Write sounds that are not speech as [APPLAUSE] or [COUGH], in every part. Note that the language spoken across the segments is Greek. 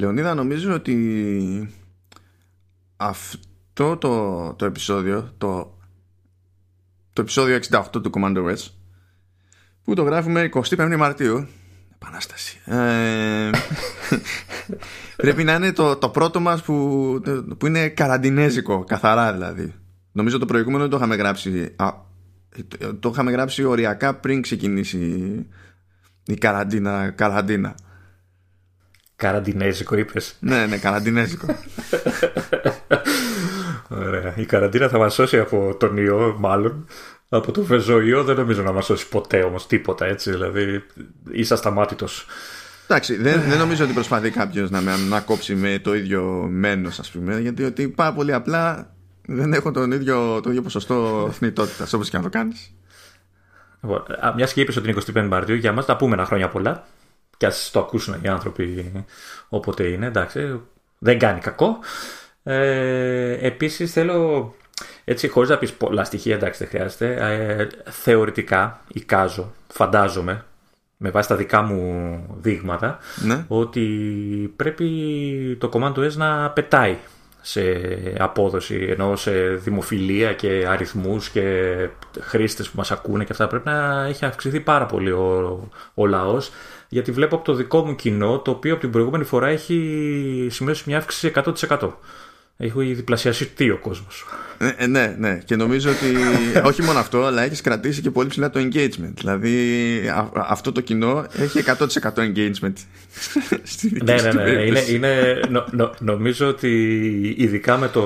Λεωνίδα νομίζω ότι αυτό το, το επεισόδιο το, το επεισόδιο 68 του Commander S που το γράφουμε 25 Μαρτίου. Επανάσταση. Ε, [LAUGHS] πρέπει να είναι το, το πρώτο μας που, που είναι καραντινέζικο καθαρά δηλαδή. Νομίζω το προηγούμενο το είχαμε γράψει α, το είχαμε γράψει οριακά πριν ξεκινήσει η καραντίνα, καραντίνα. Καραντινέζικο είπες Ναι, ναι, καραντινέζικο [LAUGHS] Ωραία. Η καραντίνα θα μας σώσει από τον ιό μάλλον από το βεζοϊό δεν νομίζω να μας σώσει ποτέ όμως τίποτα έτσι δηλαδή είσαι ασταμάτητος Εντάξει, δεν, δεν νομίζω ότι προσπαθεί κάποιος να με να κόψει με το ίδιο μένος ας πούμε γιατί ότι πάρα πολύ απλά δεν έχω τον ίδιο, το ίδιο ποσοστό θνητότητας όπως και να το κάνεις. Λοιπόν, Μιας και είπες ότι είναι 25 Μαρτίου, για μας τα πούμε ένα χρόνια πολλά. Και ας το ακούσουν οι άνθρωποι όποτε είναι, εντάξει. Δεν κάνει κακό. Ε, Επίσης θέλω, έτσι χωρίς να πεις πολλά στοιχεία, εντάξει δεν χρειάζεται, ε, θεωρητικά εικάζω, φαντάζομαι, με βάση τα δικά μου δείγματα, Ναι. ότι πρέπει το Command S να πετάει σε απόδοση ενώ σε δημοφιλία και αριθμούς και χρήστες που μας ακούνε και αυτά πρέπει να έχει αυξηθεί πάρα πολύ ο, ο λαός γιατί βλέπω από το δικό μου κοινό το οποίο από την προηγούμενη φορά έχει σημειώσει μια αύξηση 100%. Έχει διπλασιαστεί ο κόσμος. Ε, ε, ναι, ναι. Και νομίζω ότι [LAUGHS] όχι μόνο αυτό, αλλά έχεις κρατήσει και πολύ ψηλά το engagement. Δηλαδή α- αυτό το κοινό έχει 100% engagement. [LAUGHS] Στη δική ναι, σου ναι, την ναι. Είναι, περίπτωση. είναι, νο- νο- νομίζω ότι ειδικά με, το,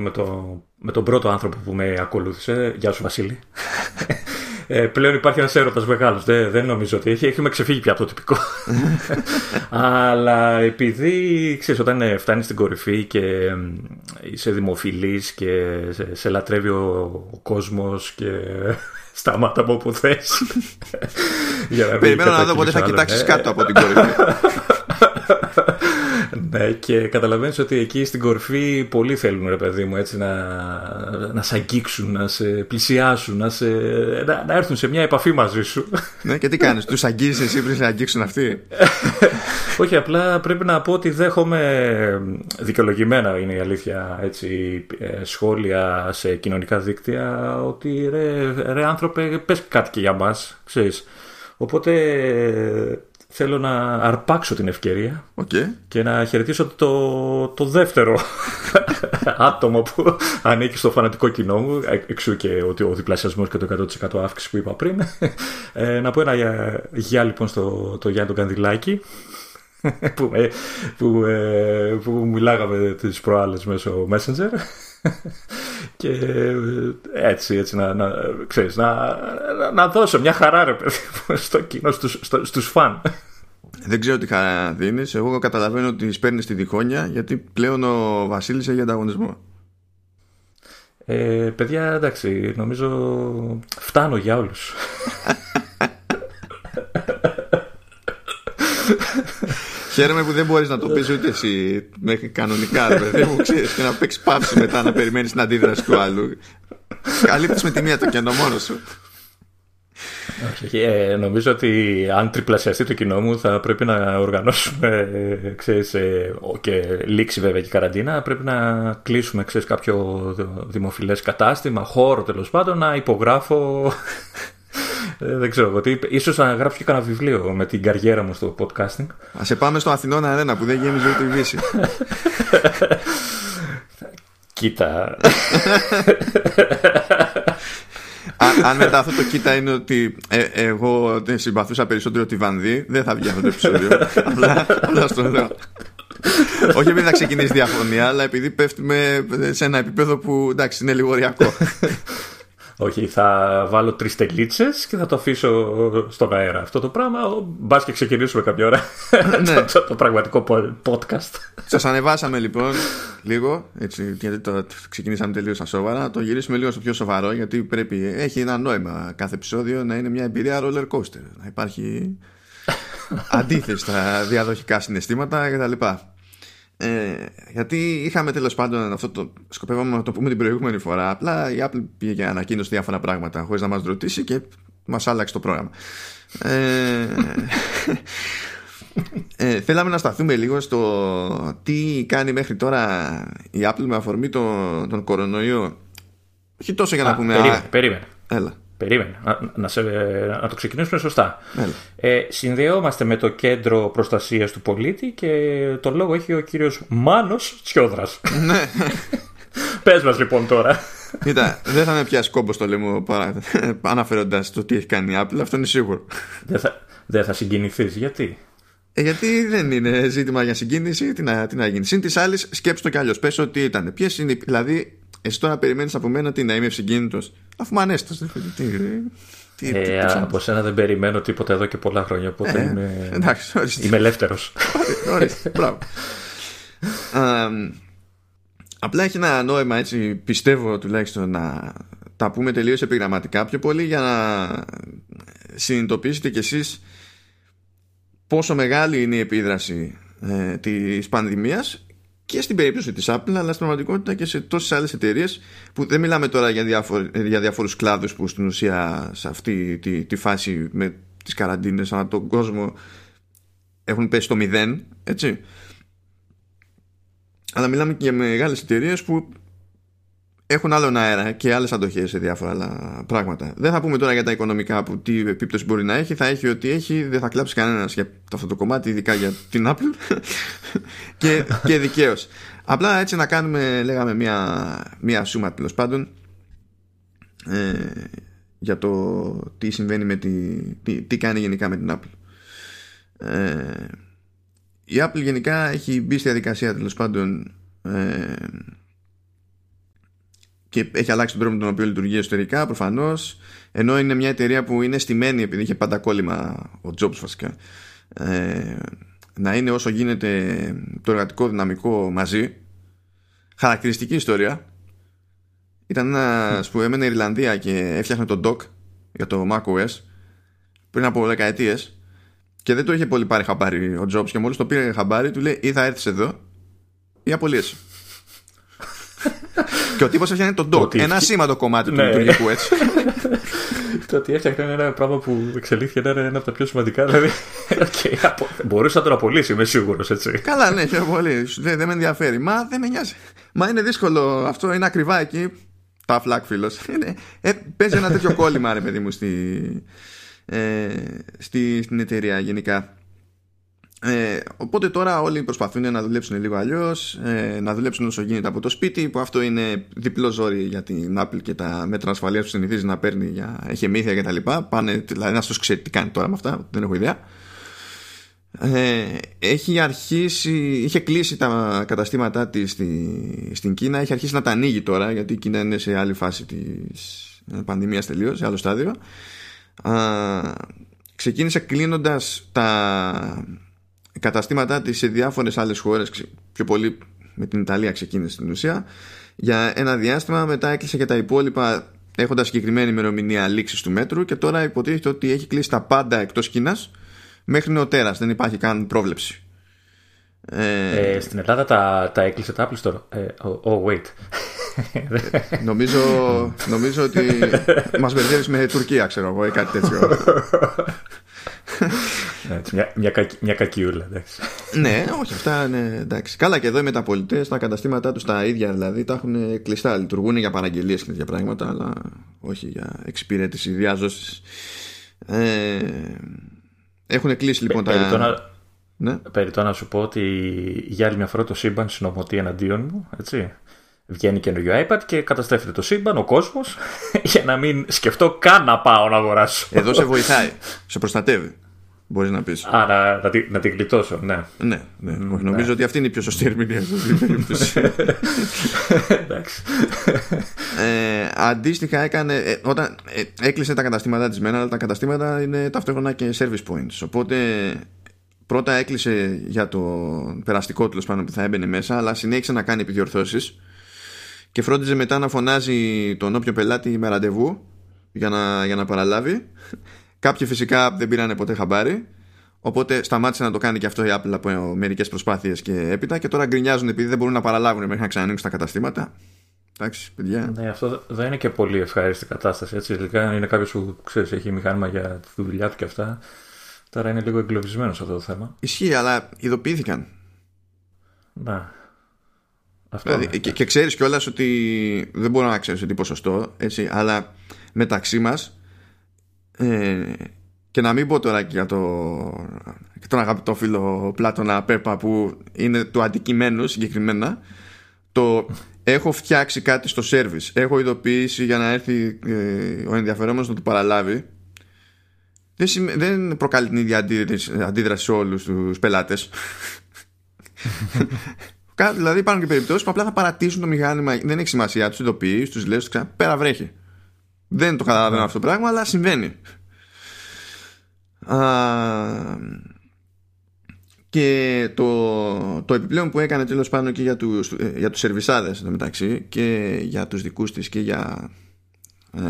με, το, με τον πρώτο άνθρωπο που με ακολούθησε, γεια σου Βασίλη, [LAUGHS] ε, πλέον υπάρχει ένας έρωτας μεγάλος. Δεν, δεν νομίζω ότι έχει, έχουμε ξεφύγει πια από το τυπικό. [LAUGHS] Αλλά επειδή, ξέρεις, όταν ε, φτάνεις στην κορυφή και ε, είσαι δημοφιλής και σε, σε λατρεύει ο, ο κόσμος και [LAUGHS] σταμάτα από όπου θες. [LAUGHS] Για να μην Περιμένω να δω κατακύλεις πότε θα άλλο. κοιτάξεις Ε, κάτω από την κορυφή. Ναι, και καταλαβαίνεις ότι εκεί στην κορφή πολλοί θέλουν, ρε παιδί μου, έτσι να, να σε αγγίξουν, να σε πλησιάσουν, να, σε, να, να έρθουν σε μια επαφή μαζί σου. ναι, και τι κάνεις, τους αγγίζεις εσύ πριν σε αγγίξουν αυτοί; [LAUGHS] Όχι, απλά πρέπει να πω ότι δέχομαι δικαιολογημένα είναι η αλήθεια έτσι, ε, σχόλια σε κοινωνικά δίκτυα ότι ρε, ρε άνθρωπε πες κάτι και για μας, ξέρεις. Οπότε ε, θέλω να αρπάξω την ευκαιρία Οκ. και να χαιρετήσω το, το δεύτερο [LAUGHS] άτομο που ανήκει στο φανατικό κοινό μου ε- εξού και ότι ο διπλασιασμός και το 100% αύξηση που είπα πριν [LAUGHS] ε, να πω ένα γεια, γεια, λοιπόν στο το Γιάννη τον Κανδυλάκη [LAUGHS] που, ε, που, ε, που μιλάγαμε τις προάλλες μέσω Messenger και ε, έτσι, έτσι να, να, ξέρεις, να, να, να δώσω μια χαρά ρε παιδί μου, στο κοινό, στους, στο, στους φαν Δεν ξέρω τι χαρά δίνεις. Εγώ καταλαβαίνω ότι σπέρνει τη διχόνια γιατί πλέον ο Βασίλης έχει ανταγωνισμό. Ε, παιδιά, εντάξει, νομίζω φτάνω για όλους. [LAUGHS] Χαίρομαι που δεν μπορείς να το πεις ούτε εσύ μέχρι κανονικά, ρε παιδί μου, ξέρεις, και να παίξεις πάυση μετά να περιμένεις την αντίδραση του άλλου. Καλύπτεις με τη μία το κενό μόνος σου. Όχι, ε, νομίζω ότι αν τριπλασιαστεί το κοινό μου θα πρέπει να οργανώσουμε, ε, ξέρεις, ε, ο- και λήξει βέβαια και η καραντίνα, πρέπει να κλείσουμε, ξέρεις, κάποιο δημοφιλές κατάστημα, χώρο τέλος πάντων, να υπογράφω... Ε, δεν ξέρω εγώ τι. Ίσως να γράψω και κανένα βιβλίο με την καριέρα μου στο podcasting. Α σε πάμε στο Αθηνών Αρένα που δεν γέμιζε ούτε η Βύση. Κοίτα, αν, αν μετά αυτό το κοίτα είναι ότι ε, εγώ δεν συμπαθούσα περισσότερο τη Βανδί, δεν θα βγει αυτό το επεισόδιο. απλά, απλά στο λέω. Όχι επειδή θα ξεκινήσει διαφωνία, αλλά επειδή πέφτουμε σε ένα επίπεδο που εντάξει είναι λίγο ωριακό. Όχι, θα βάλω τρεις τελίτσες και θα το αφήσω στον αέρα. Αυτό το πράγμα, μπας και ξεκινήσουμε κάποια ώρα. Ναι. το, [LAUGHS] το, το πραγματικό po- podcast. Σας ανεβάσαμε λοιπόν λίγο, έτσι, γιατί το ξεκινήσαμε τελείως ασόβαρα. Να το γυρίσουμε λίγο στο πιο σοβαρό, γιατί πρέπει, έχει ένα νόημα κάθε επεισόδιο να είναι μια εμπειρία roller coaster. Να υπάρχει [LAUGHS] αντίθεση στα διαδοχικά συναισθήματα κτλ. Ε, γιατί είχαμε τέλος πάντων αυτό το. Σκοπεύαμε να το πούμε την προηγούμενη φορά. Απλά η Apple πήγε και ανακοίνωσε διάφορα πράγματα χωρίς να μας ρωτήσει και μας άλλαξε το πρόγραμμα. Ε, ε, θέλαμε να σταθούμε λίγο στο τι κάνει μέχρι τώρα η Apple με αφορμή τον, τον κορονοϊό. Όχι τόσο για να πούμε. Περίμενε, περίμενε. Έλα. Περίμενε, να, να, σε, να το ξεκινήσουμε σωστά. Έλα. Ε, συνδεόμαστε με το Κέντρο Προστασίας του Πολίτη και τον λόγο έχει ο κύριος Μάνος Τσιόδρας. ναι. [LAUGHS] Πες μας λοιπόν τώρα. Κοίτα, δεν θα με πιάσει κόμπο στο λαιμό αναφέροντας το τι έχει κάνει η Apple, αυτό είναι σίγουρο. Δεν θα, δεν θα συγκινηθείς, γιατί; Ε, γιατί δεν είναι ζήτημα για συγκίνηση, τι να, τι να γίνει. Συν της άλλης, σκέψτε το κι αλλιώς. Πες ότι ήταν. Ποιες είναι, δηλαδή, εσύ τώρα περιμένεις από μένα τι να είμαι ευσυγκίνητος, αφού είμαι ανέστητο. Τι, τι, ε, τι, από σένα δεν περιμένω τίποτα εδώ και πολλά χρόνια. Οπότε Ε, είμαι, εντάξει, ορίστε. είμαι ελεύθερος. Ορίστε, [LAUGHS] μπράβο. Α, απλά έχει ένα νόημα έτσι, πιστεύω τουλάχιστον να τα πούμε τελείως επιγραμματικά πιο πολύ για να συνειδητοποιήσετε κι εσείς πόσο μεγάλη είναι η επίδραση ε, της πανδημίας και στην περίπτωση της Apple αλλά στην πραγματικότητα και σε τόσες άλλες εταιρείες που δεν μιλάμε τώρα για, διάφορ, για διάφορους κλάδους που στην ουσία σε αυτή τη, τη φάση με τις καραντίνες ανά τον κόσμο έχουν πέσει στο μηδέν έτσι. Αλλά μιλάμε και για μεγάλες εταιρείες που έχουν άλλον αέρα και άλλες αντοχές σε διάφορα άλλα πράγματα. Δεν θα πούμε τώρα για τα οικονομικά που τι επίπτωση μπορεί να έχει. Θα έχει ότι έχει, δεν θα κλάψει κανένας για αυτό το κομμάτι, ειδικά για την Apple [LAUGHS] και, και δικαίως. Απλά έτσι να κάνουμε, λέγαμε, μια, μια σούμα τέλος πάντων ε, για το τι συμβαίνει με τη, τι, τι κάνει γενικά με την Apple. Ε, η Apple γενικά έχει μπει στη διαδικασία τέλος πάντων ε, και έχει αλλάξει τον τρόπο με τον οποίο λειτουργεί εσωτερικά προφανώς. Ενώ είναι μια εταιρεία που είναι στημένη επειδή είχε πάντα κόλλημα ο Jobs βασικά. Ε, να είναι όσο γίνεται το εργατικό δυναμικό μαζί. Χαρακτηριστική ιστορία. Ήταν ένας που έμενε Ιρλανδία και έφτιαχνε τον dock για το macOS πριν από δεκαετίες και δεν το είχε πολύ πάρει χαμπάρι ο Jobs και μόλις το πήρε χαμπάρι του λέει ή θα έρθεις εδώ ή απολύεσαι. Και ο τύπος έφτιαχνε τον dock. Ότι- Ένα σήματο κομμάτι του Ναι. λειτουργικού έτσι. [LAUGHS] Το ότι έφτιαχνε ένα πράγμα που εξελίχθηκε να είναι ένα από τα πιο σημαντικά. Δηλαδή, [LAUGHS] okay, απο- μπορούσε να τον απολύσει, είμαι σίγουρος, έτσι. Καλά, ναι, πιο πολύ. Σου λέει, δεν με ενδιαφέρει. Μα δεν με νοιάζει. Μα είναι δύσκολο. Αυτό είναι ακριβά εκεί. Τα φλακ φίλος. Ε, παίζει ένα τέτοιο κόλλημα, ρε παιδί μου, στη, ε, στη, στην εταιρεία γενικά. Ε, οπότε τώρα όλοι προσπαθούν να δουλέψουν λίγο αλλιώς, ε, να δουλέψουν όσο γίνεται από το σπίτι, που αυτό είναι διπλό ζόρι για την Apple και τα μέτρα ασφαλείας που συνηθίζει να παίρνει για εχεμήθεια κτλ. Πάνε, δηλαδή, ένα του ξέρει τι κάνει τώρα με αυτά, δεν έχω ιδέα. Ε, έχει αρχίσει, είχε κλείσει τα καταστήματά της στη, στην Κίνα, έχει αρχίσει να τα ανοίγει τώρα γιατί η Κίνα είναι σε άλλη φάση της πανδημίας τελείως, σε άλλο στάδιο. Α, ξεκίνησε κλείνοντας τα καταστήματά της σε διάφορες άλλες χώρες, ξε- πιο πολύ με την Ιταλία ξεκίνησε στην ουσία, για ένα διάστημα, μετά έκλεισε και τα υπόλοιπα έχοντας συγκεκριμένη ημερομηνία λήξης του μέτρου και τώρα υποτίθεται ότι έχει κλείσει τα πάντα εκτός Κίνας μέχρι νεοτέρας, δεν υπάρχει καν πρόβλεψη. Ε, Ε, στην Ελλάδα τα, τα έκλεισε τα Apple Store. Ε, oh, oh, wait. νομίζω, νομίζω ότι [LAUGHS] μας μπερδεύεις με Τουρκία, ξέρω εγώ, ή κάτι τέτοιο. [LAUGHS] Έτσι, μια, μια, κακ- μια κακιούλα, εντάξει. ναι, όχι, αυτά είναι εντάξει. Καλά, και εδώ οι μεταπολιτές, τα καταστήματά τους τα ίδια δηλαδή, τα έχουν κλειστά. Λειτουργούν για παραγγελίες και τέτοια πράγματα, αλλά όχι για εξυπηρέτηση διάζωση. Ε, έχουν κλείσει λοιπόν Περιττό τα. να, Ναι. περιττό να σου πω ότι για άλλη μια φορά το σύμπαν συνομωτεί εναντίον μου, έτσι. Βγαίνει καινούριο iPad και καταστρέφεται το σύμπαν, ο κόσμος, [LAUGHS] για να μην σκεφτώ καν να πάω να αγοράσω. Εδώ σε βοηθάει. σε προστατεύει. Μπορείς να πεις. Α, να, να, τη- να την γλιτώσω, ναι. Ναι, ναι. όχι, νομίζω ότι αυτή είναι η πιο σωστή ερμηνεία σε αυτή την περίπτωση. [LAUGHS] Εντάξει. ε, αντίστοιχα έκανε ε, όταν ε, έκλεισε τα καταστήματά της μένα αλλά τα καταστήματα είναι ταυτόχρονα και service points οπότε πρώτα έκλεισε για το περαστικό τέλος πάνω που θα έμπαινε μέσα αλλά συνέχισε να κάνει επιδιορθώσεις και φρόντιζε μετά να φωνάζει τον όποιο πελάτη με ραντεβού για να, για να παραλάβει κάποιοι φυσικά δεν πήραν ποτέ χαμπάρι Οπότε σταμάτησε να το κάνει και αυτό η Apple από μερικές προσπάθειες και έπειτα και τώρα γκρινιάζουν επειδή δεν μπορούν να παραλάβουν μέχρι να ξανανοίξουν τα καταστήματα. Εντάξει, παιδιά. Ναι, αυτό δεν είναι και πολύ ευχάριστη κατάσταση. Έτσι. Ειδικά αν είναι κάποιος που ξέρεις, έχει μηχάνημα για τη δουλειά του και αυτά. Τώρα είναι λίγο εγκλωβισμένος αυτό το θέμα. Ισχύει, αλλά ειδοποιήθηκαν. Να. Αυτό Δηλαδή, είναι. και, και ξέρεις κιόλας ότι δεν μπορώ να ξέρει τι ποσοστό, έτσι, αλλά μεταξύ μας. Ε, και να μην πω τώρα και για, το, και τον αγαπητό φίλο Πλάτωνα Πέπα που είναι του αντικειμένου συγκεκριμένα το έχω φτιάξει κάτι στο service έχω ειδοποιήσει για να έρθει ε, ο ενδιαφερόμενος να το παραλάβει δεν, σημα- δεν προκαλεί την ίδια αντίδραση, αντίδραση σε όλους τους πελάτες Κα- Δηλαδή υπάρχουν και περιπτώσεις που απλά θα παρατήσουν το μηχάνημα. Δεν έχει σημασία. Τους ειδοποιείς, τους λες, ξανά πέρα βρέχει. Δεν το καταλαβαίνω αυτό το πράγμα, αλλά συμβαίνει. Α, και το, το επιπλέον που έκανε τέλος πάντων και για τους, ε, για τους σερβισάδες εν τω μεταξύ και για τους δικούς της και για ε,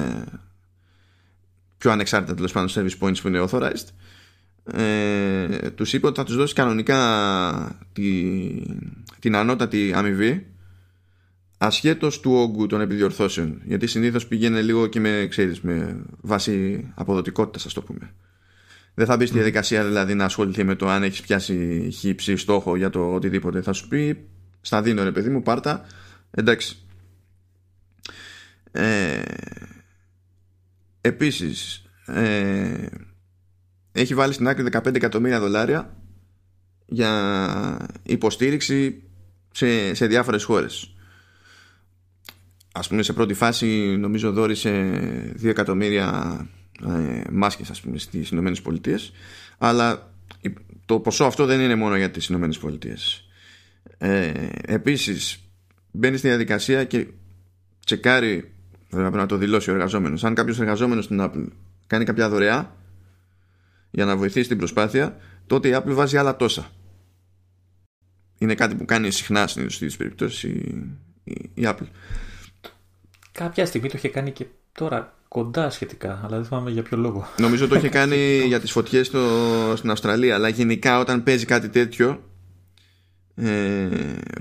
πιο ανεξάρτητα τέλος πάντων service points που είναι authorized ε, τους είπε ότι θα τους δώσει κανονικά τη, την ανώτατη αμοιβή ασχέτως του όγκου των επιδιορθώσεων γιατί συνήθως πηγαίνει λίγο και με, ξέρεις, με βάση αποδοτικότητας ας το πούμε. Δεν θα μπεις στη διαδικασία δηλαδή να ασχοληθεί με το αν έχεις πιάσει χύψη στόχο για το οτιδήποτε. Θα σου πει στα δίνω ρε παιδί μου πάρτα εντάξει. Ε, επίσης ε, έχει βάλει στην άκρη 15 εκατομμύρια δολάρια για υποστήριξη σε, σε διάφορες χώρες ας πούμε σε πρώτη φάση νομίζω δόρισε 2 εκατομμύρια ε, μάσκες ας πούμε στις Ηνωμένες Πολιτείες. Αλλά το ποσό αυτό δεν είναι μόνο για τις Ηνωμένες Πολιτείες. Ε, επίσης μπαίνει στη διαδικασία και τσεκάρει βέβαια πρέπει να το δηλώσει ο εργαζόμενος. Αν κάποιος εργαζόμενος στην Apple κάνει κάποια δωρεά για να βοηθήσει την προσπάθεια τότε η Apple βάζει άλλα τόσα. Είναι κάτι που κάνει συχνά στις περιπτώσεις η, η, η Apple Κάποια στιγμή το είχε κάνει και τώρα κοντά σχετικά, αλλά δεν θυμάμαι για ποιο λόγο. Νομίζω το είχε κάνει για τις φωτιές στο, στην Αυστραλία αλλά γενικά όταν παίζει κάτι τέτοιο ε,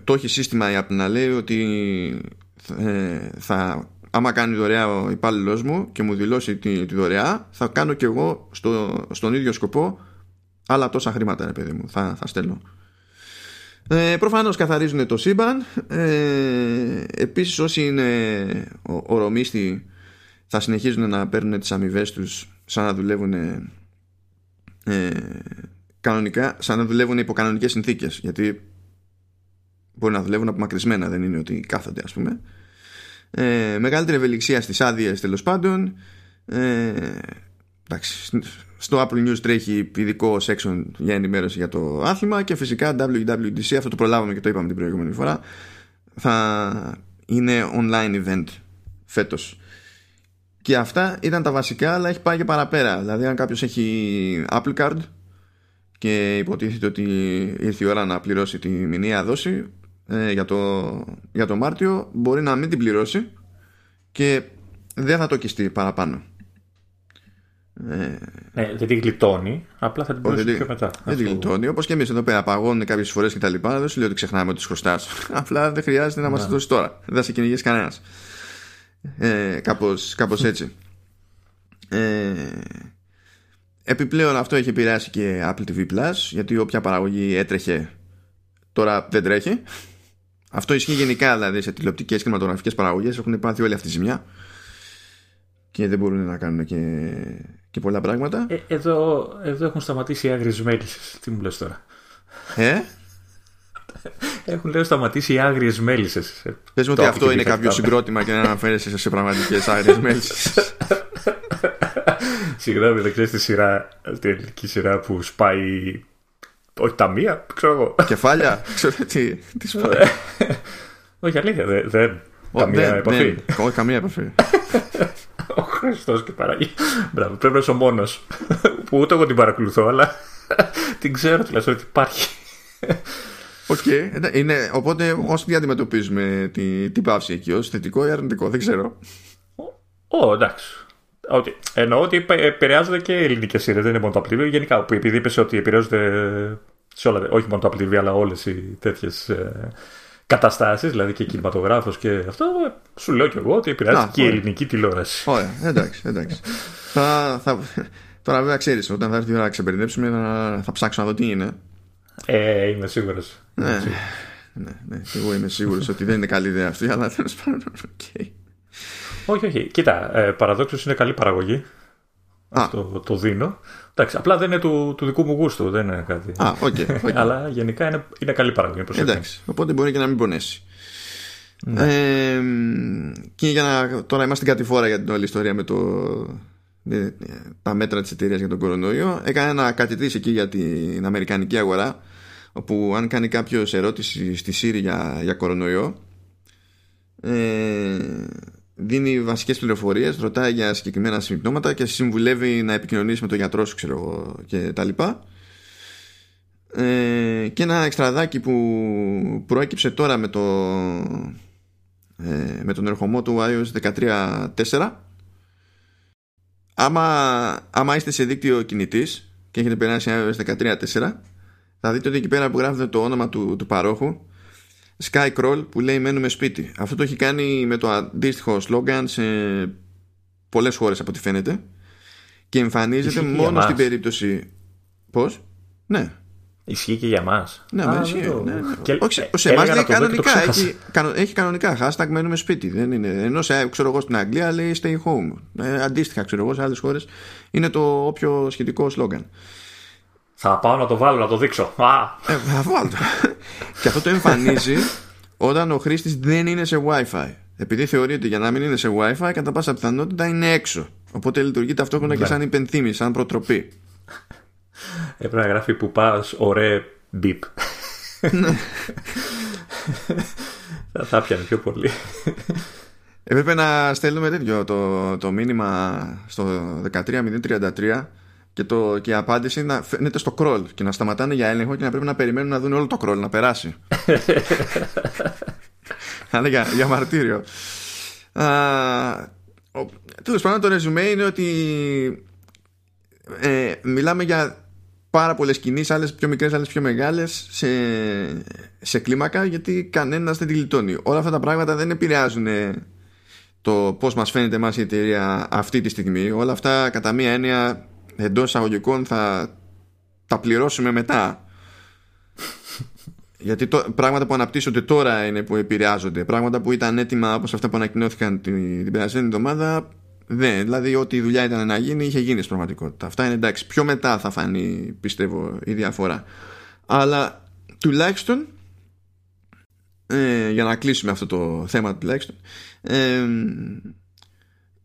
το έχει σύστημα η Apple να λέει ότι ε, θα, άμα κάνει δωρεά ο υπάλληλος μου και μου δηλώσει τη, τη δωρεά θα κάνω και εγώ στο, στον ίδιο σκοπό άλλα τόσα χρήματα ρε παιδί μου θα, θα στέλνω ε, προφανώς καθαρίζουν το σύμπαν. Ε, επίσης όσοι είναι ο, ορομίστοι θα συνεχίζουν να παίρνουν τις αμοιβές τους σαν να δουλεύουν ε, κανονικά σαν να δουλεύουν υπό κανονικές συνθήκες. Γιατί μπορεί να δουλεύουν απομακρυσμένα δεν είναι ότι κάθονται ας πούμε. Ε, μεγαλύτερη ευελιξία στις άδειες τέλος πάντων. Ε, εντάξει, στο Apple News τρέχει ειδικό section για ενημέρωση για το άθλημα και φυσικά WWDC αυτό το προλάβαμε και το είπαμε την προηγούμενη φορά θα είναι online event φέτος. Και αυτά ήταν τα βασικά αλλά έχει πάει και παραπέρα. Δηλαδή αν κάποιος έχει Apple Card και υποτίθεται ότι ήρθε η ώρα να πληρώσει τη μηνύα δόση ε, για, το, για το Μάρτιο μπορεί να μην την πληρώσει και δεν θα το κιστεί παραπάνω ε, ναι, δεν την γλιτώνει, απλά θα την πληρώσει πιο μετά. Δεν την γλιτώνει. Όπως και εμείς εδώ πέρα παγώνουν κάποιες φορές και τα λοιπά. Δεν σου λέω ότι ξεχνάμε ότι χρωστά. [LAUGHS] απλά δεν χρειάζεται να μας το δώσεις τώρα. Δεν θα σε κυνηγήσει κανένας. Ε, κάπως, κάπως έτσι. Ε, επιπλέον αυτό έχει επηρεάσει και Apple TV Plus γιατί όποια παραγωγή έτρεχε τώρα δεν τρέχει. Αυτό ισχύει γενικά δηλαδή σε τηλεοπτικές και κινηματογραφικές παραγωγές έχουν πάθει όλη αυτή τη ζημιά και δεν μπορούν να κάνουν και, και πολλά πράγματα. Ε, εδώ, εδώ έχουν σταματήσει οι άγριες μέλισσες. Τι μου λες τώρα; Ε; Έχουν λέω σταματήσει οι άγριες μέλισσες. Πες μου ότι αυτό είναι κάποιο συγκρότημα και να αναφέρεσαι σε πραγματικές άγριες μέλισσες. [LAUGHS] Συγγνώμη, δεν ξέρεις τη σειρά, την ελληνική σειρά που σπάει όχι τα μία, ξέρω εγώ. Κεφάλια, [LAUGHS] ξέρω τι, τι σπάει. όχι αλήθεια, δεν. Δεν καμία δεν, επαφή. Δεν, όχι, καμία επαφή. [LAUGHS] Ο Χριστός και παραγεί. Μπράβο, πρέπει να είσαι ο μόνος που ούτε εγώ την παρακολουθώ, αλλά [LAUGHS] την ξέρω τουλάχιστον ότι υπάρχει. OK, okay. είναι, οπότε όσο τι αντιμετωπίζουμε την, την παύση εκεί, ως θετικό ή αρνητικό, δεν ξέρω. Ω, εντάξει. Ότι, εννοώ ότι επηρεάζονται και ελληνικές σειρές, δεν είναι μόνο το Apple TV. Γενικά, που επειδή είπες ότι επηρεάζονται σε όλα, όχι μόνο το Apple TV, αλλά όλες οι τέτοιες ε, καταστάσεις, δηλαδή και κινηματογράφος και αυτό, σου λέω κι εγώ ότι επηρεάζει και η ελληνική τηλεόραση. Ωραία, εντάξει, εντάξει. [LAUGHS] θα, θα, Τώρα βέβαια ξέρεις Όταν θα έρθει η ώρα να ξεμπερδέψουμε θα, θα ψάξω να δω τι είναι Ε, είμαι σίγουρος. ναι, ναι, ναι, και εγώ είμαι σίγουρος ότι δεν είναι καλή ιδέα αυτή αλλά τέλος πάντων okay. Όχι, όχι. Κοίτα, ε, παραδόξως είναι καλή παραγωγή. Α. Αυτό το δίνω. Εντάξει, απλά δεν είναι του, του δικού μου γούστου, δεν είναι κάτι. Α, OK, [LAUGHS] OK. Αλλά γενικά είναι, είναι καλή παραγωγή. προσέχω. Εντάξει, οπότε μπορεί και να μην πονέσει. Ε, και για να τώρα είμαστε κάτι φορά για την όλη ιστορία με το, με τα μέτρα της εταιρείας για τον κορονοϊό έκανε ένα κάτι εκεί για την αμερικανική αγορά όπου αν κάνει κάποιος ερώτηση στη Siri για, για κορονοϊό ε, δίνει βασικές πληροφορίες ρωτάει για συγκεκριμένα συμπτώματα και συμβουλεύει να επικοινωνήσει με τον γιατρό σου ξέρω εγώ και τα λοιπά. Ε, και ένα εξτραδάκι που προέκυψε τώρα με το ε, με τον ερχομό του iOS 13.4 άμα, άμα είστε σε δίκτυο κινητής και έχετε περάσει iOS 13.4 θα δείτε ότι εκεί πέρα που γράφετε το όνομα του, του παρόχου Skycroll που λέει μένουμε σπίτι αυτό το έχει κάνει με το αντίστοιχο slogan σε πολλές χώρες από ό,τι φαίνεται και εμφανίζεται Ισχύει για μόνο μας. στην περίπτωση πως ναι Ισχύει και για μας. ναι, μα ισχύει. Ναι, ναι. Και, Όχι, ε, σε εμάς έλεγα λέει να το δω και το κανονικά. ξέχασα. Έχει, κανο- έχει κανονικά hashtag μένουμε σπίτι. Δεν είναι. Ενώ σε, ξέρω εγώ στην Αγγλία λέει stay home. Ε, αντίστοιχα, ξέρω εγώ σε άλλες χώρες είναι το όποιο σχετικό σλόγκαν. Θα πάω να το βάλω να το δείξω. Α, Ε, θα βάλω το. και αυτό το εμφανίζει όταν ο χρήστης δεν είναι σε WiFi. Επειδή θεωρεί ότι για να μην είναι σε WiFi, κατά πάσα πιθανότητα είναι έξω. Οπότε λειτουργεί ταυτόχρονα και Ναι. σαν υπενθύμιση, σαν προτροπή. έπρεπε να γράφει που πας, ωραίε μπιπ. θα, θα πιανε πιο πολύ. Έπρεπε να στέλνουμε τέτοιο το, το μήνυμα στο 13033 και, το, και η απάντηση να φαίνεται στο crawl και να σταματάνε για έλεγχο και να πρέπει να περιμένουν να δουν όλο το crawl να περάσει. [LAUGHS] Αλλά για, για μαρτύριο. Τέλος πάντων, το ρεζουμέ είναι ότι ε, μιλάμε για πάρα πολλές κινήσεις, άλλες πιο μικρές, άλλες πιο μεγάλες σε, σε κλίμακα γιατί κανένας δεν τη γλιτώνει. Όλα αυτά τα πράγματα δεν επηρεάζουν ε, το πώς μας φαίνεται εμάς η εταιρεία αυτή τη στιγμή. Όλα αυτά κατά μία έννοια εντός εισαγωγικών θα τα πληρώσουμε μετά. [LAUGHS] Γιατί το, πράγματα που αναπτύσσονται τώρα είναι που επηρεάζονται. Πράγματα που ήταν έτοιμα όπως αυτά που ανακοινώθηκαν την, την περασμένη εβδομάδα δεν. Δηλαδή, ό,τι δουλειά ήταν να γίνει είχε γίνει στην πραγματικότητα. Αυτά είναι εντάξει. Πιο μετά θα φανεί, πιστεύω, η διαφορά. Αλλά τουλάχιστον ε, για να κλείσουμε αυτό το θέμα τουλάχιστον ε,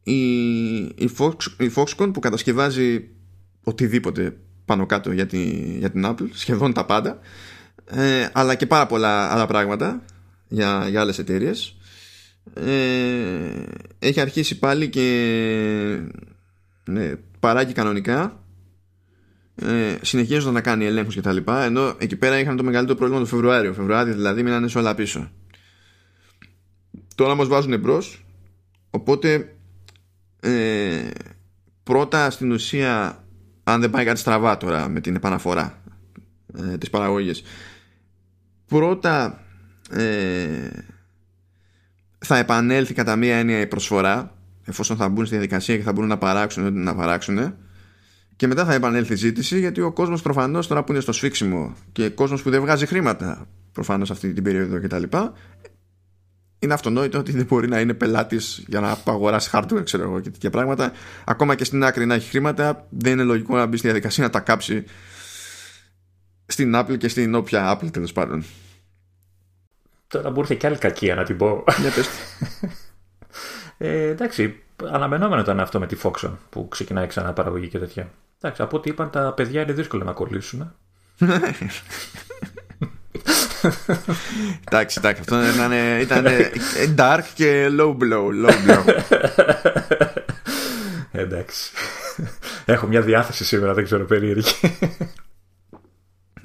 η, η, Fox, η Foxconn που κατασκευάζει οτιδήποτε πάνω κάτω για, τη, για την Apple σχεδόν τα πάντα. Ε, αλλά και πάρα πολλά άλλα πράγματα για, για άλλες εταιρείες. Ε, έχει αρχίσει πάλι και ναι, παράγει κανονικά. Ε, συνεχίζοντας να κάνει ελέγχους και τα λοιπά ενώ εκεί πέρα είχαν το μεγαλύτερο πρόβλημα το Φεβρουάριο. Φεβρουάριο δηλαδή μείνανε σε όλα πίσω. Τώρα μας βάζουν μπρος. οπότε ε, πρώτα στην ουσία αν δεν πάει κάτι στραβά τώρα με την επαναφορά ε, της παραγωγής πρώτα ε, θα επανέλθει κατά μία έννοια η προσφορά εφόσον θα μπουν στη διαδικασία και θα μπορούν να παράξουν ό,τι να παράξουν και μετά θα επανέλθει η ζήτηση γιατί ο κόσμος προφανώς τώρα που είναι στο σφίξιμο και κόσμος που δεν βγάζει χρήματα προφανώς αυτή την περίοδο κτλ είναι αυτονόητο ότι δεν μπορεί να είναι πελάτης για να αγοράσει hardware ξέρω εγώ και τέτοια πράγματα ακόμα και στην άκρη να έχει χρήματα δεν είναι λογικό να μπει στη διαδικασία να τα κάψει στην Apple και στην όποια Apple τέλος πάντων Τώρα μου ήρθε και άλλη κακία να την πω. Για πες. [LAUGHS] Ε, εντάξει, αναμενόμενο ήταν αυτό με τη Foxon που ξεκινάει ξανά παραγωγή και τέτοια. Εντάξει, από ό,τι είπαν τα παιδιά είναι δύσκολο να κολλήσουν. [LAUGHS] εντάξει, εντάξει, αυτό ήταν, ήταν dark και low blow, low blow. Εντάξει. Έχω μια διάθεση σήμερα, δεν ξέρω περίεργη.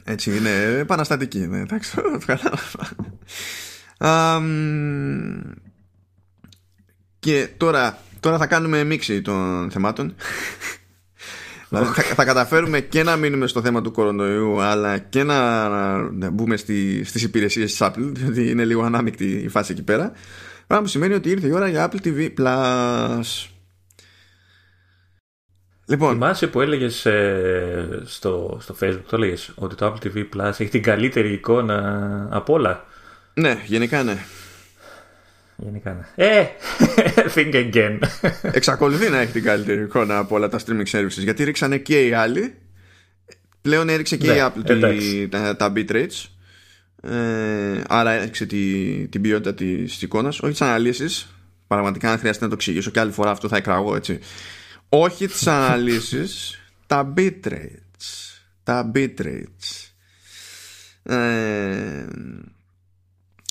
Έτσι είναι επαναστατική, ναι, εντάξει, το κατάλαβα. Αμ, και τώρα, τώρα θα κάνουμε μίξη των θεμάτων. Δηλαδή θα, θα καταφέρουμε και να μείνουμε στο θέμα του κορονοϊού αλλά και να, να μπούμε στη, στις υπηρεσίες της Apple διότι είναι λίγο ανάμεικτη η φάση εκεί πέρα πράγμα που σημαίνει ότι ήρθε η ώρα για Apple TV Plus Λοιπόν, Θυμάσαι που έλεγες στο, στο Facebook, το έλεγες ότι το Apple TV Plus έχει την καλύτερη εικόνα από όλα; ναι, γενικά ναι. Γενικά ναι. Ε! [LAUGHS] Think again. [LAUGHS] Εξακολουθεί να έχει την καλύτερη εικόνα από όλα τα streaming services γιατί ρίξανε και οι άλλοι. Πλέον έριξε και Ναι, η Apple τη- εντάξει. τα, τα bitrates. Ε, άρα έριξε τη, την ποιότητα της εικόνας, όχι τι αναλύσει. Πραγματικά, αν χρειαστεί να το εξηγήσω και άλλη φορά, αυτό θα εκραγώ έτσι. Όχι τι αναλύσει, [LAUGHS] τα bitrates. Τα bitrates. Ε,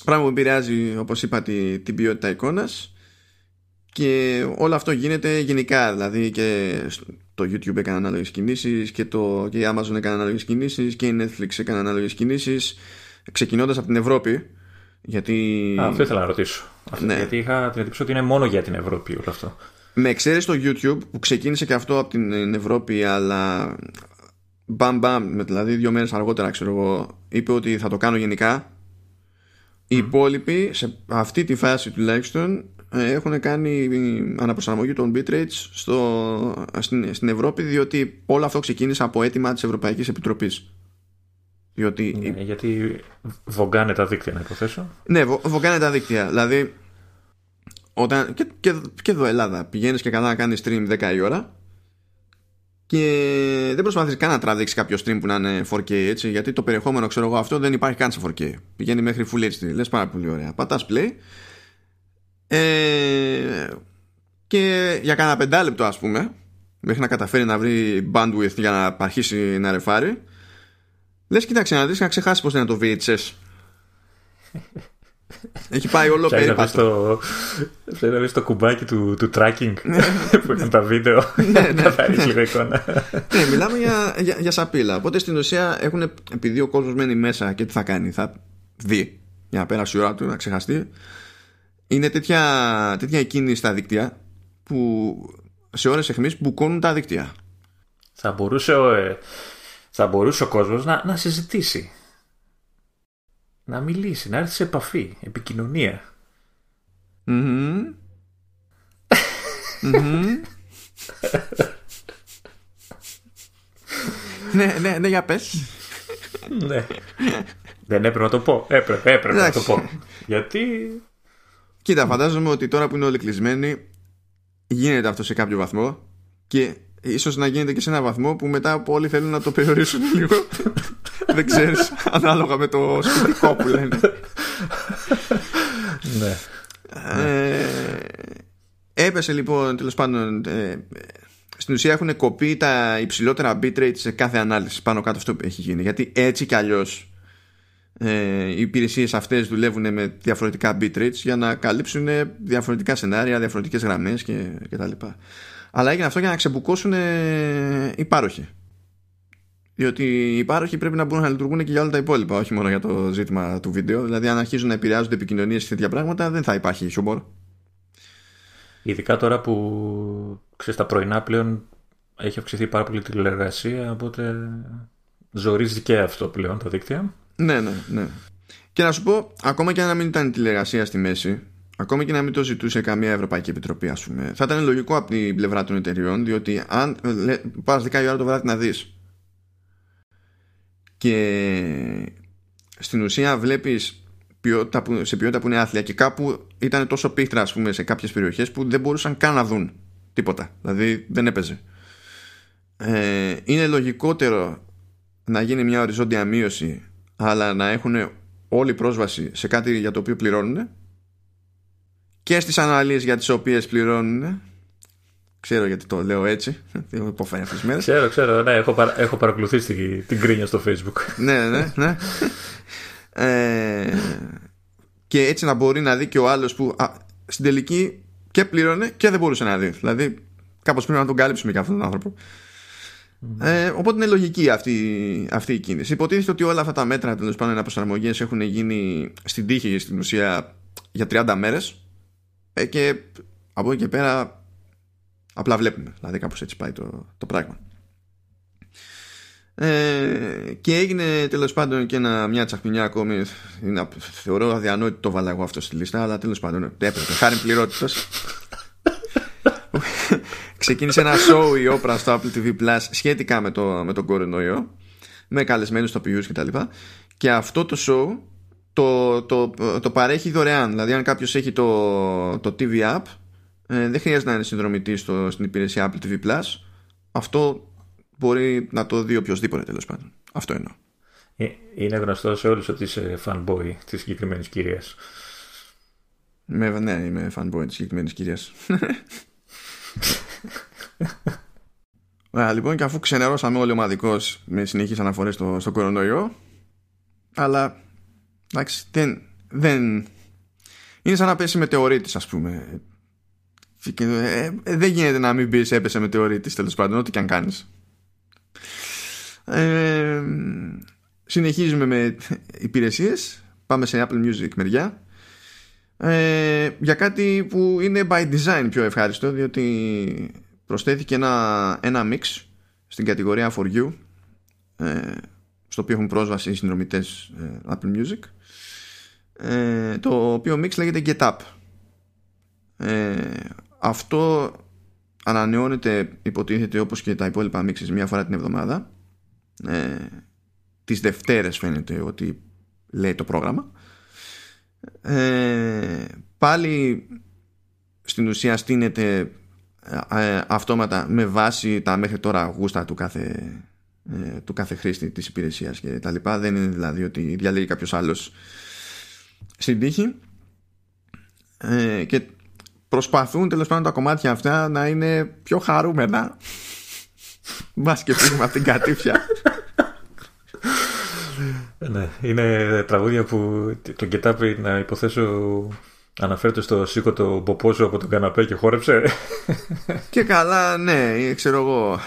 πράγμα που επηρεάζει, όπως είπα, τη- την ποιότητα εικόνας και όλο αυτό γίνεται γενικά δηλαδή και στο- το YouTube έκανε ανάλογες κινήσεις και, το, και η Amazon έκανε ανάλογες κινήσεις και η Netflix έκανε ανάλογες κινήσεις ξεκινώντας από την Ευρώπη γιατί Α, αυτό ήθελα να ρωτήσω. Αυτό, Ναι. Γιατί είχα την εντύπωση ότι είναι μόνο για την Ευρώπη όλο αυτό. με εξαίρεση το YouTube που ξεκίνησε και αυτό από την Ευρώπη αλλά μπαμ μπαμ δηλαδή δύο μέρες αργότερα ξέρω εγώ είπε ότι θα το κάνω γενικά οι υπόλοιποι σε αυτή τη φάση τουλάχιστον ε, έχουν κάνει αναπροσαρμογή των bitrates στο, στην, στην Ευρώπη διότι όλο αυτό ξεκίνησε από αίτημα της Ευρωπαϊκής Επιτροπής διότι Ναι, γιατί βογκάνε τα δίκτυα, να υποθέσω. ναι, βο- βογκάνε τα δίκτυα. Δηλαδή, όταν, και, και, και εδώ Ελλάδα πηγαίνεις και καλά να κάνεις stream 10 η ώρα και δεν προσπαθείς καν να τραβήξεις κάποιο stream που να είναι 4K έτσι, γιατί το περιεχόμενο ξέρω εγώ αυτό δεν υπάρχει καν σε 4K. Πηγαίνει μέχρι Full HD. Λες πάρα πολύ ωραία. Πατάς play. Ε, και για κάνα πεντάλεπτο ας πούμε μέχρι να καταφέρει να βρει bandwidth για να αρχίσει να ρεφάρει λες κοίταξε να δεις να ξεχάσεις πως είναι το VHS έχει πάει όλο Ψάχνει να βρει περίπατο το, ψάχνει να βρεις το κουμπάκι του, του tracking [LAUGHS] που έχουν τα βίντεο. ναι. [LAUGHS] Να πάρεις λίγο εικόνα. ναι, μιλάμε για, για, για σαπίλα. Οπότε στην ουσία έχουν, επειδή ο κόσμος μένει μέσα και τι θα κάνει, θα δει για να πέρασε η ώρα του, να ξεχαστεί. Είναι τέτοια, τέτοια εκείνη στα δίκτυα που σε ώρες εχμής μπουκώνουν τα δίκτυα. θα, μπορούσε ο, ε, θα μπορούσε ο κόσμος να, να συζητήσει. Να μιλήσει, να έρθει σε επαφή, επικοινωνία. Μμμ. Μμμ. ναι, ναι, ναι, για πες. ναι. Δεν έπρεπε να το πω. Έπρεπε, έπρεπε να το Εντάξει. πω. Γιατί; Κοίτα, φαντάζομαι ότι τώρα που είναι όλοι κλεισμένοι γίνεται αυτό σε κάποιο βαθμό και ίσως να γίνεται και σε ένα βαθμό που μετά που όλοι θέλουν να το περιορίσουν λίγο. Δεν ξέρεις, ανάλογα με το σπιτικό που λένε. Ναι. Ε, έπεσε λοιπόν τέλος πάντων ε, στην ουσία έχουν κοπεί τα υψηλότερα bitrate σε κάθε ανάλυση πάνω κάτω αυτό που έχει γίνει γιατί έτσι κι αλλιώς ε, οι υπηρεσίες αυτές δουλεύουν με διαφορετικά bitrates για να καλύψουν διαφορετικά σενάρια, διαφορετικές γραμμές και, και τα λοιπά. Αλλά έγινε αυτό για να ξεμπουκώσουν ε, οι πάροχοι. Διότι οι πάροχοι πρέπει να μπορούν να λειτουργούν και για όλα τα υπόλοιπα, όχι μόνο για το ζήτημα του βίντεο. Δηλαδή, αν αρχίζουν να επηρεάζονται επικοινωνίες και τέτοια πράγματα, δεν θα υπάρχει χιούμορ. Ειδικά τώρα που ξέρεις, τα πρωινά πλέον έχει αυξηθεί πάρα πολύ τηλεργασία, οπότε ζορίζει και αυτό πλέον τα δίκτυα. Ναι, ναι, ναι. Και να σου πω, ακόμα και να μην ήταν η τηλεργασία στη μέση, ακόμα και να μην το ζητούσε καμία Ευρωπαϊκή Επιτροπή, ας πούμε, θα ήταν λογικό από την πλευρά των εταιριών, διότι αν πας 10 η ώρα το βράδυ να δεις και στην ουσία βλέπεις ποιότητα που, σε ποιότητα που είναι άθλια και κάπου ήταν τόσο πίχτρα, ας πούμε, σε κάποιες περιοχές που δεν μπορούσαν καν να δουν τίποτα. Δηλαδή δεν έπαιζε. Ε, είναι λογικότερο να γίνει μια οριζόντια μείωση αλλά να έχουν όλη πρόσβαση σε κάτι για το οποίο πληρώνουν και στις αναλύσεις για τις οποίες πληρώνουν ξέρω γιατί το λέω έτσι έχω υποφέρει αυτές τις μέρες Ξέρω, ξέρω, ναι, έχω, παρα... έχω παρακολουθήσει την, την κρίνια στο facebook. [LAUGHS] ναι, ναι, ναι. Ε, και έτσι να μπορεί να δει και ο άλλος που α, στην τελική και πλήρωνε και δεν μπορούσε να δει. Δηλαδή, κάπως πρέπει να τον κάλυψουμε και αυτόν τον άνθρωπο. Ε, οπότε είναι λογική αυτή, αυτή η κίνηση. Υποτίθεται ότι όλα αυτά τα μέτρα τέλος πάντων προσαρμογέ έχουν γίνει στην τύχη στην ουσία για 30 μέρες. Ε, και από εκεί και πέρα απλά βλέπουμε. Δηλαδή, κάπως έτσι πάει το, το πράγμα. Ε, και έγινε τέλος πάντων και ένα, μια τσαχμινιά ακόμη. Είναι, θεωρώ αδιανόητο το βάλα εγώ αυτό στη λίστα, αλλά τέλος πάντων έπρεπε. Χάρη πληρότητας. ξεκίνησε ένα show η όπρα στο Apple TV Plus σχετικά με, το, με τον κορονοϊό με καλεσμένους τοπιούς και τα λοιπά και αυτό το show το, το, το παρέχει δωρεάν. Δηλαδή αν κάποιος έχει το, το TV App ε, δεν χρειάζεται να είναι συνδρομητής στο, στην υπηρεσία Apple TV Plus. Αυτό μπορεί να το δει οποιοδήποτε τέλος πάντων. Αυτό εννοώ. Ε, είναι γνωστό σε όλους ότι είσαι fanboy της συγκεκριμένης κυρίας. Με, ναι, είμαι fanboy της συγκεκριμένης κυρίας. [LAUGHS] Λοιπόν και αφού ξενερώσαμε όλοι ομαδικώς με συνεχείς αναφορές στο, στο κορονοϊό αλλά εντάξει δεν, δεν είναι σαν να πέσει μετεωρίτης ας πούμε. Ε, ε, δεν γίνεται να μην πεις έπεσε μετεωρίτης τέλος πάντων ό,τι και αν κάνεις. Ε, συνεχίζουμε με υπηρεσίες. Πάμε σε Apple Music μεριά. Ε, για κάτι που είναι by design πιο ευχάριστο διότι προσθέθηκε ένα, ένα mix στην κατηγορία For You ε, στο οποίο έχουν πρόσβαση οι συνδρομητές ε, Apple Music ε, το οποίο mix λέγεται Get Up. Ε, αυτό ανανεώνεται υποτίθεται όπως και τα υπόλοιπα mixes μία φορά την εβδομάδα. Ε, τις Δευτέρες φαίνεται ότι λέει το πρόγραμμα. Ε, πάλι στην ουσία στείνεται ε, αυτόματα με βάση τα μέχρι τώρα γούστα του κάθε, ε, του κάθε χρήστη της υπηρεσίας και τα λοιπά. Δεν είναι δηλαδή ότι διαλέγει κάποιος άλλος στην τύχη ε, και προσπαθούν τέλος πάντων τα κομμάτια αυτά να είναι πιο χαρούμενα [LAUGHS] μας και φύγουμε από την κατήφια ναι, είναι τραγούδια που το Get να υποθέσω αναφέρεται στο σήκω το μποπόζο από τον καναπέ και χόρεψε. Και καλά, ναι, ξέρω εγώ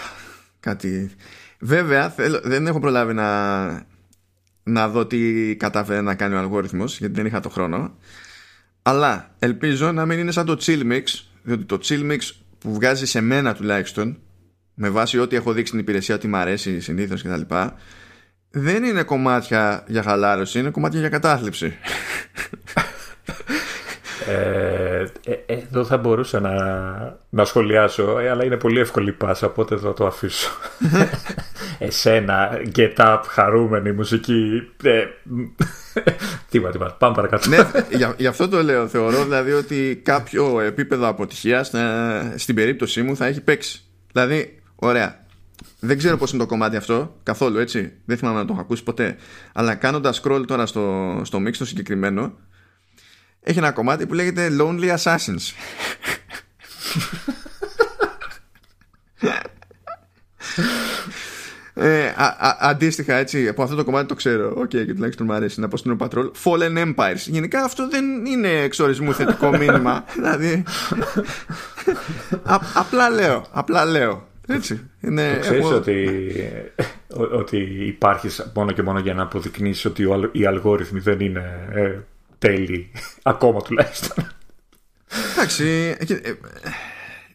κάτι. Βέβαια, θέλω, δεν έχω προλάβει να, να δω τι κατάφερε να κάνει ο αλγόριθμος γιατί δεν είχα το χρόνο. Αλλά ελπίζω να μην είναι σαν το chill mix, διότι το chill mix που βγάζει σε μένα τουλάχιστον, με βάση ό,τι έχω δείξει στην υπηρεσία ότι μου αρέσει συνήθως κτλ δεν είναι κομμάτια για χαλάρωση, είναι κομμάτια για κατάθλιψη. [LAUGHS] Ε, ε, εδώ θα μπορούσα να, να σχολιάσω, ε, αλλά είναι πολύ εύκολη πάσα, οπότε θα το αφήσω. [LAUGHS] Εσένα, get up, χαρούμενη μουσική. Ε, τίποτα, τίποτα. Πάμε παρακάτω. ναι, γι' αυτό το λέω. Θεωρώ δηλαδή ότι κάποιο επίπεδο αποτυχίας στην περίπτωσή μου θα έχει παίξει. Δηλαδή, ωραία, δεν ξέρω πώς είναι το κομμάτι αυτό καθόλου έτσι. Δεν θυμάμαι να το έχω ακούσει ποτέ. Αλλά κάνοντας scroll τώρα στο, στο mix το συγκεκριμένο, έχει ένα κομμάτι που λέγεται Lonely Assassins. ε, α, α, αντίστοιχα έτσι από αυτό το κομμάτι το ξέρω Οκ okay, και τουλάχιστον μου αρέσει να πω στην Patrol Fallen Empires Γενικά αυτό δεν είναι εξορισμού θετικό μήνυμα Δηλαδή Απλά λέω Απλά λέω έτσι. Είναι, ξέρεις ότι, ότι υπάρχεις μόνο και μόνο για να αποδεικνύσεις ότι οι αλγόριθμοι δεν είναι ε, τέλειοι. Ακόμα τουλάχιστον. Εντάξει. Ε, ε,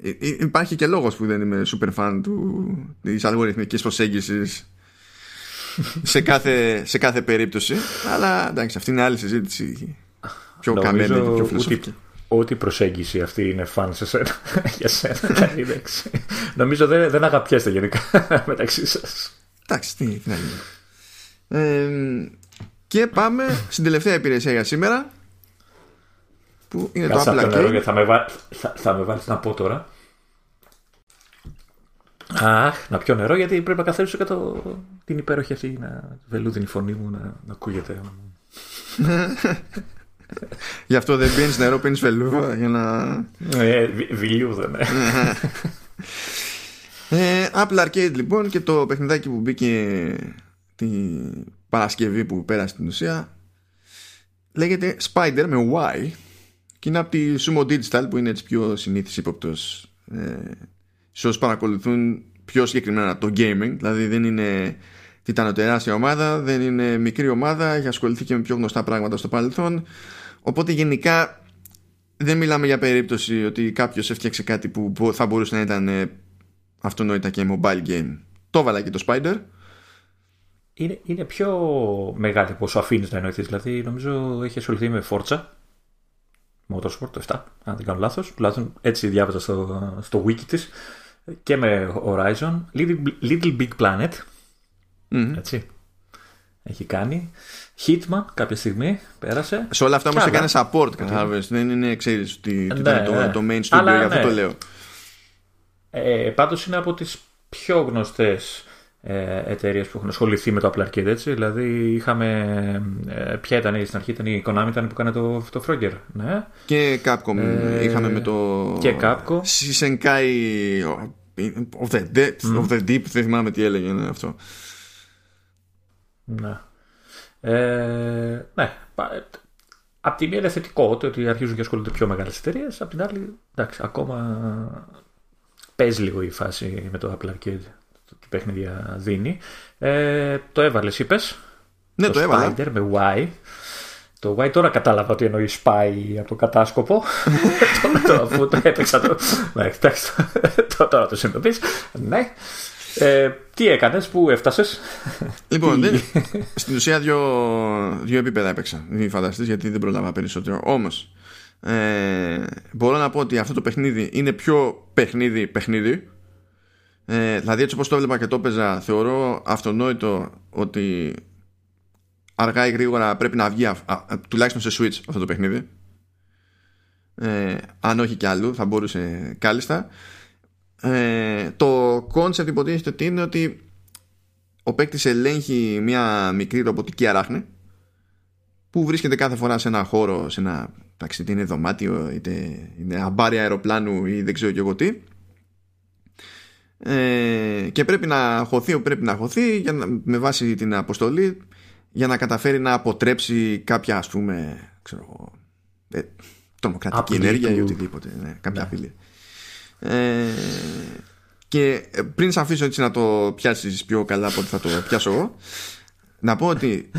ε, υπάρχει και λόγος που δεν είμαι super fan του, της αλγοριθμικής προσέγγισης σε κάθε, σε κάθε περίπτωση. Αλλά εντάξει, αυτή είναι άλλη συζήτηση. Πιο καμένη και πιο φιλοσοφική. Ό,τι προσέγγιση αυτή είναι φαν σε σένα, [LAUGHS] για σένα. Νομίζω δεν, δεν αγαπιέστε γενικά [LAUGHS] μεταξύ σας. Εντάξει, τι, τι να γίνει. Ε, και πάμε στην τελευταία υπηρεσία για σήμερα. Που είναι Κάτσε το Apple Arcade. Θα με, βά... θα, θα με βάλεις να πω τώρα. Αχ, να πιω νερό γιατί πρέπει να καθαρίσω κάτω την υπέροχη αυτή να βελούδινη φωνή μου να, να ακούγεται. Γι' αυτό δεν πίνεις νερό, πίνεις βελούδα για να. Ε, βιλιούδα, ναι. ε, Apple Arcade λοιπόν και το παιχνιδάκι που μπήκε την Παρασκευή που πέρασε στην ουσία λέγεται Spider με Y και είναι από τη Sumo Digital που είναι έτσι πιο συνήθις ύποπτος ε, σε όσους παρακολουθούν πιο συγκεκριμένα το gaming δηλαδή δεν είναι τεράστια ομάδα δεν είναι μικρή ομάδα έχει ασχοληθεί και με πιο γνωστά πράγματα στο παρελθόν Οπότε γενικά δεν μιλάμε για περίπτωση ότι κάποιος έφτιαξε κάτι που θα μπορούσε να ήταν ε, αυτονόητα και mobile game. Το έβαλα και το Spider. Είναι, είναι πιο μεγάλη πόσο αφήνεις να εννοηθείς. Δηλαδή, νομίζω έχει ασχοληθεί με Forza Motorsport 7, αν δεν κάνω λάθος. Τουλάχιστον έτσι διάβαζα στο, στο wiki της. και με Horizon. Little, Little Big Planet. Μμμ. Έτσι. Έχει κάνει. Hitman κάποια στιγμή πέρασε. Σε όλα αυτά όμως Κι έκανε άλλα. support, κατάλαβε. Δεν είναι, ξέρεις, ότι ότι Ναι, ήταν το, ναι. το main studio, Αλλά γι' αυτό ναι. το λέω. Ε, πάντως είναι από τις πιο γνωστές ε, εταιρείες που έχουν ασχοληθεί με το Apple Arcade έτσι. Δηλαδή είχαμε. Ε, ποια ήταν στην αρχή, ήταν η Konami ήταν που έκανε το, το Frogger. Ναι. Και Capcom Ε, είχαμε με το. και Capcom. Shisenkai of the, Deep, of the Deep, δεν θυμάμαι τι έλεγε ναι, αυτό. Ναι. Ε, ναι. πα- Απ' τη μία είναι θετικό το ότι αρχίζουν και ασχολούνται πιο μεγάλες εταιρείες. Απ' την άλλη, εντάξει, ακόμα παίζει λίγο η φάση με το Apple Arcade. Το τι παιχνίδια δίνει. Ε, το έβαλες, είπες; Ναι, το, έβαλα. Spider με Y. Το Y τώρα κατάλαβα ότι εννοείς spy από το κατάσκοπο. [LAUGHS] τώρα, τώρα, αφού το έπαιξα το. Ναι, εντάξει, το- τώρα το συνειδητοποιείς. Ναι. Ε, τι έκανες, πού έφτασες; Λοιπόν, δεν, στην ουσία δύο, δύο επίπεδα έπαιξα. Μην φανταστείς γιατί δεν προλάβα περισσότερο. Όμως, ε, μπορώ να πω ότι αυτό το παιχνίδι είναι πιο παιχνίδι παιχνίδι. Ε, δηλαδή έτσι όπως το έβλεπα και το έπαιζα θεωρώ αυτονόητο ότι αργά ή γρήγορα πρέπει να βγει α, α, τουλάχιστον σε Switch αυτό το παιχνίδι. Ε, αν όχι και αλλού θα μπορούσε κάλλιστα. Ε, το concept υποτίθεται ότι είναι ότι ο παίκτης ελέγχει μια μικρή ρομποτική αράχνη που βρίσκεται κάθε φορά σε ένα χώρο, σε ένα εντάξει, είτε είναι δωμάτιο, είτε είναι αμπάρια αεροπλάνου ή δεν ξέρω και εγώ τι. Ε, και πρέπει να χωθεί όπου πρέπει να χωθεί για να, με βάση την αποστολή για να καταφέρει να αποτρέψει κάποια ας πούμε ξέρω, εγώ, ε, τρομοκρατική Απειλή ενέργεια ή του- οτιδήποτε ναι, κάποια Ναι. απειλή. Ε, και ε, πριν σε αφήσω έτσι να το πιάσεις πιο καλά από ό,τι θα το πιάσω εγώ να πω ότι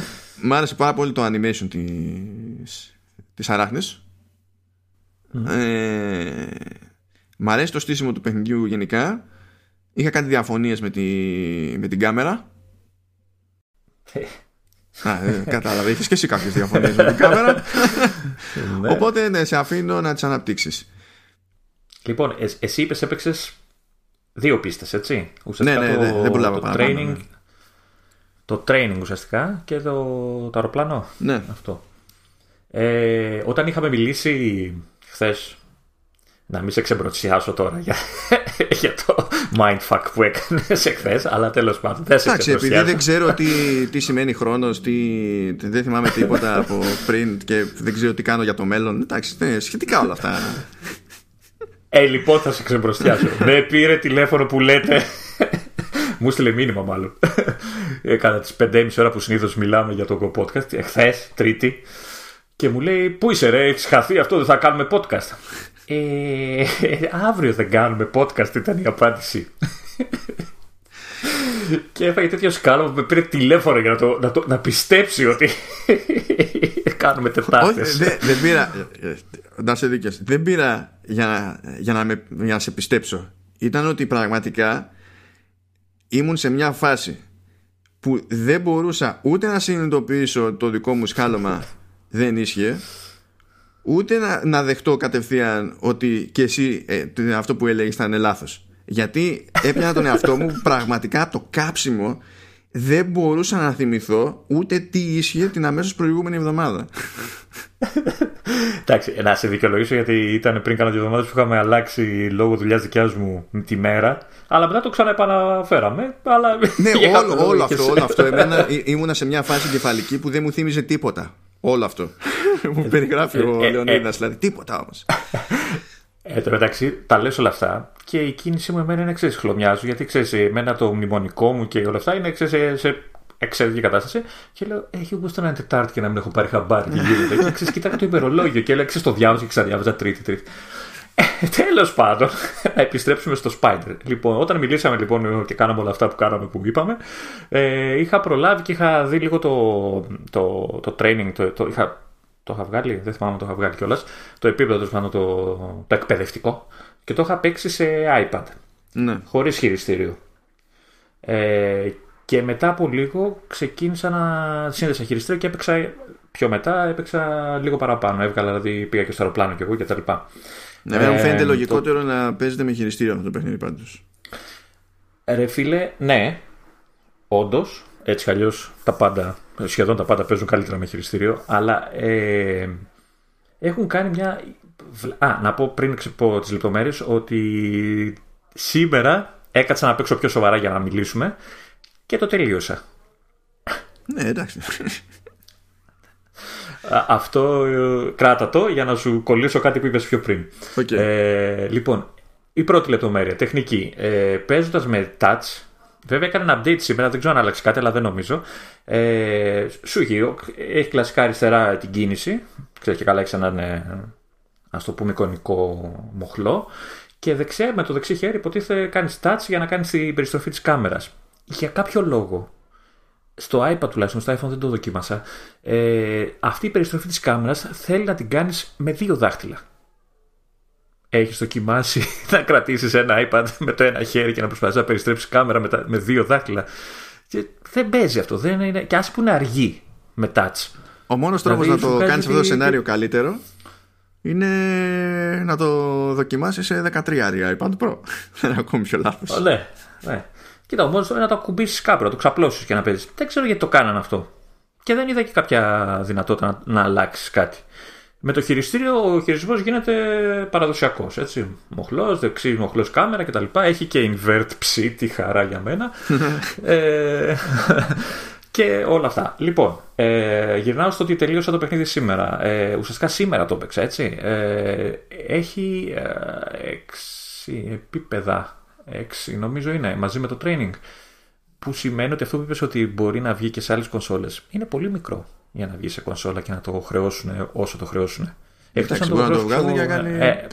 μου άρεσε πάρα πολύ το animation της, της αράχνης ε, μ' αρέσει το στήσιμο του παιχνιδιού γενικά είχα κάτι διαφωνίες με, τη, με την κάμερα Α, ε, κατάλαβε, είχες και εσύ κάποιες διαφωνίες με την κάμερα Ναι. οπότε ναι, σε αφήνω να τις αναπτύξεις Λοιπόν, ε, εσύ είπες έπαιξες δύο πίστες, έτσι; Ουσιαστικά Ναι, ναι, το, ναι, δεν προλάβα το παραπάνω, training. ναι. Το training ουσιαστικά και το, το αεροπλάνο. ναι, Αυτό. Ε, όταν είχαμε μιλήσει χθες. Να μην σε ξεμπροτσιάσω τώρα για, [LAUGHS] για το mindfuck που έκανες εχθές, αλλά τέλος πάντων δεν σε Εντάξει, επειδή ξεμπροτσιάζω. δεν ξέρω τι, τι σημαίνει χρόνος, τι, δεν θυμάμαι τίποτα από πριν και δεν ξέρω τι κάνω για το μέλλον. Εντάξει, ναι, σχετικά όλα αυτά. Ε, λοιπόν, θα σε ξεμπροστιάσω. [LAUGHS] Με πήρε τηλέφωνο που λέτε. Μου στείλε μήνυμα, μάλλον. Έκανα τις 5.30 ώρα που συνήθως μιλάμε για το podcast. Εχθές, Τρίτη. Και μου λέει: Πού είσαι, ρε, έχει χαθεί αυτό, δεν θα κάνουμε podcast. Ε, αύριο δεν κάνουμε podcast, ήταν η απάντηση. και έφαγε τέτοιο σκάλο που με πήρε τηλέφωνο για να, το, να, το, να πιστέψει ότι κάνουμε Όχι, Τετάρτε. δεν, δεν πήρα. ε, ε, Να σε δίκαιο. Δεν πήρα για να, για, να με, για να σε πιστέψω. Ήταν ότι πραγματικά ήμουν σε μια φάση που δεν μπορούσα ούτε να συνειδητοποιήσω το δικό μου σκάλωμα δεν ίσχυε ούτε να, να δεχτώ κατευθείαν ότι και εσύ ε, το- αυτό που έλεγες ήταν λάθος γιατί έπιανα τον εαυτό μου [LAUGHS] πραγματικά από το κάψιμο δεν μπορούσα να θυμηθώ ούτε τι ίσχυε την αμέσως προηγούμενη εβδομάδα [LAUGHS] Εντάξει, να σε δικαιολογήσω γιατί ήταν πριν κάνα δύο εβδομάδες που είχαμε αλλάξει λόγω δουλειάς δικιάς μου τη μέρα. Αλλά μετά το ξαναεπαναφέραμε. Αλλά Ναι, [LAUGHS] για κάποιο όλο, λόγο όλο είχες- αυτό, όλο αυτό. Εμένα ή- ήμουνα σε μια φάση κεφαλική που δεν μου θύμιζε τίποτα. Όλο αυτό. [LAUGHS] Μου περιγράφει ο ε, ε, Λεωνίδας, δηλαδή. Τίποτα όμως. Ε, εν τω μεταξύ, τα λες όλα αυτά και η κίνησή μου εμένα είναι εξή. Χλωμιάζω γιατί ξέρεις, εμένα το μνημονικό μου και όλα αυτά είναι ξέρεις, σε, σε εξαιρετική κατάσταση. Και λέω, έχει γούστο να είναι Τετάρτη και να μην έχω πάρει χαμπάρι τι γίνεται. και ξέρεις, κοιτάξτε το ημερολόγιο και λέω, ξέρεις, το διάβαζα και ξαναδιάβαζα Τρίτη, Τρίτη. Ε, Τέλος πάντων, [LAUGHS] να επιστρέψουμε στο Spider. Λοιπόν, όταν μιλήσαμε λοιπόν και κάναμε όλα αυτά που κάναμε που είπαμε, ε, είχα προλάβει και είχα δει λίγο το, το, το training. Το, το, είχα, το είχα βγάλει, δεν θυμάμαι αν το είχα βγάλει κιόλας. Το επίπεδο τέλος πάντων το, το εκπαιδευτικό. Και το είχα παίξει σε iPad. Ναι. Χωρίς χειριστήριο. Ε, και μετά από λίγο ξεκίνησα να σύνδεσα χειριστήριο και έπαιξα πιο μετά, έπαιξα λίγο παραπάνω. Έβγαλα, δηλαδή πήγα και στο αεροπλάνο κι εγώ κτλ. Ναι, εμένα μου Ε, φαίνεται το- λογικότερο να παίζετε με χειριστήριο αυτό το παιχνίδι πάντως. Ρε φίλε, ναι, όντως. Έτσι κι αλλιώς τα πάντα, σχεδόν τα πάντα παίζουν καλύτερα με χειριστήριο. Αλλά ε, έχουν κάνει μια. Α, να πω πριν πω τις λεπτομέρειες ότι σήμερα έκατσα να παίξω πιο σοβαρά για να μιλήσουμε και το τελείωσα. Ναι, εντάξει. Αυτό ε, κράτα το για να σου κολλήσω κάτι που είπες πιο πριν. Okay. Ε, λοιπόν, η πρώτη λεπτομέρεια, τεχνική. Ε, Παίζοντας με touch, βέβαια έκανε ένα update σήμερα, δεν ξέρω αν άλλαξε κάτι, αλλά δεν νομίζω. Ε, σου έχει, έχει κλασικά αριστερά την κίνηση. Ξέρεις και καλά έχει έναν, ας το πούμε, εικονικό μοχλό. Και δεξιά, με το δεξί χέρι υποτίθεται κάνεις touch για να κάνεις την περιστροφή της κάμερας. Για κάποιο λόγο στο iPad τουλάχιστον, στο iPhone δεν το δοκίμασα, ε, αυτή η περιστροφή της κάμερας θέλει να την κάνεις με δύο δάχτυλα. Έχεις δοκιμάσει [LAUGHS] να κρατήσεις ένα iPad με το ένα χέρι και να προσπαθείς να περιστρέψεις κάμερα με, με δύο δάχτυλα. Και δεν παίζει αυτό. Δεν είναι, και άσε που είναι αργή με touch. Ο μόνος τρόπος δηλαδή, να το κάνεις αυτό το σενάριο καλύτερο είναι να το δοκιμάσεις σε 13 iPad Pro. [LAUGHS] Δεν είναι ακόμη πιο λάθος. Ναι, ναι. Κοίτα, μόνος είναι να το ακουμπήσεις κάπου, να το ξαπλώσεις και να παίζεις. Δεν ξέρω γιατί το κάνανε αυτό. Και δεν είδα και κάποια δυνατότητα να, να αλλάξεις κάτι. Με το χειριστήριο ο χειρισμός γίνεται παραδοσιακός. Μοχλός, δεξί μοχλός κάμερα κτλ. Έχει και invert ψή, τη χαρά για μένα. [LAUGHS] ε, και όλα αυτά. Λοιπόν, ε, γυρνάω στο ότι τελείωσα το παιχνίδι σήμερα. Ε, ουσιαστικά σήμερα το έπαιξα, έτσι. Ε, έχει ε, έξι επίπεδα 6 νομίζω είναι, μαζί με το training. Που σημαίνει ότι αυτό που είπες ότι μπορεί να βγει και σε άλλες κονσόλες είναι πολύ μικρό για να βγεις σε κονσόλα και να το χρεώσουν όσο το χρεώσουν. Εκτός να το, να το βγάλουν για κάνει... Ε,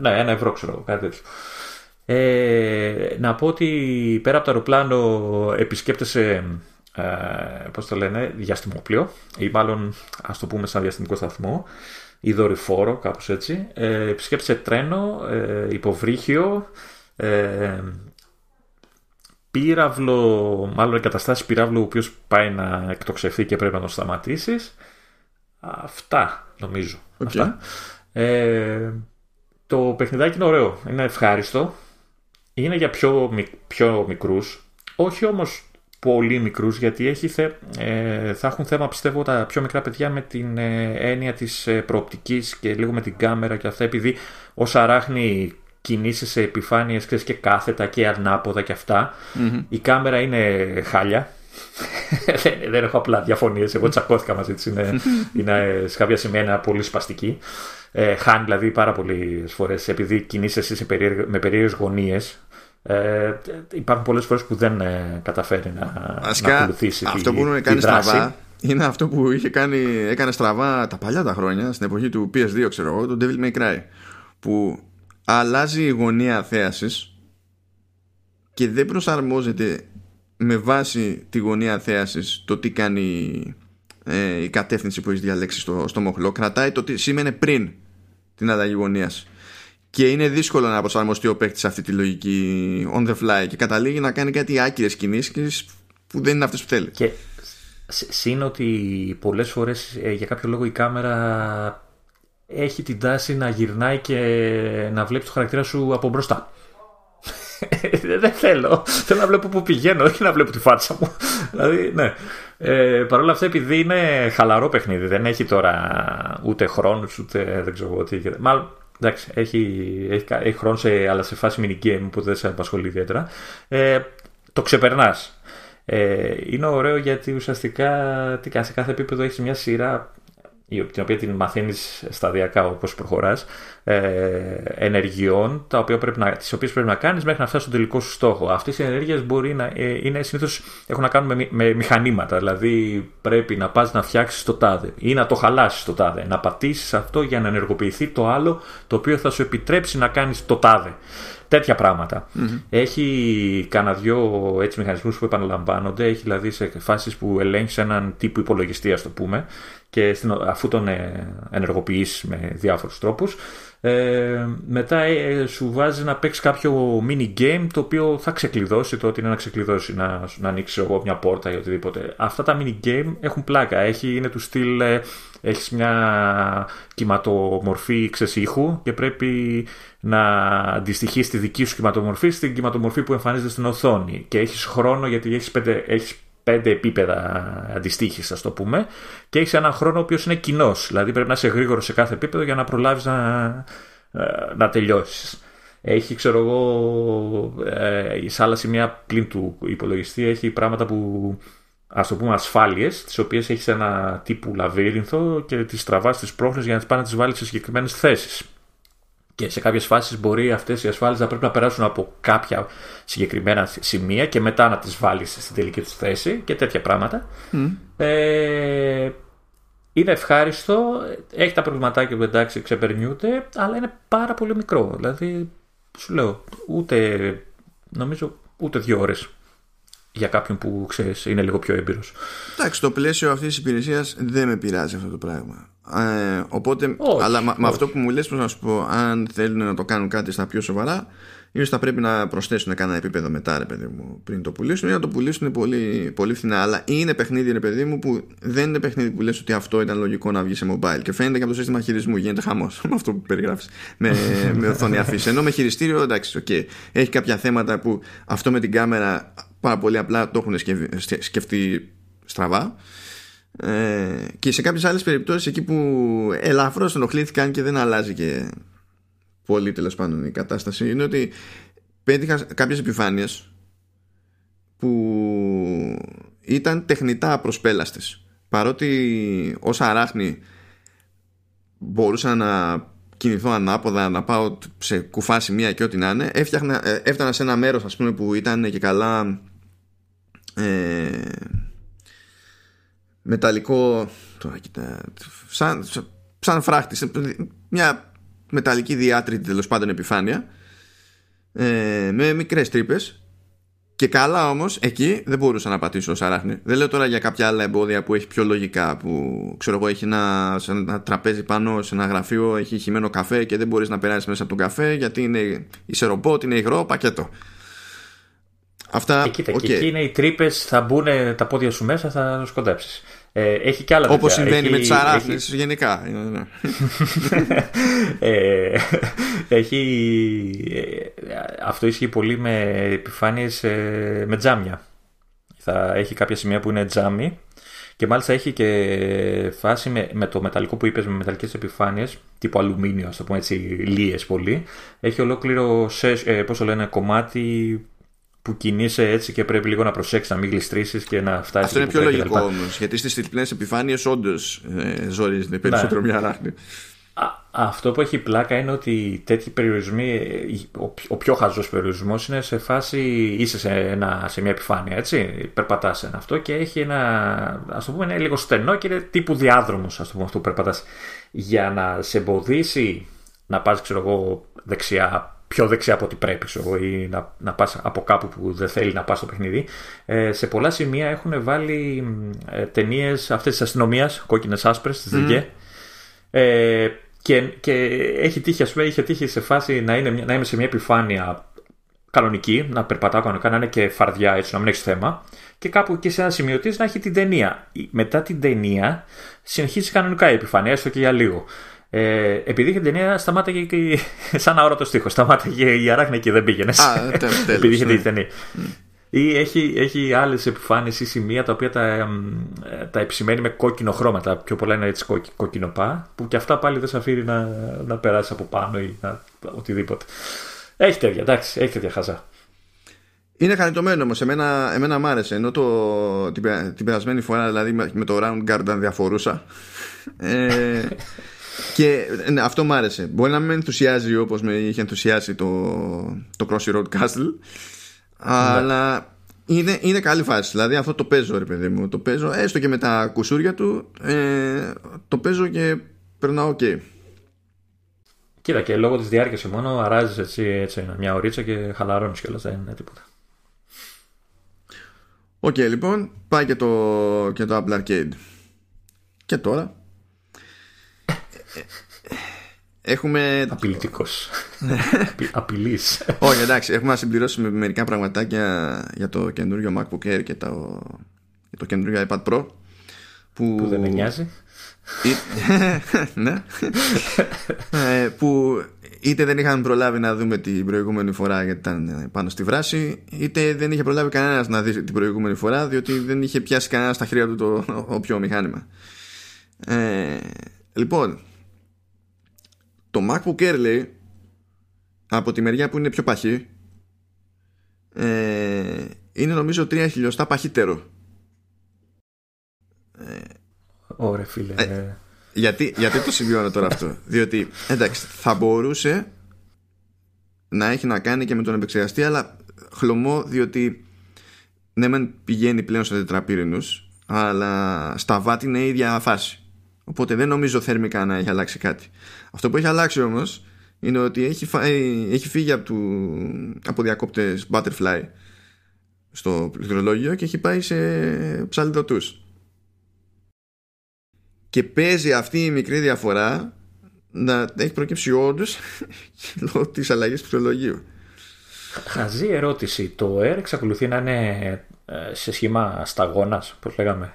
ναι, ένα ευρώ ξέρω, κάτι τέτοιο. Ε, να πω ότι πέρα από το αεροπλάνο επισκέπτεσαι ε, πώς το λένε, διαστημόπλιο ή μάλλον ας το πούμε σαν διαστημικό σταθμό ή δορυφόρο κάπως έτσι ε, επισκέπτεσαι τρένο, ε, υποβρύχιο ε, πύραυλο, μάλλον εγκαταστάσεις πύραυλου ο οποίος πάει να εκτοξευθεί και πρέπει να τον σταματήσεις. Αυτά νομίζω. Αυτά. Ε, το παιχνιδάκι είναι ωραίο, είναι ευχάριστο. Είναι για πιο, πιο μικρούς, όχι όμως πολύ μικρούς γιατί έχει ε, θα έχουν θέμα πιστεύω τα πιο μικρά παιδιά με την ε, έννοια της ε, προοπτικής και λίγο με την κάμερα και αυτά επειδή όσα ράχνει κινήσεις σε επιφάνειες και κάθετα και ανάποδα και αυτα Η κάμερα είναι χάλια. [LAUGHS] δεν, δεν έχω απλά διαφωνίες, εγώ τσακώθηκα μαζί της. Είναι, είναι σε κάποια σημεία πολύ σπαστική. Ε, χάνει δηλαδή πάρα πολλές φορές επειδή κινείσαι εσύ με περίεργες γωνίες. Ε, υπάρχουν πολλές φορές που δεν ε, καταφέρει να, Ασικά, να ακολουθήσει αυτό που να κάνει στραβά είναι αυτό που είχε κάνει, έκανε στραβά τα παλιά τα χρόνια στην εποχή του PS2 ξέρω εγώ, το Devil May Cry που αλλάζει η γωνία θέασης και δεν προσαρμόζεται με βάση τη γωνία θέασης το τι κάνει ε, η κατεύθυνση που έχεις διαλέξει στο, στο μοχλό. Κρατάει το τι σήμαινε πριν την αλλαγή γωνίας. Και είναι δύσκολο να προσαρμοστεί ο παίκτης σε αυτή τη λογική on the fly και καταλήγει να κάνει κάτι άκυρες κινήσεις που δεν είναι αυτές που θέλει. Και σύν ότι πολλές φορές ε, για κάποιο λόγο η κάμερα έχει την τάση να γυρνάει και να βλέπει το χαρακτήρα σου από μπροστά. [LAUGHS] δεν θέλω. Θέλω να βλέπω που πηγαίνω, όχι να βλέπω τη φάτσα μου. [LAUGHS] δηλαδή, ναι. Ε, Παρ' όλα αυτά, επειδή είναι χαλαρό παιχνίδι, δεν έχει τώρα ούτε χρόνους, ούτε δεν ξέρω τι. Μάλλον, εντάξει, έχει, έχει, έχει χρόνο σε, αλλά σε φάση mini-game που δεν σε απασχολεί ιδιαίτερα. Ε, το ξεπερνάς. Ε, είναι ωραίο γιατί ουσιαστικά τι, σε κάθε επίπεδο έχεις μια σειρά την οποία την μαθαίνεις σταδιακά όπως προχωράς, ε, ενεργειών τα οποία πρέπει να, τις οποίες πρέπει να κάνεις μέχρι να φτάσεις στον τελικό σου στόχο. Αυτές οι ενέργειες μπορεί να ε, είναι συνήθως έχουν να κάνουν με, με, μηχανήματα, δηλαδή πρέπει να πας να φτιάξεις το τάδε ή να το χαλάσεις το τάδε, να πατήσεις αυτό για να ενεργοποιηθεί το άλλο το οποίο θα σου επιτρέψει να κάνεις το τάδε. Τέτοια Έχει κανένα δυο έτσι μηχανισμούς που επαναλαμβάνονται. Έχει δηλαδή σε φάσεις που ελέγχεις έναν τύπο υπολογιστή, ας το πούμε, και αφού τον ενεργοποιήσει με διάφορους τρόπους ε, μετά ε, σου βάζει να παίξεις κάποιο mini game το οποίο θα ξεκλειδώσει το ότι είναι να ξεκλειδώσει, να, να ανοίξεις εγώ μια πόρτα ή οτιδήποτε. Αυτά τα mini game έχουν πλάκα. Έχει, είναι του στυλ, ε, έχεις μια κυματομορφή ξεσύχου και πρέπει να αντιστοιχείς τη δική σου κυματομορφή στην κυματομορφή που εμφανίζεται στην οθόνη. Και έχεις χρόνο γιατί έχεις πέντε, έχεις πέντε επίπεδα αντιστοίχησης, ας το πούμε, και έχεις έναν χρόνο ο οποίος είναι κοινός. Δηλαδή πρέπει να είσαι γρήγορος σε κάθε επίπεδο για να προλάβεις να, ε, να τελειώσεις. Έχει, ξέρω εγώ, ε, σε άλλα σημεία πλην του υπολογιστή έχει πράγματα που ας το πούμε ασφάλειες, τις οποίες έχεις ένα τύπου λαβύρινθο και τις τραβάς τις πρόχνε για να τις πάνε να τις βάλεις σε συγκεκριμένες θέσεις. Και σε κάποιες φάσεις μπορεί αυτές οι ασφάλειες να πρέπει να περάσουν από κάποια συγκεκριμένα σημεία και μετά να τις βάλεις στην τελική τους θέση και τέτοια πράγματα. Ε, είναι ευχάριστο, έχει τα προβληματάκια που εντάξει ξεπερνιούνται, αλλά είναι πάρα πολύ μικρό. Δηλαδή, σου λέω, ούτε νομίζω ούτε δύο ώρες για κάποιον που ξέρεις είναι λίγο πιο έμπειρος. Εντάξει, το πλαίσιο αυτής της υπηρεσίας δεν με πειράζει αυτό το πράγμα. Ε, οπότε, αλλά με αυτό που μου λες πώς να σου πω αν θέλουν να το κάνουν κάτι στα πιο σοβαρά ίσως θα πρέπει να προσθέσουν κανένα επίπεδο μετά ρε παιδί μου πριν το πουλήσουν. Ή να το πουλήσουν πολύ, πολύ φθηνά. Αλλά είναι παιχνίδι ρε παιδί μου που δεν είναι παιχνίδι που λες ότι αυτό ήταν λογικό να βγει σε mobile. Και φαίνεται και από το σύστημα χειρισμού. Γίνεται χαμός [LAUGHS] με αυτό που περιγράφεις. Με, με οθόνη αφήση ενώ με χειριστήριο εντάξει okay, έχει κάποια θέματα που αυτό με την κάμερα πάρα πολύ απλά το έχουν σκεφτεί στραβά ε, και σε κάποιες άλλες περιπτώσεις εκεί που ελαφρώς ενοχλήθηκαν και δεν αλλάζει και πολύ τέλος πάντων η κατάσταση είναι ότι πέτυχα κάποιες επιφάνειες που ήταν τεχνητά προσπέλαστες παρότι όσα αράχνη μπορούσα να κινηθώ ανάποδα να πάω σε κουφά σημεία και ό,τι να είναι έφτιαχνα, ε, έφτανα σε ένα μέρος ας πούμε που ήταν και καλά ε, μεταλλικό τώρα κοίτα, σαν, σαν φράχτη μια μεταλλική διάτρητη τέλος πάντων επιφάνεια ε, με μικρές τρύπες. και καλά όμως εκεί δεν μπορούσα να πατήσω ως αράχνη δεν λέω τώρα για κάποια άλλα εμπόδια που έχει πιο λογικά που ξέρω εγώ έχει ένα, ένα τραπέζι πάνω σε ένα γραφείο έχει χυμένο καφέ και δεν μπορείς να περάσεις μέσα από τον καφέ γιατί είναι είσαι ρομπότ, είναι υγρό πακέτο Αυτά, και κοίτα, okay. και εκεί είναι οι τρύπες, θα μπουν τα πόδια σου μέσα, θα σκοντέψεις. Ε, έχει και άλλα Όπως συμβαίνει με τις αράχνε γενικά. [LAUGHS] ε, έχει, ε, αυτό ισχύει πολύ με επιφάνειες ε, με τζάμια. Θα έχει κάποια σημεία που είναι τζάμι και μάλιστα έχει και φάση με, με το μεταλλικό που είπες με μεταλλικές επιφάνειες τύπου αλουμίνιο, ας το πούμε έτσι, λίες πολύ. Έχει ολόκληρο, ε, πώς το λένε, κομμάτι που κινείσαι έτσι και πρέπει λίγο να προσέξεις να μην γλιστρήσεις και να φτάσεις. Αυτό είναι πιο λογικό όμως. Γιατί στις τριπλέ επιφάνειες όντως ε, ζορίζεται περισσότερο ναι. μια αράχνη. Αυτό που έχει πλάκα είναι ότι τέτοιοι περιορισμοί, ο, ο πιο χαζός περιορισμός είναι σε φάση είσαι σε, ένα, σε μια επιφάνεια, έτσι. Περπατάς ένα αυτό και έχει ένα, ας το πούμε, είναι λίγο στενό και είναι τύπου διάδρομος, ας το πούμε, αυτό που περπατάς. Για να σε εμποδίσει να πας, ξέρω εγώ, δεξιά πιο δεξιά από ό,τι πρέπει ξέρω, ή να, να πας από κάπου που δεν θέλει να πας στο παιχνίδι. Ε, σε πολλά σημεία έχουν βάλει ε, ταινίες αυτές της αστυνομίας, κόκκινες άσπρες, της mm. ε, και, και έχει τύχει, ας πούμε, είχε τύχει σε φάση να, είναι, να είμαι σε μια επιφάνεια κανονική, να περπατάω κανονικά, να είναι και φαρδιά έτσι, να μην έχεις θέμα. Και κάπου εκεί σε ένα σημείο της να έχει την ταινία. Μετά την ταινία συνεχίζει κανονικά η επιφάνεια, έστω και για λίγο. Ε, επειδή είχε την ταινία, σταμάταγε και [LAUGHS] σαν αόρατος στίχος. Σταμάταγε η αράχνη και δεν πήγαινε. [LAUGHS] επειδή είχε την ταινία. Ή έχει, έχει άλλες επιφάνειες ή σημεία τα οποία τα, τα επισημαίνει με κόκκινο χρώμα. Τα πιο πολλά είναι έτσι κόκκινο που και αυτά πάλι δεν σε αφήνει να, να περάσεις από πάνω ή να, οτιδήποτε. Έχει τέτοια, εντάξει, έχει τέτοια χαζά. Είναι χαριτωμένο όμως. Εμένα, εμένα μ' άρεσε. Ενώ το, την, την περασμένη φορά δηλαδή με το Round Guard διαφορούσα. Ε, [LAUGHS] και ναι, αυτό μου άρεσε. Μπορεί να με ενθουσιάζει όπως με είχε ενθουσιάσει το, το Crossy Road Castle. Αλλά είναι, είναι καλή φάση. Δηλαδή αυτό το παίζω, ρε παιδί μου. Το παίζω έστω και με τα κουσούρια του. Ε, το παίζω και περνάω OK. Okay. Κοίτα και λόγω της διάρκειας μόνο αράζεις έτσι, έτσι μια ωρίτσα και χαλαρώνεις κιόλας. Δεν είναι τίποτα. OK, okay, λοιπόν, πάει και το, και το Apple Arcade. Και τώρα Έχουμε. Απειλητικός. Απειλής. Όχι, εντάξει, έχουμε να συμπληρώσουμε μερικά πραγματάκια για το καινούριο MacBook Air και το, το καινούριο iPad Pro. Που, που δεν με νοιάζει. ναι. ε, που είτε δεν είχαν προλάβει να δούμε την προηγούμενη φορά γιατί ήταν πάνω στη βράση, είτε δεν είχε προλάβει κανένας να δει την προηγούμενη φορά διότι δεν είχε πιάσει κανένας στα χρήματα του το όποιο μηχάνημα. Ε, λοιπόν, το MacBook Air λέει από τη μεριά που είναι πιο παχύ ε, είναι νομίζω 3 χιλιοστά παχύτερο. Ε, Ωραία φίλε. Ε, γιατί, γιατί το σημειώνω τώρα αυτό; Διότι εντάξει θα μπορούσε να έχει να κάνει και με τον επεξεργαστή αλλά χλωμό διότι ναι μεν πηγαίνει πλέον σε τετραπύρινους αλλά στα βάτη είναι η ίδια φάση. Οπότε δεν νομίζω θερμικά να έχει αλλάξει κάτι. Αυτό που έχει αλλάξει όμως είναι ότι έχει, φάει, έχει φύγει από, του, από διακόπτες butterfly στο πληκτρολόγιο και έχει πάει σε ψαλιδωτούς. Και παίζει αυτή η μικρή διαφορά να έχει προκύψει όντως [LAUGHS] λόγω της αλλαγής του πληκτρολογίου. Χαζή ερώτηση. Το Air εξακολουθεί να είναι ε, σε σχήμα σταγόνας, πώς λέγαμε;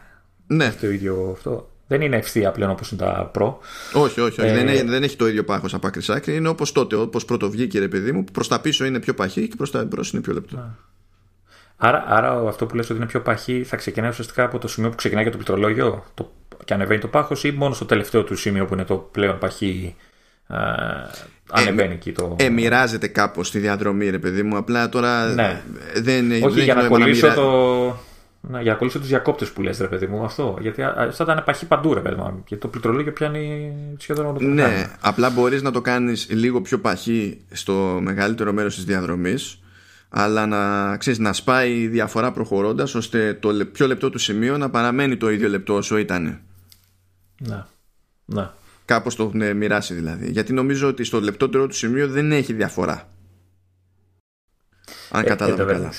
Ναι. Το ίδιο αυτό. Δεν είναι ευθεία πλέον όπως είναι τα Pro. Όχι, όχι. όχι. Ε... Δεν, δεν έχει το ίδιο πάχος από άκρη άκρη. Είναι όπως τότε, όπως πρώτο βγήκε, ρε παιδί μου, που προς τα πίσω είναι πιο παχύ και προς τα εμπρό είναι πιο λεπτό. Να. Άρα, άρα αυτό που λες ότι είναι πιο παχύ θα ξεκινάει ουσιαστικά από το σημείο που ξεκινάει και το πληκτρολόγιο το, και ανεβαίνει το πάχος ή μόνο στο τελευταίο του σημείο που είναι το πλέον παχύ ε, ανεβαίνει ε, εκεί το. Ε, μοιράζεται κάπως τη διαδρομή, ρε παιδί μου. Απλά τώρα ναι. δεν Όχι, δεν για να κολλήσω το. Να, για να κολλήσω τους διακόπτες που λες, ρε παιδί μου, αυτό. Γιατί θα ήταν παχύ παντού, ρε παιδί μου. Γιατί το πληκτρολόγιο πιάνει σχεδόν όλο το Ναι, απλά μπορείς να το κάνεις λίγο πιο παχύ στο μεγαλύτερο μέρος της διαδρομής, αλλά να, ξέρεις, να σπάει η διαφορά προχωρώντας ώστε το πιο λεπτό του σημείο να παραμένει το ίδιο λεπτό όσο ήταν. Ναι. ναι. Κάπως το έχουν μοιράσει δηλαδή. Γιατί νομίζω ότι στο λεπτότερο του σημείο δεν έχει διαφορά. Αν ε, κατάλαβα καλά.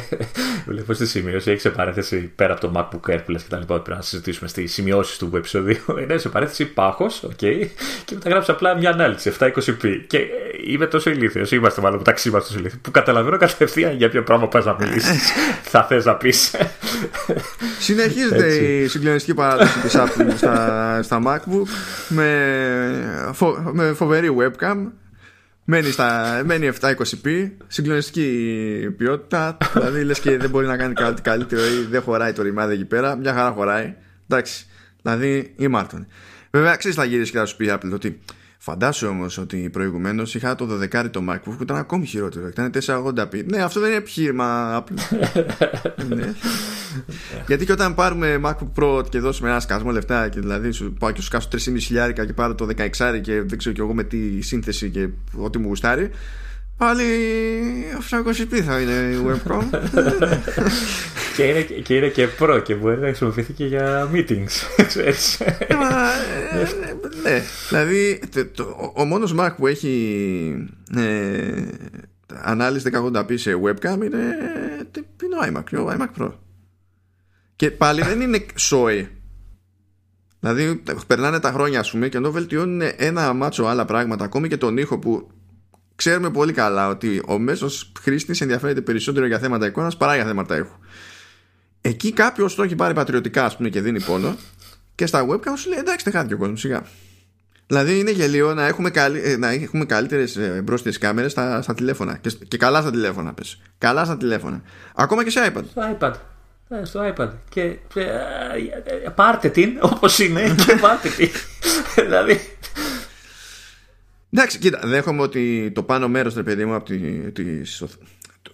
[LAUGHS] Βλέπω στη σημείωση, έχεις σε παρέθεση πέρα από το MacBook Air που λες και τα λοιπά, πρέπει να συζητήσουμε στη σημειώσεις του επεισοδίου. [LAUGHS] Είναι σε παρέθεση πάχος, OK, okay, και μετά γράψει απλά μια ανάλυση 720p. Και είμαι τόσο ηλίθιος, είμαστε μάλλον μεταξύ μας τόσο ηλίθιοι, που καταλαβαίνω κατευθείαν για ποιο πράγμα πας να μιλήσεις. [LAUGHS] θα θες να πεις. Συνεχίζεται η συγκλονιστική παράδοση της Apple στα, στα MacBook με, φο, με φοβερή webcam Μένει, στα, μένει 720p, συγκλονιστική ποιότητα. Δηλαδή λες και δεν μπορεί να κάνει κάτι καλύτερο ή δεν χωράει το ρημάδι εκεί πέρα. Μια χαρά χωράει. Εντάξει. Δηλαδή η Μάρτον. Βέβαια, ξέρεις, θα γυρίσει και θα σου πει Apple ότι Φαντάσου όμως ότι προηγουμένως είχα το 12 το MacBook που ήταν ακόμη χειρότερο. Ήταν 480p. Ναι, αυτό δεν είναι επιχείρημα. [LAUGHS] ναι. Γιατί και όταν πάρουμε MacBook Pro και δώσουμε ένα σκασμό λεφτά και δηλαδή σου πάω και σου κάσω 3.500 και πάρω το 16 και δεν ξέρω κι εγώ με τι σύνθεση και ό,τι μου γουστάρει. Πάλι 720p θα είναι η webcam. [LAUGHS] και, είναι, και είναι και προ και μπορεί να χρησιμοποιηθεί και για meetings. [LAUGHS] Ξέρεις. Ε, ναι, δηλαδή το, ο μόνος Mac που έχει ε, ανάλυση 1080p σε webcam είναι, είναι ο iMac, ο iMac Pro. Και πάλι δεν είναι σόι. Δηλαδή περνάνε τα χρόνια ας πούμε και ενώ βελτιώνουν ένα μάτσο άλλα πράγματα ακόμη και τον ήχο που ξέρουμε πολύ καλά ότι ο μέσος χρήστης ενδιαφέρεται περισσότερο για θέματα εικόνας παρά για θέματα ήχου. Εκεί κάποιος το έχει πάρει πατριωτικά, ας πούμε, και δίνει πόνο, και στα webcam σου λέει εντάξει, δεν χάθηκε ο κόσμος, σιγά. Δηλαδή είναι γελίο να έχουμε, καλύ... Ε, να έχουμε καλύτερες μπρόστιε κάμερες στα, στα τηλέφωνα. Και, και καλά στα τηλέφωνα, πες. Καλά στα τηλέφωνα. Ακόμα και σε iPad. Στο iPad. Ε, στο iPad. Και ε, πάρτε την όπως είναι και πάρτε την. [LAUGHS] δηλαδή Εντάξει, κοίτα, δέχομαι ότι το πάνω μέρος, ρε παιδί μου, από τη, της,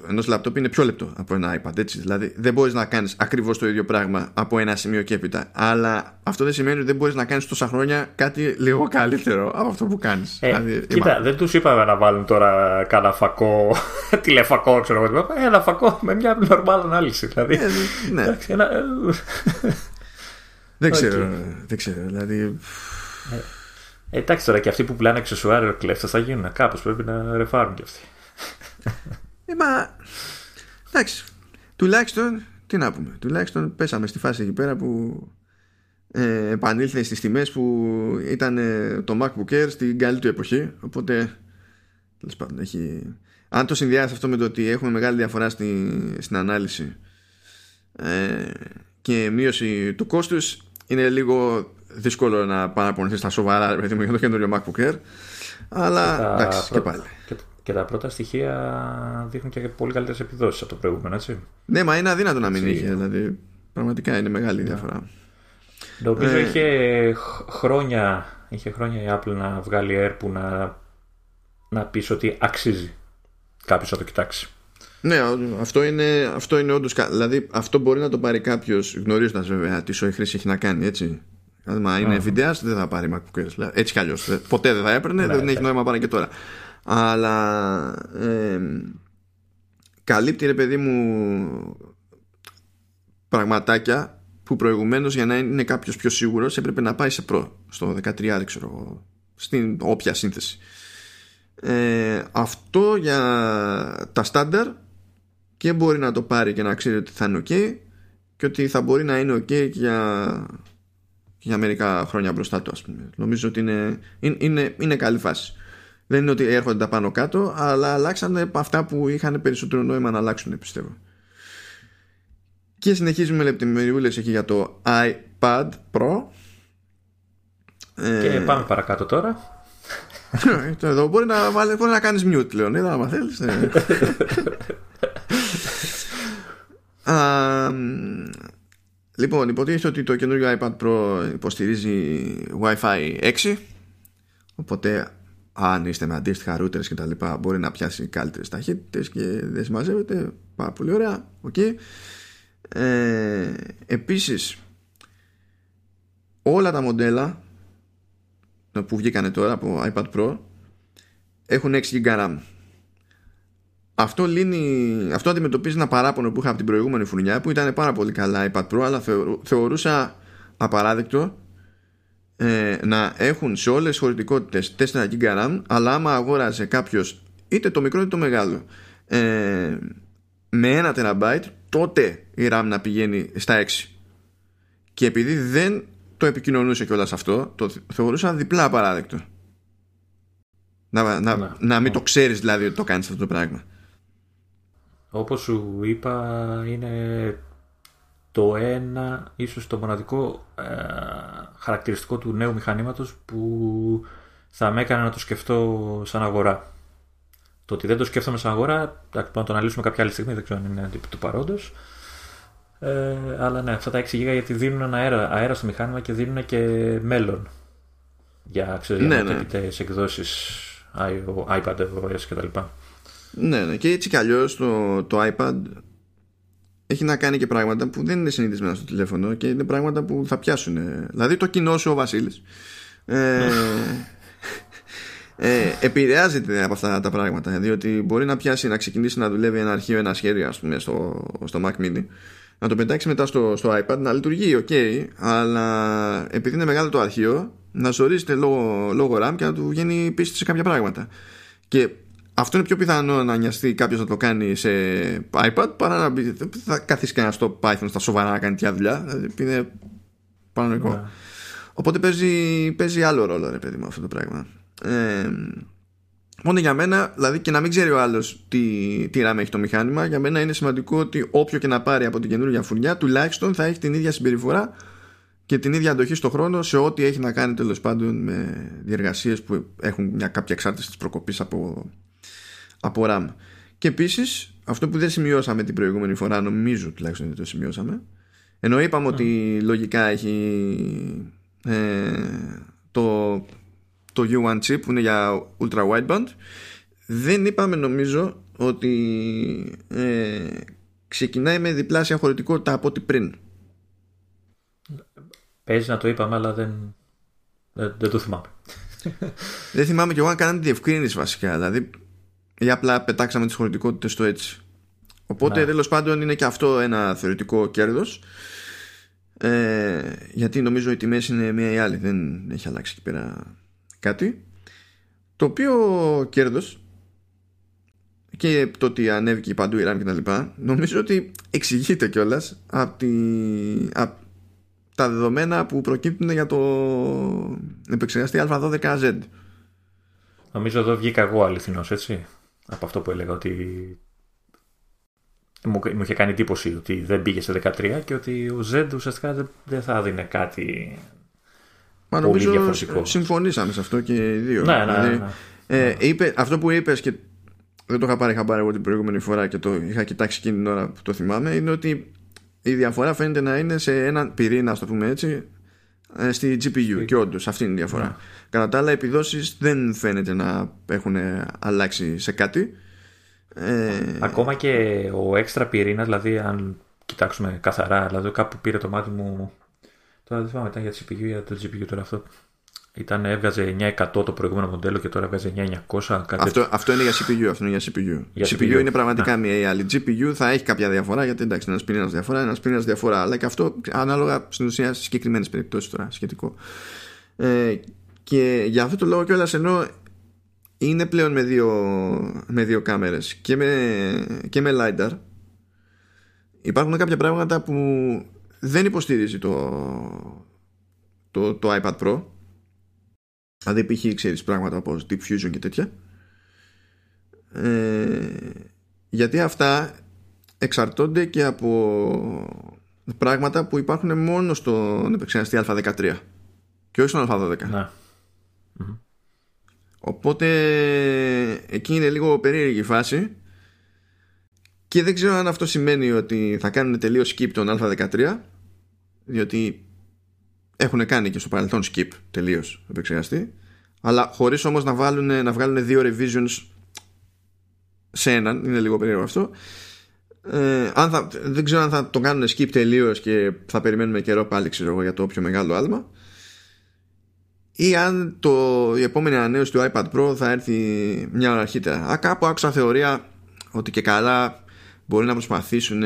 ενός λαπτόπ είναι πιο λεπτό από ένα iPad. Έτσι. Δηλαδή, δεν μπορείς να κάνεις ακριβώς το ίδιο πράγμα από ένα σημείο και έπειτα. Αλλά αυτό δεν σημαίνει ότι δεν μπορείς να κάνεις τόσα χρόνια κάτι λίγο καλύτερο από αυτό που κάνεις. Ε, δηλαδή, κοίτα, δεν τους είπαμε να βάλουν τώρα κάνα φακό, [LAUGHS] τηλεφακό, ξέρω εγώ. Ένα φακό με μια normal ανάλυση. Δηλαδή, ε, ναι. [LAUGHS] Εντάξει, ένα... δεν ξέρω. [LAUGHS] Δεν ξέρω. Δηλαδή. Ε, ε, εντάξει τώρα και αυτοί που πουλάνε αξεσουάρ κλέφτες θα γίνουν. Κάπως πρέπει να ρεφάρουν κι αυτοί. Ε, μα. Εντάξει. Τουλάχιστον. Τι να πούμε. Τουλάχιστον πέσαμε στη φάση εκεί πέρα που ε, επανήλθε στις τιμές που ήταν ε, το MacBook Air στην καλή του εποχή οπότε τέλος πάντων έχει αν το συνδυάσεις αυτό με το ότι έχουμε μεγάλη διαφορά στη, στην ανάλυση ε, και μείωση του κόστους είναι λίγο δύσκολο να παραπονηθεί στα σοβαρά παιδί μου, για το καινούριο MacBook Air αλλά τα εντάξει και πρώτα- πάλι Και, και τα πρώτα στοιχεία δείχνουν και πολύ καλύτερες επιδόσεις από το προηγούμενο, έτσι. ναι μα είναι αδύνατο να μην Έτσι. είχε δηλαδή πραγματικά είναι μεγάλη η διαφορά Νομίζω Ε. είχε χ- χρόνια, είχε χρόνια η Apple να βγάλει Air που να, να πεις ότι αξίζει κάποιος να το κοιτάξει. Ναι, αυτό είναι, αυτό είναι όντως. Δηλαδή, αυτό μπορεί να το πάρει κάποιος γνωρίζοντας βέβαια τι σοή χρήση έχει να κάνει, έτσι. Δηλαδή, μα είναι Nvidia, δεν θα πάρει MacBook Air. Δηλαδή, Έτσι κι αλλιώς. Ποτέ δεν θα έπαιρνε, δεν έχει εντάξει. νόημα πάνε και τώρα. Αλλά. Ε, καλύπτει ρε παιδί μου πραγματάκια που προηγουμένως για να είναι κάποιος πιο σίγουρος έπρεπε να πάει σε Pro στο 13 ξέρω εγώ στην όποια σύνθεση ε, αυτό για τα στάνταρ και μπορεί να το πάρει και να ξέρει ότι θα είναι ok και ότι θα μπορεί να είναι ok και για, και για μερικά χρόνια μπροστά του ας πούμε. νομίζω ότι είναι, είναι, είναι, είναι καλή φάση δεν είναι ότι έρχονται τα πάνω κάτω αλλά αλλάξανε από αυτά που είχαν περισσότερο νόημα να αλλάξουν πιστεύω και συνεχίζουμε λεπτομεριούλες εκεί για το iPad Pro Και πάμε παρακάτω τώρα. Ε, εδώ μπορεί να, βάλε, μπορεί να κάνεις mute Λεωνίδα άμα θέλεις ε. [LAUGHS] Α, μ, λοιπόν υποτίθεται ότι το καινούριο iPad Pro υποστηρίζει Wi-Fi 6 οπότε αν είστε με αντίστοιχα routers και τα λοιπά μπορεί να πιάσει καλύτερες ταχύτητες και δεν συμμαζεύεται πάρα πολύ ωραία okay. ε, επίσης όλα τα μοντέλα που βγήκανε τώρα από iPad Pro έχουν 6 GB RAM. Αυτό, λύνει, αυτό αντιμετωπίζει ένα παράπονο που είχα από την προηγούμενη φουρνιά που ήταν πάρα πολύ καλά iPad Pro αλλά θεωρού- θεωρούσα απαράδεκτο ε, να έχουν σε όλες τις χωρητικότητες 4 GB RAM αλλά άμα αγόραζε κάποιος είτε το μικρό είτε το μεγάλο ε, με 1 TB τότε η RAM να πηγαίνει στα 6 και επειδή δεν το επικοινωνούσε κιόλας αυτό το θεωρούσα διπλά απαράδεκτο. Να, να, Ναι. να μην το ξέρεις δηλαδή ότι το κάνεις αυτό το πράγμα Όπως σου είπα είναι το ένα, ίσως το μοναδικό ε, χαρακτηριστικό του νέου μηχανήματος που θα με έκανε να το σκεφτώ σαν αγορά. Το ότι δεν το σκέφτομαι σαν αγορά, εντάξει, μπορούμε να το αναλύσουμε κάποια άλλη στιγμή, δεν ξέρω αν είναι αντίπη του παρόντος. Ε, αλλά ναι, αυτά τα 6 GB γιατί δίνουν ένα αέρα, αέρα στο μηχάνημα και δίνουν και μέλλον για ξέρεις, Ναι, για ναι. μετέπειτες εκδόσεις iO- iPad OS κτλ. Ναι, ναι. Και έτσι κι αλλιώς το, το iPad έχει να κάνει και πράγματα που δεν είναι συνηθισμένα στο τηλέφωνο και είναι πράγματα που θα πιάσουν. Δηλαδή το κοινό σου ο Βασίλης ε, [LAUGHS] ε, επηρεάζεται από αυτά τα πράγματα διότι μπορεί να πιάσει να ξεκινήσει να δουλεύει ένα αρχείο, ένα σχέδιο ας πούμε στο, στο Mac Mini να το πετάξει μετά στο, στο iPad να λειτουργεί ok αλλά επειδή είναι μεγάλο το αρχείο να ζορίζεται λόγω, λόγω RAM και να του βγαίνει πίστη σε κάποια πράγματα και αυτό είναι πιο πιθανό να νοιαστεί κάποιος να το κάνει σε iPad παρά να μπει. δεν θα καθίσει κανένα στο Python στα σοβαρά να κάνει τέτοια δουλειά. Δηλαδή είναι παρανοϊκό. Ναι. Οπότε παίζει, παίζει άλλο ρόλο, ρε παιδί μου, αυτό το πράγμα. Ε, μόνο για μένα, δηλαδή και να μην ξέρει ο άλλος τι, τι RAM έχει το μηχάνημα, για μένα είναι σημαντικό ότι όποιο και να πάρει από την καινούργια φουρνιά, τουλάχιστον θα έχει την ίδια συμπεριφορά και την ίδια αντοχή στο χρόνο σε ό,τι έχει να κάνει τέλος πάντων με διεργασίες που έχουν μια κάποια εξάρτηση της προκοπής από, από RAM. Και επίσης, αυτό που δεν σημειώσαμε την προηγούμενη φορά, νομίζω τουλάχιστον δεν το σημειώσαμε, ενώ είπαμε ότι λογικά έχει ε, το, το U1 chip που είναι για ultra wideband, δεν είπαμε νομίζω ότι ε, ξεκινάει με διπλάσια χωρητικότητα από ό,τι πριν. Παίζει να το είπαμε, αλλά δεν, δεν, δεν το θυμάμαι. Δεν θυμάμαι κι εγώ αν κάναμε τη διευκρίνηση βασικά. Δηλαδή, ή απλά πετάξαμε τις χωρητικότητες στο έτσι. Οπότε Ναι. τέλος πάντων είναι και αυτό ένα θεωρητικό κέρδος. Ε, γιατί νομίζω οι τιμές είναι μία ή άλλη, δεν έχει αλλάξει εκεί πέρα κάτι. Το οποίο κέρδος και το ότι ανέβηκε παντού η RAM και τα λοιπά, νομίζω ότι εξηγείται κιόλας από τη, απ' τα δεδομένα που προκύπτουν για το επεξεργαστή Α12Z. Νομίζω εδώ βγήκα εγώ αληθινός, έτσι. Από αυτό που έλεγα ότι μου, μου είχε κάνει εντύπωση ότι δεν πήγε σε 13 και ότι ο Z ουσιαστικά δεν θα δίνει κάτι Μα πολύ νομίζω διαφορετικό. συμφωνήσαμε σε αυτό και οι δύο. Ναι, ναι, Δηλαδή, ναι. ε, είπε, αυτό που είπες και δεν το είχα πάρει χαμπάρι εγώ την προηγούμενη φορά και το είχα κοιτάξει εκείνη την ώρα που το θυμάμαι είναι ότι η διαφορά φαίνεται να είναι σε έναν πυρήνα, ας το πούμε έτσι, ε, στη GPU. Και όντως αυτή είναι η διαφορά. Ναι. Κατά τα άλλα, οι επιδόσεις δεν φαίνεται να έχουν αλλάξει σε κάτι. Ε, Ακόμα και ο έξτρα πυρήνας, δηλαδή αν κοιτάξουμε καθαρά, δηλαδή κάπου πήρε το μάτι μου. Τώρα δεν θυμάμαι, ήταν για το CPU, για το GPU τώρα αυτό. Ήταν, έβγαζε 9% το προηγούμενο μοντέλο και τώρα έβγαζε 900. Κάτι αυτό, αυτό είναι για CPU. Αυτό είναι για CPU. Για CPU, CPU. είναι πραγματικά Να. μία ή άλλη. GPU θα έχει κάποια διαφορά γιατί εντάξει, ένας πυρήνας διαφορά, ένας πυρήνας διαφορά. Αλλά και αυτό ανάλογα στην ουσία σε συγκεκριμένες περιπτώσεις τώρα σχετικό. Ε, και για αυτό το λόγο κιόλας ενώ είναι πλέον με δύο, με δύο κάμερες και με, και με LiDAR υπάρχουν κάποια πράγματα που δεν υποστηρίζει το, το, το iPad Pro δηλαδή π.χ. ξέρεις πράγματα όπως Deep Fusion και τέτοια. Ε, γιατί αυτά εξαρτώνται και από πράγματα που υπάρχουν μόνο στον επεξεργαστή Α13 και όχι στον Α12 Ναι. Οπότε εκεί είναι λίγο περίεργη η φάση. Και δεν ξέρω αν αυτό σημαίνει ότι θα κάνουν τελείως skip τον Α13 διότι έχουν κάνει και στο παρελθόν skip τελείως επεξεργαστή αλλά χωρίς όμως να, βάλουν, να βγάλουν δύο revisions σε έναν είναι λίγο περίεργο αυτό ε, αν θα, δεν ξέρω αν θα το κάνουν skip τελείως και θα περιμένουμε καιρό πάλι ξέρω εγώ για το πιο μεγάλο άλμα ή αν το, η επόμενη ανανέωση του iPad Pro θα έρθει μια ώρα αρχίτερα. Α, κάπου άκουσα θεωρία ότι και καλά μπορεί να προσπαθήσουν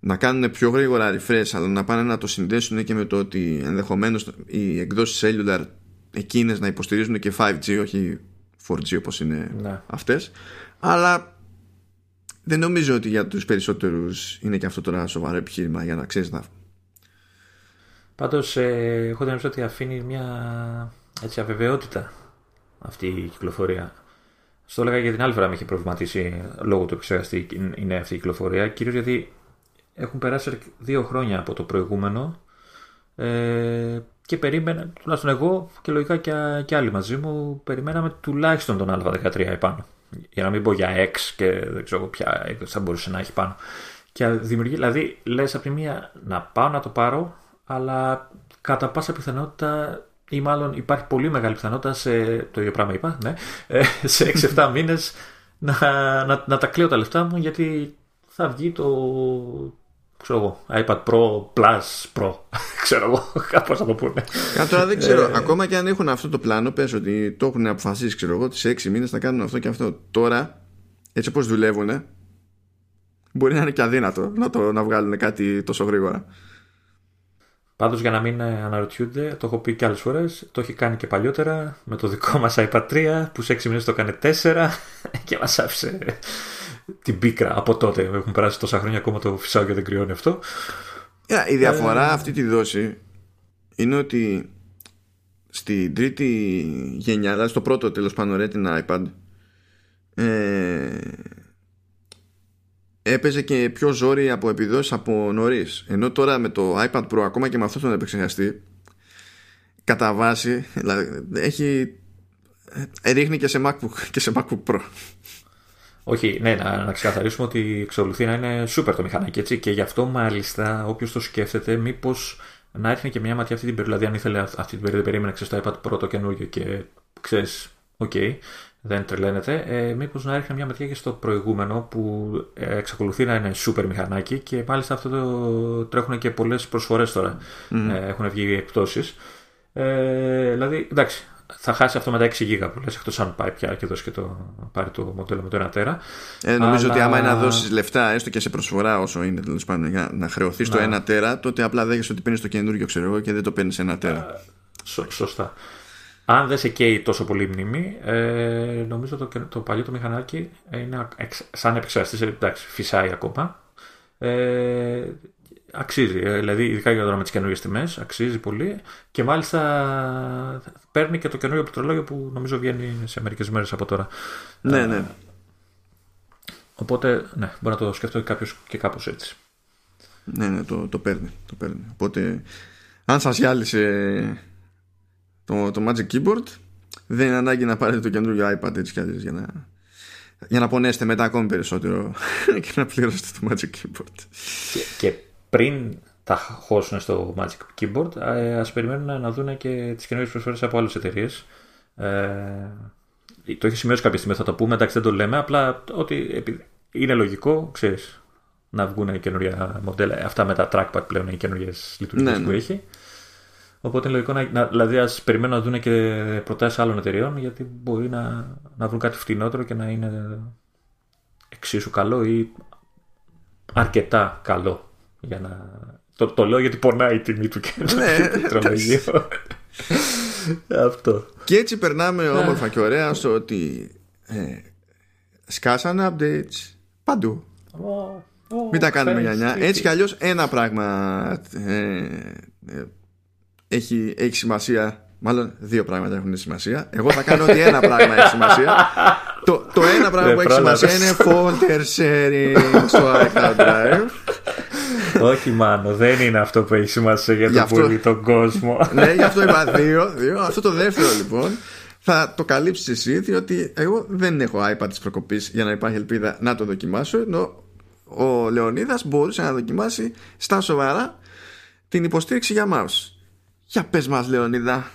να κάνουν πιο γρήγορα refresh αλλά να πάνε να το συνδέσουν και με το ότι ενδεχομένως οι εκδόσεις cellular εκείνες να υποστηρίζουν και 5G όχι 4G όπως είναι Ναι. αυτές αλλά δεν νομίζω ότι για τους περισσότερους είναι και αυτό τώρα σοβαρό επιχείρημα για να ξέρεις να Πάντως, ε, έχω την αίσθηση ότι αφήνει μια έτσι, αβεβαιότητα αυτή η κυκλοφορία. Στο έλεγα για την άλλη φορά με είχε προβληματίσει λόγω του επεξεργαστή είναι αυτή η κυκλοφορία. Κυρίως γιατί έχουν περάσει δύο χρόνια από το προηγούμενο ε, και περίμενα, τουλάχιστον εγώ και λογικά και, και άλλοι μαζί μου, περιμέναμε τουλάχιστον τον Α13 επάνω. Για να μην πω για X και δεν ξέρω ποια έκδοση θα μπορούσε να έχει πάνω. Και δημιουργεί, δηλαδή, λες από τη μία να πάω να το πάρω, αλλά κατά πάσα πιθανότητα ή μάλλον υπάρχει πολύ μεγάλη πιθανότητα σε. Το ίδιο πράγμα είπα, ναι. ε, Σε 6-7 [LAUGHS] μήνες να, να, να τα κλαίω τα λεφτά μου γιατί θα βγει το. Ξέρω εγώ, iPad Pro Plus Pro. [LAUGHS] ξέρω εγώ, κάπως θα το πούνε. Κα, τώρα δεν ξέρω, ακόμα και αν έχουν αυτό το πλάνο, πες ότι το έχουν αποφασίσει, ξέρω εγώ, ότι σε 6 μήνες θα κάνουν αυτό και αυτό. Τώρα, έτσι όπως δουλεύουν, μπορεί να είναι και αδύνατο να, το, να βγάλουν κάτι τόσο γρήγορα. Πάντως για να μην ε, αναρωτιούνται, το έχω πει και άλλες φορές, το έχει κάνει και παλιότερα με το δικό μας iPad 3 που σε 6 μήνες το έκανε 4 [LAUGHS] και μας άφησε την πίκρα από τότε. Έχουν περάσει τόσα χρόνια ακόμα το φυσάω και δεν κρυώνει αυτό. Yeah, η διαφορά αυτή τη δόση είναι ότι στην τρίτη γενιά, δηλαδή στο πρώτο τέλος πάντων Retina iPad ε, έπαιζε και πιο ζόρι από επιδόσεις από νωρίς. Ενώ τώρα με το iPad Pro ακόμα και με αυτό τον επεξεργαστή κατά βάση [LAUGHS] δηλαδή, έχει ε, ρίχνει και σε MacBook, [LAUGHS] και σε MacBook Pro. Όχι, ναι, να, να ξεκαθαρίσουμε ότι εξακολουθεί να είναι super το μηχανάκι έτσι και γι' αυτό μάλιστα όποιος το σκέφτεται, μήπως να ρίξει και μια ματιά αυτή την περίοδο. Δηλαδή, αν ήθελε αυτή την περίοδο, περίμενε ξέρεις, το iPad Pro το καινούργιο και ξέρεις, οκ, δεν τρελαίνεται. Ε, μήπως να ρίξει μια ματιά και στο προηγούμενο που ε, εξακολουθεί να είναι super μηχανάκι και μάλιστα αυτό το τρέχουν και πολλές προσφορές τώρα. Ε, έχουν βγει εκπτώσεις. Ε, δηλαδή, εντάξει, θα χάσει αυτό με τα 6 γίγα που λες εκτός αν πάει πια και δώσει και το, πάρει το μοντέλο με το 1 τέρα Ε, νομίζω Αλλά- ότι άμα είναι να δώσεις λεφτά, έστω και σε προσφορά όσο είναι τέλος πάντων, για να χρεωθείς το Να. 1 τέρα, τότε απλά δέχεσαι ότι παίρνεις το καινούριο, ξέρω εγώ, και δεν το παίρνεις 1 τέρα. Σω- σωστά αν δεν σε καίει τόσο πολύ η μνήμη ε, νομίζω το, καινο- το παλιό το μηχανάκι είναι εξ- σαν επεξεργαστής εντάξει φυσάει ακόμα ε, αξίζει. Ε, δηλαδή, ειδικά για τώρα με τις καινούργιες τιμές, αξίζει πολύ. Και μάλιστα παίρνει και το καινούργιο πληκτρολόγιο που νομίζω βγαίνει σε μερικές μέρες από τώρα. Ναι, ναι. Οπότε, ναι, μπορεί να το σκεφτεί κάποιος και κάπως έτσι. Ναι, ναι, το, το παίρνει. Το παίρνει. Οπότε, αν σας γυάλισε το, το Magic Keyboard, δεν είναι ανάγκη να πάρετε το καινούργιο iPad έτσι κι αλλιώς για να, για να πονέσετε μετά ακόμη περισσότερο [LAUGHS] και να πληρώσετε το Magic Keyboard. Και, και πριν τα χώσουν στο Magic Keyboard, ε, ας περιμένουν να δουν και τις καινούριες προσφορές από άλλες εταιρείες. Ε, το έχει σημειώσει κάποια στιγμή, θα το πούμε, εντάξει δεν το λέμε, απλά ότι είναι λογικό, ξέρεις, να βγουν καινούργια μοντέλα. Αυτά με τα trackpad πλέον είναι οι καινούργιες λειτουργίες ναι, που ναι. έχει. Οπότε είναι λογικό να, να δηλαδή ας περιμένουν να δουν και προτάσεις άλλων εταιριών γιατί μπορεί να, να βρουν κάτι φτηνότερο και να είναι εξίσου καλό ή αρκετά καλό. Για να... το, το λέω γιατί πονάει η τιμή του και ναι, [LAUGHS] Αυτό. Και έτσι περνάμε ναι. όμορφα και ωραία στο ότι ε, σκάσανε updates παντού. Oh, oh, Μην τα κάνουμε γιανιά. Έτσι κι αλλιώς ένα πράγμα ε, ε, έχει, έχει σημασία. Μάλλον δύο πράγματα έχουν σημασία. Εγώ θα κάνω ότι ένα πράγμα έχει σημασία. το, το ένα πράγμα που έχει σημασία είναι folder sharing στο iCloud Drive. Όχι μάνο, δεν είναι αυτό που έχει σημασία για τον πολύ τον κόσμο. ναι, γι' αυτό είπα δύο, δύο. Αυτό το δεύτερο λοιπόν θα το καλύψεις εσύ, διότι εγώ δεν έχω iPad της προκοπής για να υπάρχει ελπίδα να το δοκιμάσω. Ενώ ο Λεωνίδας μπορούσε να δοκιμάσει στα σοβαρά την υποστήριξη για mouse. Για πες μας Λεωνίδα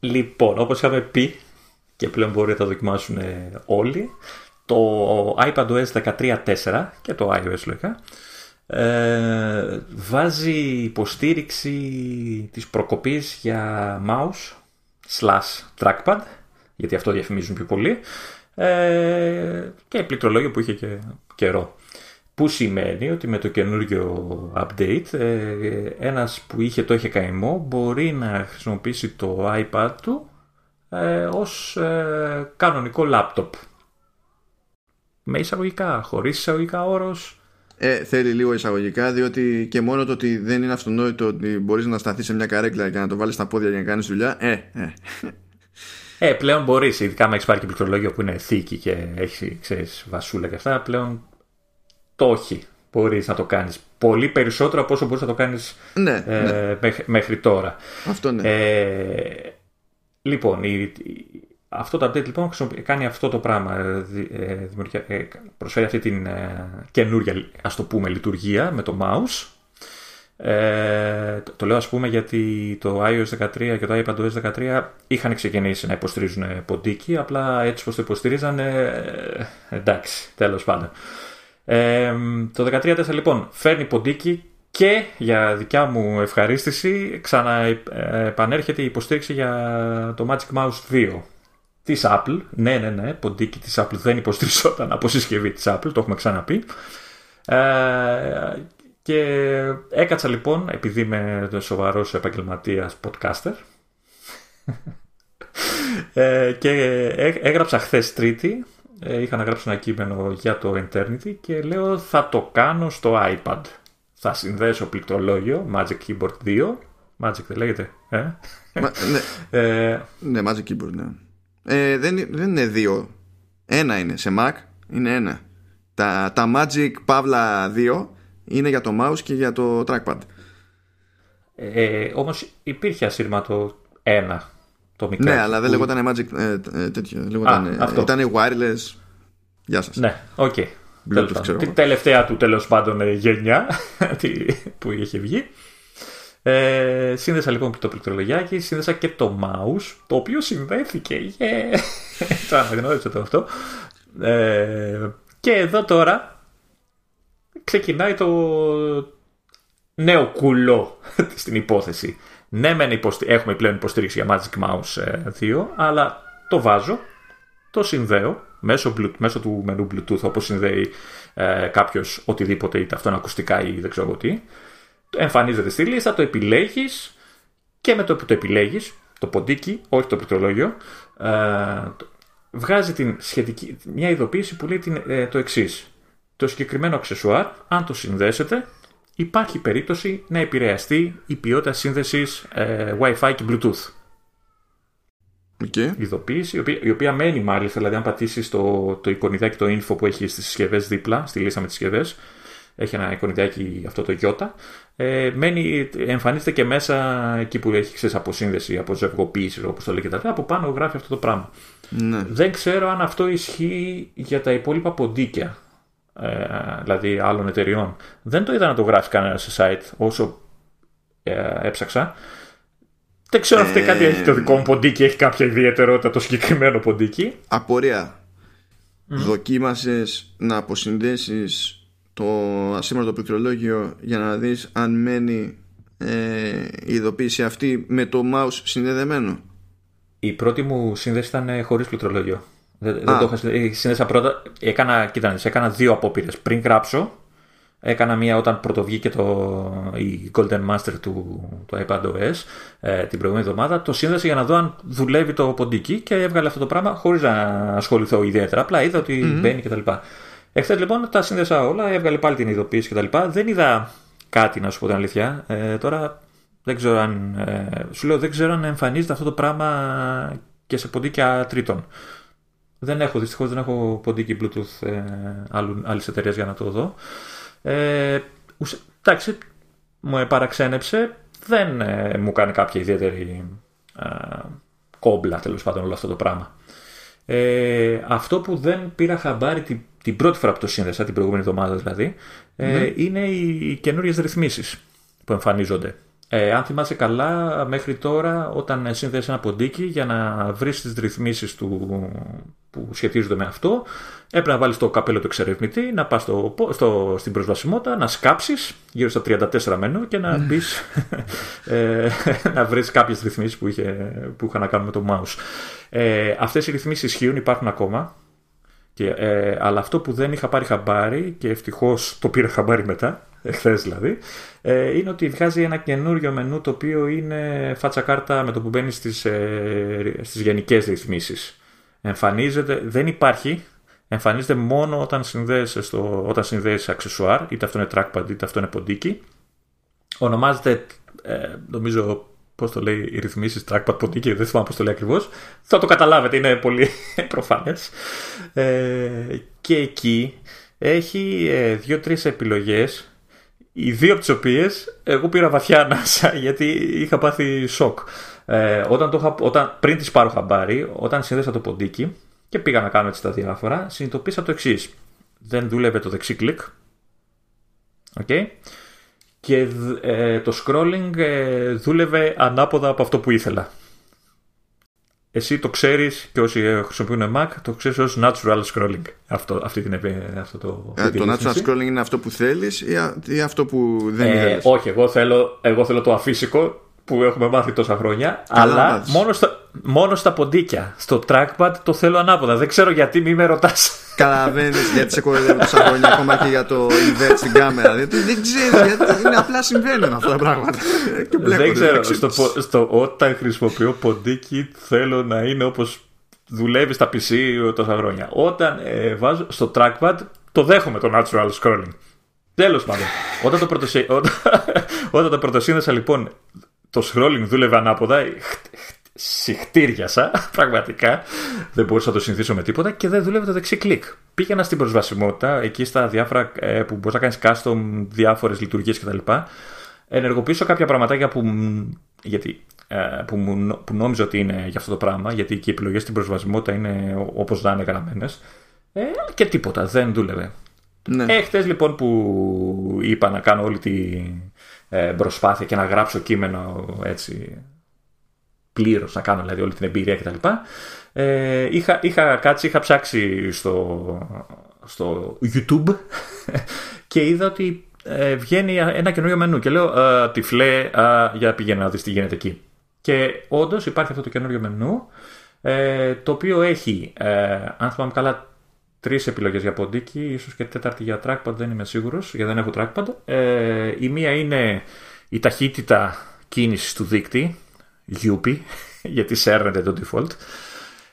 Λοιπόν, όπως είχαμε πει και πλέον μπορεί να τα δοκιμάσουν όλοι το iPadOS 13.4 και το iOS λογικά ε, βάζει υποστήριξη της προκοπής για mouse slash trackpad γιατί αυτό διαφημίζουν πιο πολύ ε, και πληκτρολόγιο που είχε και καιρό που σημαίνει ότι με το καινούργιο update ε, ένας που είχε το είχε καημό μπορεί να χρησιμοποιήσει το iPad του ε, ως ε, κανονικό laptop. Με εισαγωγικά, χωρίς εισαγωγικά όρος. Ε, θέλει λίγο εισαγωγικά διότι και μόνο το ότι δεν είναι αυτονόητο ότι μπορείς να σταθείς σε μια καρέκλα και να το βάλεις στα πόδια για να κάνεις δουλειά. Ε, ε. Ε, πλέον μπορείς, ειδικά με έχεις πάρει και πληκτρολόγιο που είναι θήκη και έχεις, ξέρεις, βασούλα και αυτά, πλέον το όχι μπορείς να το κάνεις. Πολύ περισσότερο από όσο μπορείς να το κάνεις ναι, ε, ναι. Μέχρι, τώρα. Αυτό ναι. Ε, λοιπόν, η, αυτό το update λοιπόν κάνει αυτό το πράγμα. Ε, ε, προσφέρει αυτή την ε, καινούρια, ας το πούμε, λειτουργία με το mouse. Ε, το, το λέω ας πούμε γιατί το iOS 13 και το iPadOS 13 είχαν ξεκινήσει να υποστηρίζουν ποντίκι απλά έτσι πως το υποστηρίζαν εντάξει τέλος πάντων το 13.4 λοιπόν φέρνει ποντίκι και για δικιά μου ευχαρίστηση ξαναεπανέρχεται η υποστήριξη για το Magic Mouse 2 της Apple. Ναι, ναι, ναι, ποντίκι της Apple δεν υποστηριζόταν από συσκευή της Apple, το έχουμε ξαναπεί. Ε, και έκατσα λοιπόν, επειδή είμαι σοβαρός επαγγελματίας podcaster, [LAUGHS] ε, και έγραψα χθες Τρίτη ε, είχα να γράψω ένα κείμενο για το Eternity και λέω θα το κάνω στο iPad. Θα συνδέσω πληκτρολόγιο Magic Keyboard 2. Magic δεν λέγεται, ε; Μα, ναι. ε, ναι, Magic Keyboard, ναι. Ε, δεν, δεν είναι δύο. Ένα είναι. Σε Mac είναι ένα. Τα, τα Magic Pavla 2 είναι για το mouse και για το trackpad. Ε, όμως υπήρχε ασύρματο ένα ναι, αλλά δεν που... λεγόταν Magic ε, ε, τέτοιο. Λεγόταν, Α, ήταν wireless. Γεια σας. Ναι, OK. Okay. Την τελευταία του τέλος πάντων ε, γενιά [LAUGHS] που είχε βγει. Ε, σύνδεσα λοιπόν το πληκτρολογιάκι, σύνδεσα και το mouse, το οποίο συνδέθηκε. Yeah. [LAUGHS] το αναγνώρισα το αυτό. Ε, και εδώ τώρα ξεκινάει το νέο κουλό [LAUGHS] στην υπόθεση. Ναι, μεν έχουμε πλέον υποστήριξη για Magic Mouse 2, ε, αλλά το βάζω, το συνδέω μέσω, μέσω του μενού Bluetooth όπως συνδέει ε, κάποιος οτιδήποτε, είτε αυτό είναι ακουστικά ή δεν ξέρω τι. Εμφανίζεται στη λίστα, το επιλέγεις και με το που το επιλέγεις, το ποντίκι, όχι το πληκτρολόγιο, ε, βγάζει την σχετική, μια ειδοποίηση που λέει την, ε, το εξής. Το συγκεκριμένο αξεσουάρ, αν το συνδέσετε, υπάρχει περίπτωση να επηρεαστεί η ποιότητα σύνδεσης ε, Wi-Fi και Bluetooth. Okay. Ειδοποίηση, η οποία, η οποία μένει μάλιστα, δηλαδή αν πατήσεις το, το εικονιδάκι, το info που έχει στις συσκευές δίπλα, στη λίστα με τις συσκευές, έχει ένα εικονιδάκι αυτό το γιώτα, ε, μένει, εμφανίζεται και μέσα εκεί που έχει ξέρεις, αποσύνδεση, αποζευγοποίηση, όπως το λέει και τα από πάνω γράφει αυτό το πράγμα. Ναι. Δεν ξέρω αν αυτό ισχύει για τα υπόλοιπα ποντίκια, ε, δηλαδή άλλων εταιριών. Δεν το είδα να το γράφει κανένα σε site όσο ε, έψαξα. Δεν ξέρω αν αυτό κάτι έχει το δικό μου ποντίκι, έχει κάποια ιδιαιτερότητα το συγκεκριμένο ποντίκι. Απορία. Mm. Δοκίμασες να αποσυνδέσεις το ασήμαντο πληκτρολόγιο για να δεις αν μένει ε, η ειδοποίηση αυτή με το mouse συνδεδεμένο. Η πρώτη μου σύνδεση ήταν ε, χωρίς πληκτρολόγιο. Δεν, δεν το είχα συνδέσει. πρώτα. Έκανα, κοίτανε, έκανα δύο απόπειρες. Πριν γράψω, έκανα μία όταν πρωτοβγήκε το, η Golden Master του, του iPadOS ε, την προηγούμενη εβδομάδα. Το σύνδεσα για να δω αν δουλεύει το ποντίκι και έβγαλε αυτό το πράγμα χωρίς να ασχοληθώ ιδιαίτερα. Απλά είδα ότι mm-hmm. μπαίνει κτλ. Εχθές λοιπόν τα σύνδεσα όλα, έβγαλε πάλι την ειδοποίηση κτλ. Δεν είδα κάτι να σου πω την αλήθεια. Ε, τώρα δεν ξέρω αν. Ε, σου λέω δεν ξέρω αν εμφανίζεται αυτό το πράγμα και σε ποντίκια τρίτων. Δεν έχω, δυστυχώς δεν έχω ποντίκι Bluetooth ε, άλλης εταιρείας για να το δω. Ε, εντάξει, μου παραξένεψε. Δεν ε, μου κάνει κάποια ιδιαίτερη ε, κόμπλα τέλος πάντων όλο αυτό το πράγμα. Ε, αυτό που δεν πήρα χαμπάρι την, την πρώτη φορά που το σύνδεσα, την προηγούμενη εβδομάδα δηλαδή, ε, ναι. είναι οι, οι καινούριες ρυθμίσεις που εμφανίζονται. Ε, αν θυμάσαι καλά, μέχρι τώρα όταν σύνδεσαι ένα ποντίκι για να βρεις τις ρυθμίσεις του, που σχετίζονται με αυτό, έπρεπε να βάλεις το καπέλο του εξερευνητή, να πας στο, στο, στην προσβασιμότητα, να σκάψεις γύρω στα 34 μενού και να μπεις ε, [LAUGHS] να βρεις κάποιες ρυθμίσεις που, είχε, που είχαν να κάνουν με το mouse. Ε, αυτές οι ρυθμίσεις ισχύουν, υπάρχουν ακόμα. Και, ε, αλλά αυτό που δεν είχα πάρει χαμπάρι και ευτυχώς το πήρα χαμπάρι μετά εχθές δηλαδή, ε, είναι ότι βγάζει ένα καινούριο μενού το οποίο είναι φάτσα κάρτα με το που μπαίνεις στις, ε, στις γενικές ρυθμίσεις. Εμφανίζεται, δεν υπάρχει, εμφανίζεται μόνο όταν συνδέεσαι, στο, όταν συνδέεσαι αξεσουάρ, είτε αυτό είναι trackpad είτε αυτό είναι ποντίκι. Ονομάζεται, ε, νομίζω, πώς το λέει, οι ρυθμίσεις trackpad ποντίκι, δεν θυμάμαι πώς το λέει ακριβώς. Θα το καταλάβετε, είναι πολύ [LAUGHS] προφανές. Ε, και εκεί έχει ε, δύο-τρεις επιλογές οι δύο από τις οποίες εγώ πήρα βαθιά ανάσα [LAUGHS] γιατί είχα πάθει σοκ. Ε, όταν το όταν, πριν τις πάρω χαμπάρι, όταν σύνδεσα το ποντίκι και πήγα να κάνω έτσι τα διάφορα, συνειδητοποίησα το εξής. Δεν δούλευε το δεξί κλικ. Okay. Και ε, το scrolling ε, δούλευε ανάποδα από αυτό που ήθελα. Εσύ το ξέρεις και όσοι χρησιμοποιούν Mac το ξέρεις ως natural scrolling. Αυτό, αυτή την, αυτό το, ε, το natural scrolling είναι αυτό που θέλεις ή, αυτό που δεν ε, Όχι, εγώ θέλω, εγώ θέλω το αφύσικο που έχουμε μάθει τόσα χρόνια. αλλά μόνο στα, μόνο στα ποντίκια. Στο trackpad το θέλω ανάποδα. Δεν ξέρω γιατί μη με ρωτάς. Καταλαβαίνεις γιατί σε κοροϊδεύω τόσα χρόνια ακόμα και για το invert στην κάμερα. Δεν, δεν ξέρω γιατί είναι απλά συμβαίνουν αυτά τα πράγματα. δεν ξέρω. Στο, στο, όταν χρησιμοποιώ ποντίκι θέλω να είναι όπως δουλεύει στα PC τόσα χρόνια. Όταν ε, βάζω στο trackpad το δέχομαι το natural scrolling. Τέλος πάντων. Όταν το, πρωτοσύ... όταν, όταν το πρωτοσύνδεσα λοιπόν το scrolling δούλευε ανάποδα, συχτήριασα [LAUGHS] πραγματικά. Δεν μπορούσα να το συνηθίσω με τίποτα και δεν δούλευε το δεξί κλικ. Πήγαινα στην προσβασιμότητα, εκεί στα διάφορα ε, που μπορείς να κάνεις custom, διάφορες λειτουργίες κτλ. Ενεργοποιήσω κάποια πραγματάκια που, γιατί, ε, που, που νόμιζα ότι είναι για αυτό το πράγμα, γιατί και οι επιλογές στην προσβασιμότητα είναι όπως να είναι γραμμένες. Ε, και τίποτα, δεν δούλευε. Ναι. Ε, λοιπόν που είπα να κάνω όλη τη ε, προσπάθεια και να γράψω κείμενο έτσι πλήρως, να κάνω δηλαδή όλη την εμπειρία κτλ. Ε, είχα, είχα κάτσει, είχα ψάξει στο, στο YouTube [LAUGHS] και είδα ότι ε, βγαίνει ένα καινούριο μενού και λέω τυφλέ, για πήγαινε να δεις τι γίνεται εκεί. Και όντως υπάρχει αυτό το καινούριο μενού ε, το οποίο έχει, ε, αν θυμάμαι καλά, τρεις επιλογές για ποντίκι, ίσως και τέταρτη για trackpad, δεν είμαι σίγουρος, γιατί δεν έχω trackpad. Ε, η μία είναι η ταχύτητα κίνησης του δείκτη, UP, γιατί σέρνεται το default.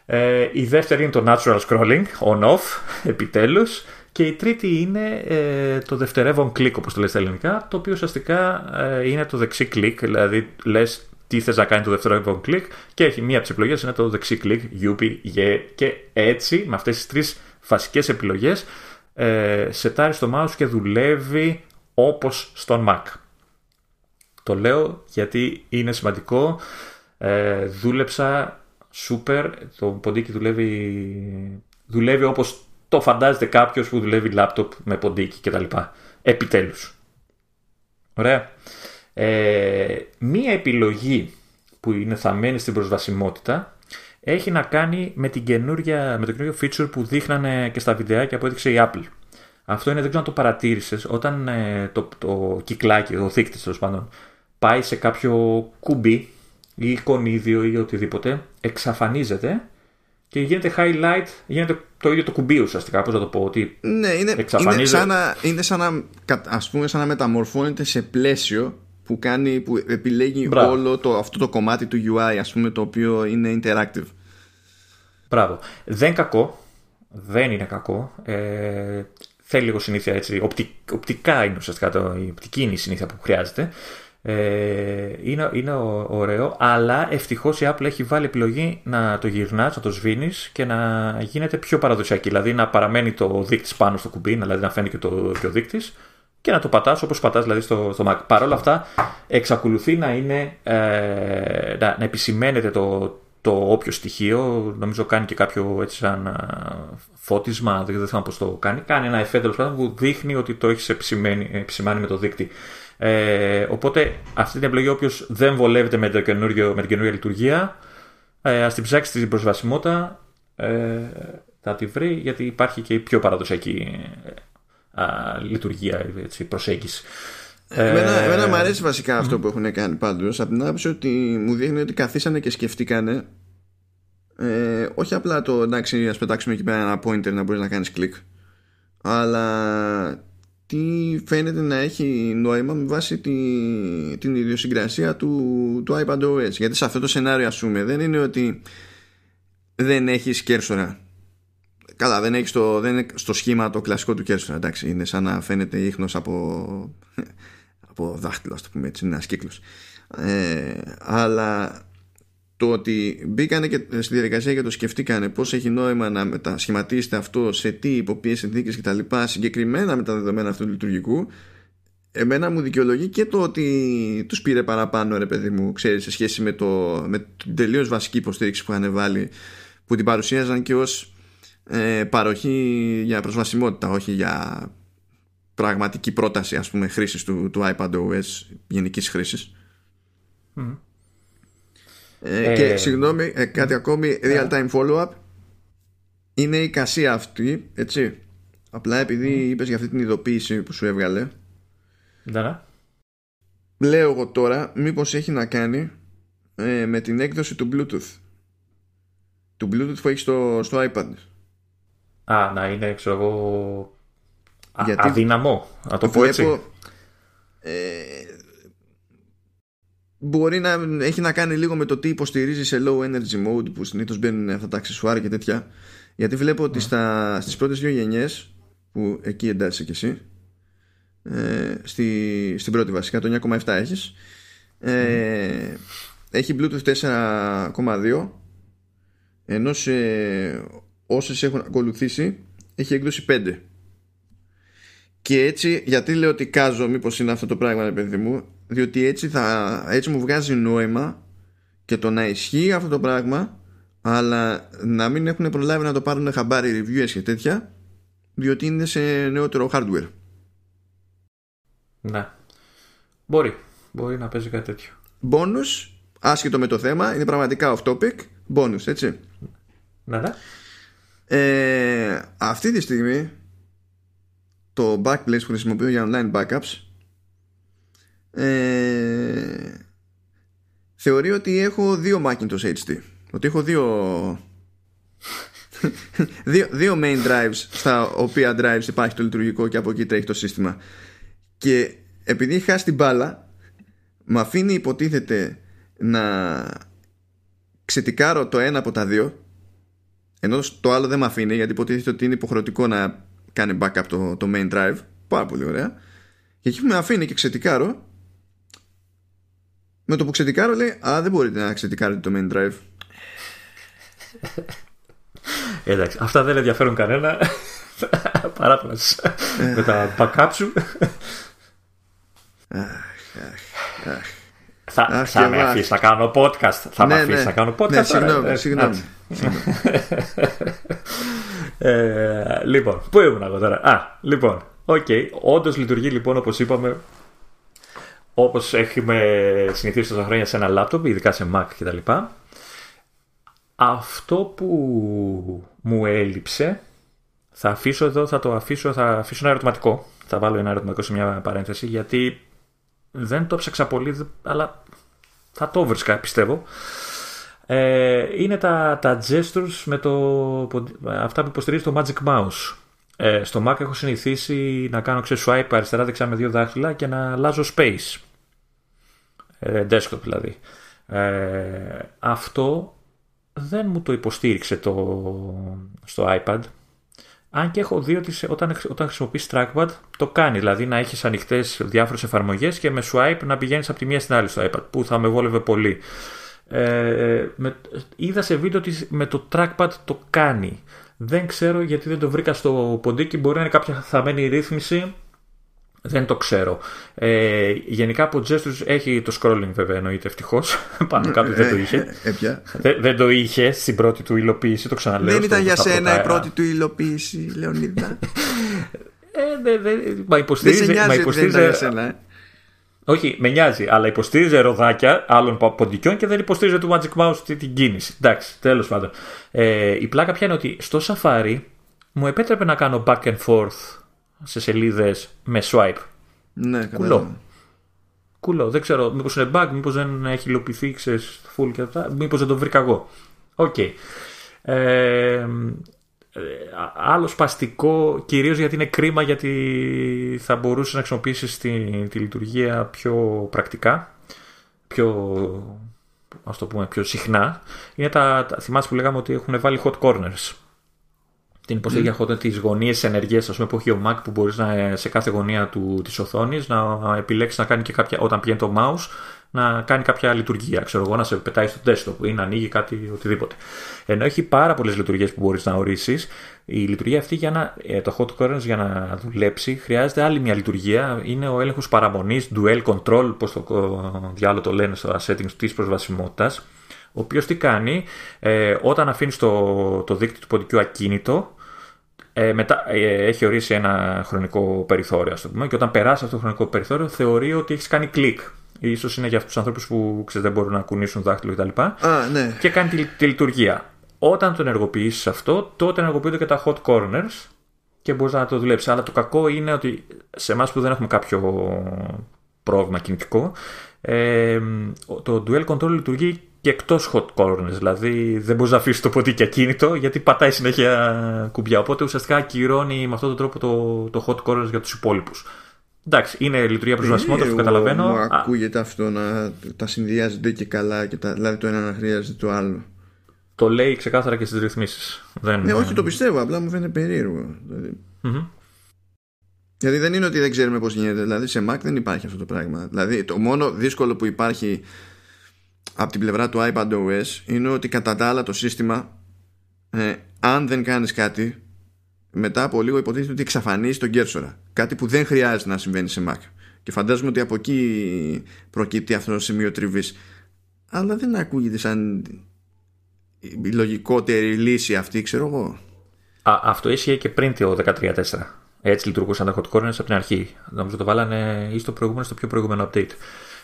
Ε, η δεύτερη είναι το natural scrolling, on-off, επιτέλους. Και η τρίτη είναι ε, το δευτερεύον κλικ, όπως το λέει στα ελληνικά, το οποίο ουσιαστικά ε, είναι το δεξί κλικ, δηλαδή λες τι θες να κάνει το δευτερεύον κλικ και έχει μία από τις επιλογές είναι το δεξί κλικ, UP, Y και έτσι με αυτές τις τρεις βασικές επιλογές ε, σετάρει το mouse και δουλεύει όπως στον Mac. Το λέω γιατί είναι σημαντικό. Ε, δούλεψα super. Το ποντίκι δουλεύει, δουλεύει όπως το φαντάζεται κάποιος που δουλεύει λάπτοπ με ποντίκι κτλ. Επιτέλους. Ωραία. Ε, μία επιλογή που είναι θαμένη στην προσβασιμότητα έχει να κάνει με, την με το καινούριο feature που δείχνανε και στα βιντεάκια που έδειξε η Apple. Αυτό είναι, δεν ξέρω αν το παρατήρησες, όταν ε, το, το κυκλάκι, ο δείκτης τέλος πάντων, πάει σε κάποιο κουμπί ή εικονίδιο ή οτιδήποτε, εξαφανίζεται και γίνεται highlight, γίνεται το ίδιο το κουμπί ουσιαστικά, πώς να το πω, ότι ναι, είναι, είναι σαν να, είναι σαν να, ας πούμε, σαν να μεταμορφώνεται σε πλαίσιο που, κάνει, που επιλέγει όλο το, αυτό το κομμάτι του UI, ας πούμε, το οποίο είναι interactive. Μπράβο. Δεν κακό, δεν είναι κακό. Ε, θέλει λίγο συνήθεια έτσι. οπτικά είναι ουσιαστικά το, η οπτική είναι η συνήθεια που χρειάζεται. Ε, είναι, είναι ωραίο, αλλά ευτυχώς η Apple έχει βάλει επιλογή να το γυρνάς, να το σβήνεις και να γίνεται πιο παραδοσιακή. Δηλαδή να παραμένει το δείκτη πάνω στο κουμπί, δηλαδή να φαίνει και, το, και ο δείκτη και να το πατάς όπως πατάς δηλαδή στο, στο Mac. Παρ' όλα αυτά εξακολουθεί να είναι ε, να, να επισημαίνεται το, το όποιο στοιχείο, νομίζω κάνει και κάποιο έτσι σαν φώτισμα, δεν ξέρω πώς το κάνει, κάνει ένα εφέ τέλος που δείχνει ότι το έχεις επισημάνει με το δείκτη. Ε, οπότε αυτή την επιλογή όποιος δεν βολεύεται με, το με την καινούργια λειτουργία, ε, ας την ψάξει την προσβασιμότητα, ε, θα τη βρει γιατί υπάρχει και η πιο παραδοσιακή ε, λειτουργία, έτσι, προσέγγισης. Εμένα, ε, εμένα μου αρέσει βασικά αυτό που έχουν κάνει πάντως. Από την άποψη ότι μου δείχνει ότι καθίσανε και σκεφτήκανε. Ε, όχι απλά το εντάξει ας πετάξουμε εκεί πέρα ένα pointer να μπορείς να κάνεις κλικ. Αλλά τι φαίνεται να έχει νόημα με βάση τη, την ιδιοσυγκρασία του, του iPadOS γιατί σε αυτό το σενάριο ας πούμε δεν είναι ότι δεν έχεις κέρσορα Καλά, δεν έχεις το, δεν είναι στο σχήμα το κλασικό του κέρσορα. Εντάξει, είναι σαν να φαίνεται ίχνος από [LAUGHS] από δάχτυλο, ας το πούμε έτσι, είναι ένας κύκλος. Ε, αλλά το ότι μπήκανε και στη διαδικασία και το σκεφτήκανε πώς έχει νόημα να μετασχηματίσετε αυτό σε τι, υπό ποιες συνθήκες κτλ. συγκεκριμένα με τα δεδομένα αυτού του λειτουργικού, εμένα μου δικαιολογεί και το ότι τους πήρε παραπάνω, ρε παιδί μου, ξέρεις, σε σχέση με, το, με την τελείως βασική υποστήριξη που είχαν βάλει, που την παρουσίαζαν και ως ε, παροχή για προσβασιμότητα, όχι για πραγματική πρόταση ας πούμε χρήσης του, του iPad OS γενικής χρήσης ε, και ε, συγγνώμη ε, κάτι ακόμη real time follow-up. Είναι η κασία αυτή έτσι. Απλά επειδή mm. είπες για αυτή την ειδοποίηση που σου έβγαλε. Ναι, ναι. λέω εγώ τώρα μήπως έχει να κάνει ε, με την έκδοση του Bluetooth. Του Bluetooth που έχεις στο, στο iPad. Α, να είναι ξέρω εγώ γιατί αδύναμο, να το πω έτσι. Ε, μπορεί να έχει να κάνει λίγο με το τι υποστηρίζει σε low energy mode που συνήθως μπαίνουν αυτά τα αξισουάρια και τέτοια. Γιατί βλέπω ότι στα, στις πρώτες δύο γενιές που εκεί εντάσσεσαι κι εσύ ε, στη, στην πρώτη βασικά το 9,7 έχεις ε, έχει Bluetooth 4,2 ενώ σε όσες έχουν ακολουθήσει έχει έκδοση 5 και έτσι, γιατί λέω ότι κάζω μήπως είναι αυτό το πράγμα, παιδί μου, διότι έτσι, θα, έτσι μου βγάζει νόημα και το να ισχύει αυτό το πράγμα, αλλά να μην έχουν προλάβει να το πάρουν χαμπάρι reviews και τέτοια, διότι είναι σε νεότερο hardware. Ναι. Μπορεί. Μπορεί να παίζει κάτι τέτοιο. Bonus, άσχετο με το θέμα, είναι πραγματικά off topic. Bonus, έτσι. Ναι, ναι. Ε, αυτή τη στιγμή το Backblaze που χρησιμοποιώ για online backups ε, θεωρεί ότι έχω δύο Macintosh HD ότι έχω δύο [LAUGHS] δύο, δύο main drives στα οποία drives υπάρχει το λειτουργικό και από εκεί τρέχει το σύστημα και επειδή είχα την μπάλα με αφήνει υποτίθεται να ξετικάρω το ένα από τα δύο ενώ το άλλο δεν με αφήνει γιατί υποτίθεται ότι είναι υποχρεωτικό να κάνει backup το, το main drive. Πάρα πολύ ωραία. Και εκεί που με αφήνει και ξετικάρω, με το που ξετικάρω λέει Α, δεν μπορείτε να ξετικάρετε το main drive. Εντάξει, αυτά δεν ενδιαφέρουν κανένα. Παράτα μας με τα backup σου. Θα, θα με αφήσεις να κάνω podcast. Θα ναι, με αφήσεις ναι. να κάνω podcast. Ναι, τώρα, συγγνώμη, ε, συγγνώμη. ε, λοιπόν, πού ήμουν εγώ τώρα; Α, λοιπόν, OK. Okay. Όντως λειτουργεί λοιπόν όπως είπαμε. Όπως έχουμε συνηθίσει τόσα χρόνια σε ένα λάπτοπ, ειδικά σε Mac κτλ. Αυτό που μου έλειψε, θα αφήσω εδώ, θα το αφήσω, θα αφήσω ένα ερωτηματικό. Θα βάλω ένα ερωτηματικό σε μια παρένθεση, γιατί δεν το ψάξα πολύ, αλλά θα το βρίσκα, πιστεύω. Ε, είναι τα, τα gestures με το, αυτά που υποστηρίζει το Magic Mouse. Ε, στο Mac έχω συνηθίσει να κάνω ξέρεις, swipe αριστερά-δεξιά με δύο δάχτυλα και να αλλάζω space. Ε, desktop δηλαδή. Ε, αυτό δεν μου το υποστήριξε το, στο iPad. Αν και έχω δει ότι σε, όταν, όταν χρησιμοποιείς trackpad το κάνει. Δηλαδή να έχεις ανοιχτές διάφορες εφαρμογές και με swipe να πηγαίνεις από τη μία στην άλλη στο iPad που θα με βόλευε πολύ. Ε, με, είδα σε βίντεο ότι με το trackpad το κάνει. Δεν ξέρω γιατί δεν το βρήκα στο ποντίκι. Μπορεί να είναι κάποια θαμένη ρύθμιση. Δεν το ξέρω. Ε, γενικά από gestures έχει το scrolling βέβαια εννοείται ευτυχώς. [LAUGHS] Πάνω κάτω δεν το είχε. Ε, δεν, δεν το είχε στην πρώτη του υλοποίηση, το ξαναλέω. Δεν ήταν για σένα πρώτα... η πρώτη του υλοποίηση, Λεωνίδα. [LAUGHS] ε, δε, δε, μα υποστηρίζει. Δεν σε νοιάζει μα υποστηρίζει, δεν ήταν για σένα, ε. Όχι, με νοιάζει, αλλά υποστήριζε ροδάκια άλλων ποντικών και δεν υποστήριζε του Magic Mouse την κίνηση. Εντάξει, τέλος πάντων. Ε, η πλάκα πια είναι ότι στο Safari μου επέτρεπε να κάνω back and forth σε σελίδες με swipe. Ναι, Κουλό. Κουλό. Δεν ξέρω, μήπως είναι bug, μήπως δεν έχει υλοποιηθεί, ξέρεις, full και αυτά. Μήπως δεν το βρήκα εγώ. OK. Okay. Ε, άλλο σπαστικό, κυρίως γιατί είναι κρίμα γιατί θα μπορούσες να χρησιμοποιήσεις τη, τη λειτουργία πιο πρακτικά, πιο, ας το πούμε, πιο συχνά. Είναι τα, τα θυμάσαι που λέγαμε ότι έχουν βάλει hot corners. Την υποστηρία mm. hot, τις γωνίες ενεργείας, ας πούμε, που έχει ο Mac που μπορείς να, σε κάθε γωνία του, της οθόνης να επιλέξεις να κάνει και κάποια, όταν πηγαίνει το mouse, να κάνει κάποια λειτουργία. Ξέρω εγώ, να σε πετάει στο desktop ή να ανοίγει κάτι οτιδήποτε. Ενώ έχει πάρα πολλές λειτουργίες που μπορείς να ορίσεις, η λειτουργία αυτή για να, το hot corners για να δουλέψει χρειάζεται άλλη μια λειτουργία. Είναι ο έλεγχος παραμονής, dual control, πώς το διάλογο το λένε στα settings της προσβασιμότητας. Ο οποίος τι κάνει, ε, όταν αφήνεις το, το δίκτυο του ποντικού ακίνητο, ε, μετά ε, έχει ορίσει ένα χρονικό περιθώριο, ας το πούμε, και όταν περάσει αυτό το χρονικό περιθώριο, θεωρεί ότι έχεις κάνει κλικ ίσως είναι για αυτούς τους ανθρώπους που ξέρετε, δεν μπορούν να κουνήσουν δάχτυλο κτλ. Α, ναι. Και κάνει τη, τη λειτουργία. Όταν το ενεργοποιήσεις αυτό, τότε ενεργοποιούνται και τα hot corners και μπορείς να το δουλέψεις. Αλλά το κακό είναι ότι σε εμάς που δεν έχουμε κάποιο πρόβλημα κινητικό, ε, το dual control λειτουργεί και εκτός hot corners. Δηλαδή δεν μπορείς να αφήσεις το ποτίκι ακίνητο γιατί πατάει συνέχεια κουμπιά. Οπότε ουσιαστικά ακυρώνει με αυτόν τον τρόπο το, το hot corners για τους υπόλοιπους. Εντάξει, είναι λειτουργία προσβασιμότητας, το καταλαβαίνω. Μου ακούγεται αυτό να τα συνδυάζονται και καλά, και τα, δηλαδή το ένα να χρειάζεται το άλλο. Το λέει ξεκάθαρα και στις ρυθμίσεις. Δεν... Ναι, όχι, το πιστεύω, απλά μου φαίνεται περίεργο. Δηλαδή. Mm-hmm. Δηλαδή δεν είναι ότι δεν ξέρουμε πώς γίνεται. Δηλαδή σε Mac δεν υπάρχει αυτό το πράγμα. Δηλαδή το μόνο δύσκολο που υπάρχει από την πλευρά του iPadOS είναι ότι κατά τα άλλα το σύστημα, ε, αν δεν κάνεις κάτι, μετά από λίγο υποτίθεται ότι εξαφανίζεις τον κέρσορα. Κάτι που δεν χρειάζεται να συμβαίνει σε Mac. Και φαντάζομαι ότι από εκεί προκύπτει αυτό το σημείο τριβής. Αλλά δεν ακούγεται σαν η λογικότερη λύση αυτή, ξέρω εγώ. Α, αυτό ίσχυε και πριν το 13.4. Έτσι λειτουργούσαν τα hot corners από την αρχή. Νομίζω το βάλανε ή στο προηγούμενο, στο πιο προηγούμενο update.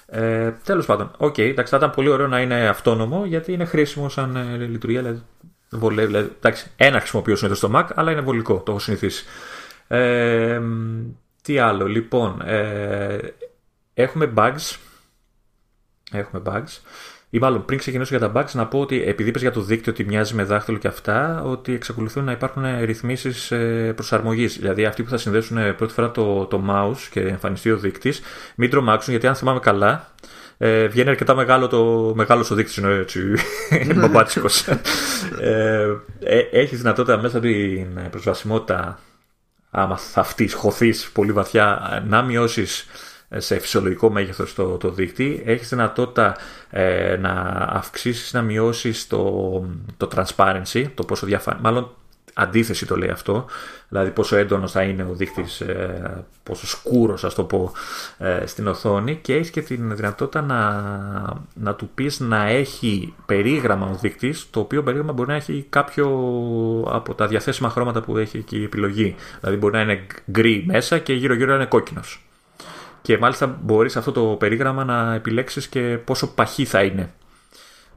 Ε, Τέλος πάντων, OK, okay, εντάξει, θα ήταν πολύ ωραίο να είναι αυτόνομο γιατί είναι χρήσιμο σαν ε, λειτουργία. Δηλαδή, βολεύει, δηλαδή, εντάξει, ένα χρησιμοποιώ συνήθως στο Mac, αλλά είναι βολικό, το έχω συνηθίσει. Ε, τι άλλο, λοιπόν, ε, έχουμε bugs. Έχουμε bugs. Ή μάλλον πριν ξεκινήσω για τα bugs, να πω ότι επειδή είπες για το δίκτυο ότι μοιάζει με δάχτυλο και αυτά, ότι εξακολουθούν να υπάρχουν ρυθμίσεις προσαρμογής. Δηλαδή αυτοί που θα συνδέσουν πρώτη φορά το, το mouse και εμφανιστεί ο δείκτης, μην τρομάξουν, γιατί αν θυμάμαι καλά, ε, βγαίνει αρκετά μεγάλο το μεγάλος ο δείκτης, είναι έτσι. [LAUGHS] είναι μπαμπάτσικος. ε, ε, έχεις δυνατότητα μέσα την προσβασιμότητα άμα θα χωθείς πολύ βαθιά, να μειώσεις σε φυσιολογικό μέγεθος το, το δίκτυ, έχεις δυνατότητα ε, να αυξήσεις, να μειώσεις το, το transparency, το πόσο διαφανή, μάλλον αντίθεση το λέει αυτό, δηλαδή πόσο έντονος θα είναι ο δείκτης, ε, πόσο σκούρος ας το πω ε, στην οθόνη και έχεις και την δυνατότητα να, να του πεις να έχει περίγραμμα ο δείκτης, το οποίο περίγραμμα μπορεί να έχει κάποιο από τα διαθέσιμα χρώματα που έχει και η επιλογή. Δηλαδή μπορεί να είναι γκρι μέσα και γύρω γύρω να είναι κόκκινος. Και μάλιστα μπορείς αυτό το περίγραμμα να επιλέξεις και πόσο παχύ θα είναι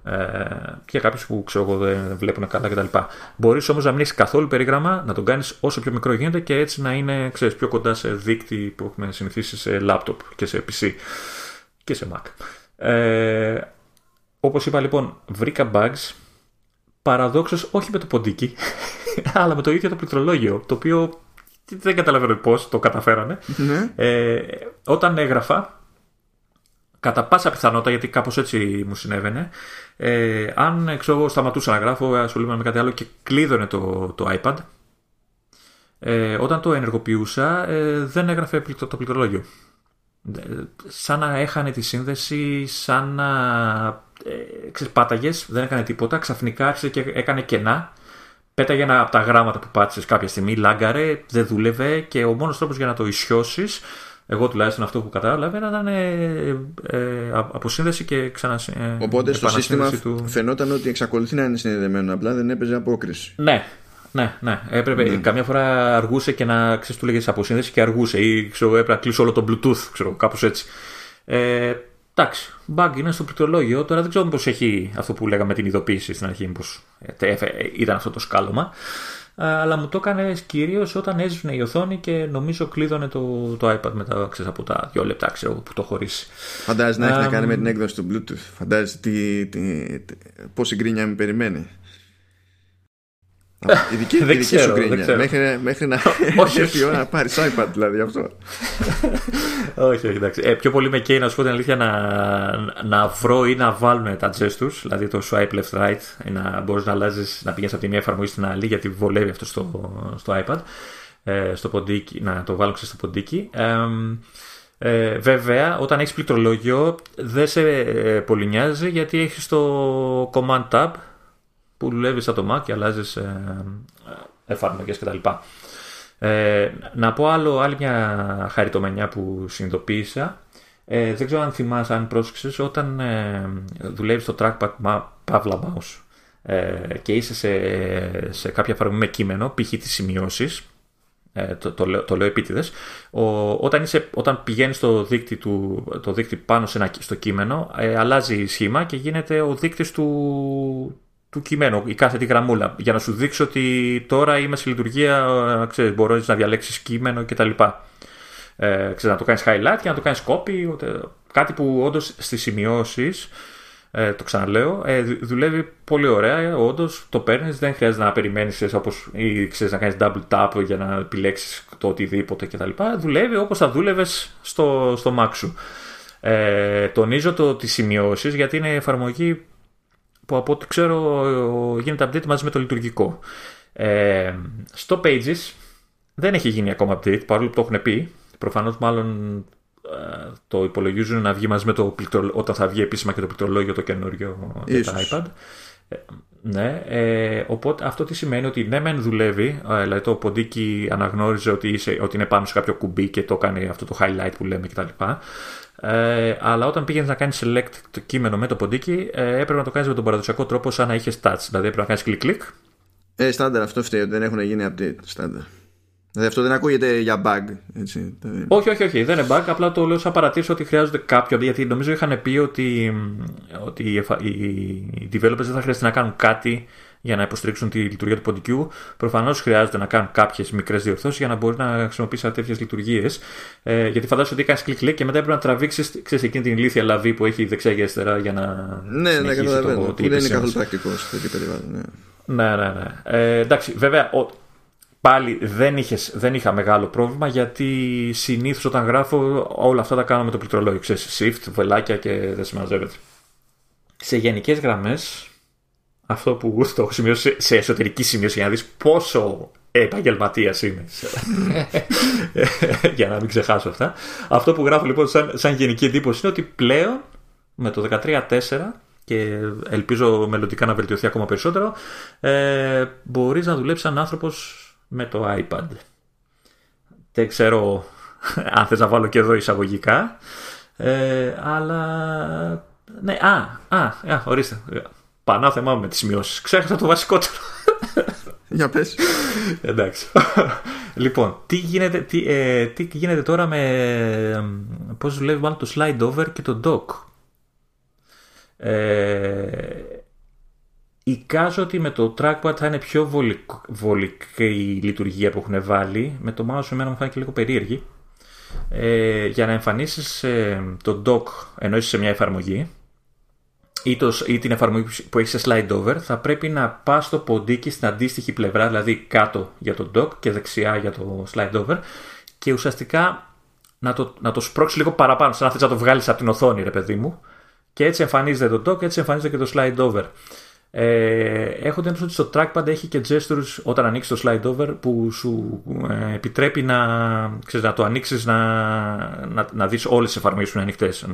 ε, για κάποιους που ξέρω εγώ δεν βλέπουν καλά κτλ. Μπορείς όμως να μην έχεις καθόλου περίγραμμα, να τον κάνεις όσο πιο μικρό γίνεται και έτσι να είναι ξέρεις, πιο κοντά σε δίκτυ που έχουμε συνηθίσει σε laptop και σε PC και σε Mac. Ε, όπως είπα λοιπόν, βρήκα bugs παραδόξως όχι με το ποντίκι, [LAUGHS] αλλά με το ίδιο το πληκτρολόγιο, το οποίο δεν καταλαβαίνω πώς το καταφέρανε. Ναι. Ε, όταν έγραφα, κατά πάσα πιθανότητα, γιατί κάπως έτσι μου συνέβαινε, ε, αν ξέρω, σταματούσα να γράφω, ασχολούμαι με κάτι άλλο και κλείδωνε το, το iPad, ε, όταν το ενεργοποιούσα ε, δεν έγραφε το, το πληκτρολόγιο. Ε, σαν να έχανε τη σύνδεση, σαν να ε, ξέρεις, πάταγες, δεν έκανε τίποτα, ξαφνικά άρχισε και έκανε κενά. Πέταγε ένα από τα γράμματα που πάτησες κάποια στιγμή, λάγκαρε, δεν δούλευε και ο μόνος τρόπος για να το ισιώσεις εγώ τουλάχιστον αυτό που κατάλαβα ήταν ε, ε, αποσύνδεση και ξανα. Ε, Οπότε στο σύστημα του... φαινόταν ότι εξακολουθεί να είναι συνδεδεμένο, απλά δεν έπαιζε απόκριση. Ναι, ναι, ναι. Έπρεπε, ναι. Καμιά φορά αργούσε και να ξέρεις, του λέγες αποσύνδεση και αργούσε. Ή ξέρω, έπρεπε να κλείσω όλο το Bluetooth, ξέρω, κάπως έτσι. Ε, εντάξει, bug είναι στο πληκτρολόγιο. Τώρα δεν ξέρω πώς έχει αυτό που λέγαμε την ειδοποίηση στην αρχή, πώ ε, ήταν αυτό το σκάλωμα αλλά μου το έκανε κυρίως όταν έσβηνε η οθόνη και νομίζω κλείδωνε το, το iPad μετά ξέρεις, από τα δύο λεπτά ξέρω, που το χωρίσει. Φαντάζεσαι να έχει να κάνει με την έκδοση του Bluetooth. Φαντάζεσαι τι, τι, τι, πόση γκρίνια με περιμένει. Η δική, η δική σου γκρίνια. Μέχρι, μέχρι να [LAUGHS] έρθει η ώρα να πάρει iPad δηλαδή αυτό. όχι, όχι, εντάξει. Ε, πιο πολύ με καίει να σου πω την αλήθεια να, να βρω ή να βάλουν τα gestures, δηλαδή το swipe left right, ή να μπορείς να αλλάζεις, να πηγαίνεις από τη μία εφαρμογή στην άλλη, γιατί βολεύει αυτό στο, στο iPad. Ε, στο ποντίκι, να το βάλω στο ποντίκι. Ε, ε, βέβαια, όταν έχεις πληκτρολόγιο, δεν σε ε, πολύ νοιάζει γιατί έχεις το Command Tab που δουλεύεις σαν το Mac και αλλάζεις ε, εφαρμογές κτλ. Ε, να πω άλλο, άλλη μια χαριτομενιά που συνειδητοποίησα. Ε, δεν ξέρω αν θυμάσαι, αν πρόσεξες, όταν ε, δουλεύεις στο trackpad Pavla Mouse ε, και είσαι σε, σε κάποια εφαρμογή με κείμενο, π.χ. τις σημειώσεις, ε, το, το, λέω, το λέω επίτηδες, όταν, είσαι, όταν πηγαίνεις στο δίκτυ, του, το δίκτυ πάνω σε ένα, στο κείμενο, ε, αλλάζει σχήμα και γίνεται ο δείκτης του, του κειμένου, η κάθετη γραμμούλα, για να σου δείξω ότι τώρα είμαι σε λειτουργία, ε, ξέρεις, μπορείς να διαλέξεις κείμενο κτλ. Ε, ξέρεις, να το κάνεις highlight και να το κάνεις copy, κάτι που όντως στις σημειώσεις, ε, το ξαναλέω, ε, δουλεύει πολύ ωραία, όντως το παίρνεις, δεν χρειάζεται να περιμένεις όπως, ή ξέρεις, να κάνεις double tap για να επιλέξεις το οτιδήποτε κτλ. Δουλεύει όπως θα δούλευες στο, στο Mac σου. Ε, τονίζω το, τις σημειώσεις γιατί είναι εφαρμογή που από ό,τι ξέρω γίνεται update μαζί με το λειτουργικό. Ε, στο Pages δεν έχει γίνει ακόμα update, παρόλο που το έχουν πει. Προφανώς μάλλον ε, το υπολογίζουν να βγει μαζί με το όταν θα βγει επίσημα και το πληκτρολόγιο το καινούριο για τα iPad. Ε, ναι, ε, οπότε αυτό τι σημαίνει ότι ναι μεν δουλεύει, ε, δηλαδή το ποντίκι αναγνώριζε ότι, είσαι, ότι είναι πάνω σε κάποιο κουμπί και το κάνει αυτό το highlight που λέμε κτλ. Ε, αλλά όταν πήγαινες να κάνεις select το κείμενο με το ποντίκι, ε, έπρεπε να το κάνεις με τον παραδοσιακό τρόπο σαν να είχες touch. Δηλαδή έπρεπε να κάνεις κλικ-κλικ. Ε, στάνταρ, αυτό φταίει ότι δεν έχουν γίνει update. Στάνταρ. Δηλαδή αυτό δεν ακούγεται για bug. Έτσι. Όχι, όχι, όχι. Δεν είναι bug. Απλά το λέω σαν παρατήρηση ότι χρειάζονται κάποιο. Γιατί νομίζω είχαν πει ότι, ότι οι developers δεν θα χρειάζεται να κάνουν κάτι για να υποστηρίξουν τη λειτουργία του ποντικού. Προφανώς χρειάζεται να κάνουν κάποιες μικρές διορθώσεις για να μπορεί να χρησιμοποιήσει τέτοιες λειτουργίες. Ε, γιατί φαντάζομαι ότι κάνεις κλικ-κλικ και μετά πρέπει να τραβήξεις εκείνη την ηλίθια λαβή που έχει δεξιά και αριστερά για να. Ναι, ναι, καταλαβαίνω. Το, που δεν είναι καθόλου πρακτικό σε τέτοιο περιβάλλον. Ναι, ναι, ναι. ναι. Ε, εντάξει, βέβαια, ο, πάλι δεν, είχες, δεν είχα μεγάλο πρόβλημα γιατί συνήθως όταν γράφω όλα αυτά τα κάνω με το πληκτρολόγιο. Ξέρεις, shift, βελάκια και δεν συμμαζεύεται. Σε γενικές γραμμές, αυτό που το έχω σημειώσει σε εσωτερική σημείωση για να δεις πόσο επαγγελματίας είμαι. [LAUGHS] Για να μην ξεχάσω αυτά. Αυτό που γράφω λοιπόν σαν, σαν γενική εντύπωση είναι ότι πλέον με το 13-4 και ελπίζω μελλοντικά να βελτιωθεί ακόμα περισσότερο, ε, μπορείς να δουλέψεις σαν άνθρωπος με το iPad. Δεν ξέρω αν θες να βάλω και εδώ εισαγωγικά, ε, αλλά... Ναι, α, α, α ορίστε. Πανάθεμά με τις σημειώσεις. Ξέχασα το βασικότερο. Για πες. Εντάξει. λοιπόν, τι γίνεται, τι, ε, τι γίνεται τώρα με πώς δουλεύει μάλλον το slide over και το dock. Ε, εικάζω ότι με το trackpad θα είναι πιο βολική η λειτουργία που έχουν βάλει. Με το mouse εμένα μου φάνηκε λίγο περίεργη. Ε, για να εμφανίσεις ε, το dock ενώ είσαι σε μια εφαρμογή ή, το, ή την εφαρμογή που έχει σε slide over θα πρέπει να πας το ποντίκι στην αντίστοιχη πλευρά δηλαδή κάτω για το dock και δεξιά για το slide over και ουσιαστικά να το, να το σπρώξεις λίγο παραπάνω σαν να θες να το βγάλεις από την οθόνη ρε παιδί μου και έτσι εμφανίζεται το dock και έτσι εμφανίζεται και το slide over. Ε, έχω την ότι στο trackpad έχει και gestures όταν ανοίξεις το slide over που σου ε, επιτρέπει να, ξέρεις, να το ανοίξεις να, να, να δεις όλες τις εφαρμογές που είναι ανοιχτές.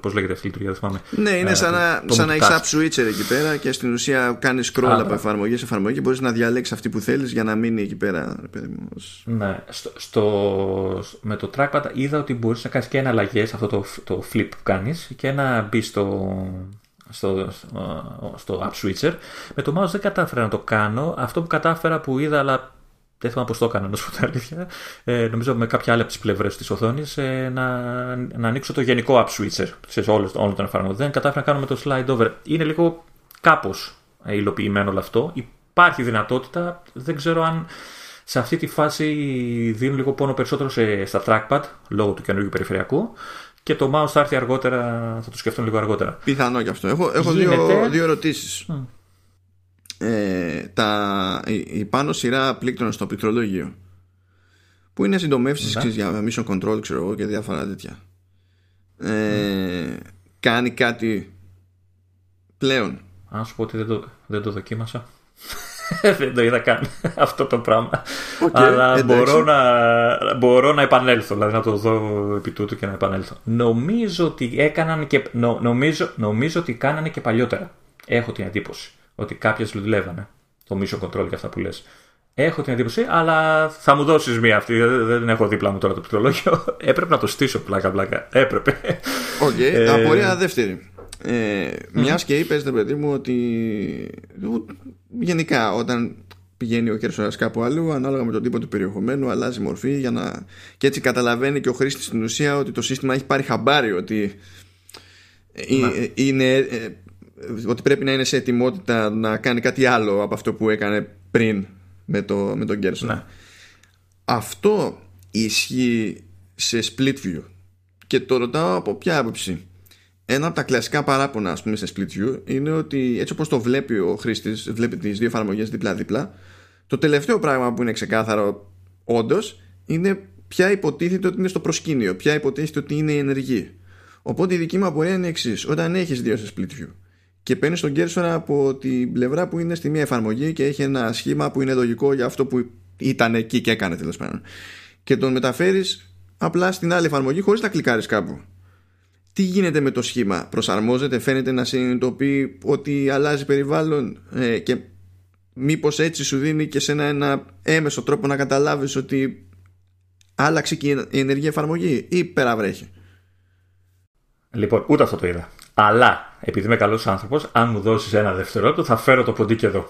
Πώς λέγεται αυτή η λειτουργία, δεν θυμάμαι. Ναι, είναι ε, σαν, να, σαν να έχει app switcher εκεί πέρα και στην ουσία κάνεις scroll Α, από εφαρμογή σε εφαρμογή και μπορείς να διαλέξεις αυτή που θέλεις για να μείνει εκεί πέρα. Ναι, στο, στο, με το trackpad είδα ότι μπορείς να κάνεις και ένα αλλαγέ αυτό το, το flip που κάνεις και να μπεις στο στο, στο app switcher. Με το mouse δεν κατάφερα να το κάνω. Αυτό που κατάφερα που είδα, αλλά δεν θυμάμαι πώς το έκανα, να σου πω την αλήθεια. Ε, νομίζω με κάποια άλλη από τις πλευρές της οθόνης ε, να, να ανοίξω το γενικό app switcher σε όλο, όλο τον εφαρμογή. Δεν κατάφερα να κάνω με το slide over. Είναι λίγο κάπως υλοποιημένο όλο αυτό. Υπάρχει δυνατότητα. Δεν ξέρω αν σε αυτή τη φάση δίνουν λίγο πόνο περισσότερο σε, στα trackpad λόγω του καινούργιου περιφερειακού και το mouse θα έρθει αργότερα, θα το σκεφτούν λίγο αργότερα. Πιθανό γι' αυτό. Έχω, έχω δύο, δύο ερωτήσεις. Ε, τα, η, η, πάνω σειρά πλήκτρων στο πληκτρολόγιο που είναι συντομεύσεις ναι. για mission control ξέρω εγώ και διάφορα τέτοια ε, κάνει κάτι πλέον Αν σου πω ότι δεν το, δεν το δοκίμασα [LAUGHS] δεν το είδα καν [LAUGHS] αυτό το πράγμα. Okay, Αλλά μπορώ να, μπορώ να επανέλθω, δηλαδή να το δω επί τούτου και να επανέλθω. Νομίζω ότι έκαναν και, νομίζω, νομίζω ότι κάνανε και παλιότερα. Έχω την εντύπωση ότι κάποιες δουλεύανε το mission control και αυτά που λες. Έχω την εντύπωση, αλλά θα μου δώσεις μία αυτή. Δεν έχω δίπλα μου τώρα το πληκτρολόγιο. [LAUGHS] Έπρεπε να το στήσω πλάκα-πλάκα. Έπρεπε. OK. Okay. Ε... Απορία δεύτερη. Ε, Μιας και είπες, ρε παιδί μου, ότι γενικά όταν πηγαίνει ο κέρσορας κάπου αλλού, ανάλογα με τον τύπο του περιεχομένου, αλλάζει μορφή για να... και έτσι καταλαβαίνει και ο χρήστης στην ουσία ότι το σύστημα έχει πάρει χαμπάρι ότι, είναι, ε, ότι πρέπει να είναι σε ετοιμότητα να κάνει κάτι άλλο από αυτό που έκανε πριν με, το, με τον κέρσορα. Ναι. Αυτό ισχύει σε split view και το ρωτάω από ποια άποψη ένα από τα κλασικά παράπονα ας πούμε σε split view είναι ότι έτσι όπως το βλέπει ο χρήστης βλέπει τις δύο εφαρμογές δίπλα-δίπλα το τελευταίο πράγμα που είναι ξεκάθαρο όντως είναι ποια υποτίθεται ότι είναι στο προσκήνιο ποια υποτίθεται ότι είναι ενεργή οπότε η δική μου απορία είναι εξής. όταν έχεις δύο σε split view και παίρνεις τον cursor από την πλευρά που είναι στη μία εφαρμογή και έχει ένα σχήμα που είναι λογικό για αυτό που ήταν εκεί και έκανε τέλος πάντων και τον μεταφέρεις απλά στην άλλη εφαρμογή χωρίς να κλικάρεις κάπου τι γίνεται με το σχήμα; Προσαρμόζεται φαίνεται να συνειδητοποιεί ότι αλλάζει περιβάλλον ε, και μήπως έτσι σου δίνει και σε ένα, ένα έμεσο τρόπο να καταλάβεις ότι άλλαξε και η ενεργή εφαρμογή ή περαβρέχει Λοιπόν, ούτε αυτό το είδα. Αλλά επειδή είμαι καλός άνθρωπος, αν μου δώσεις ένα δευτερόλεπτο, θα φέρω το ποντίκι εδώ.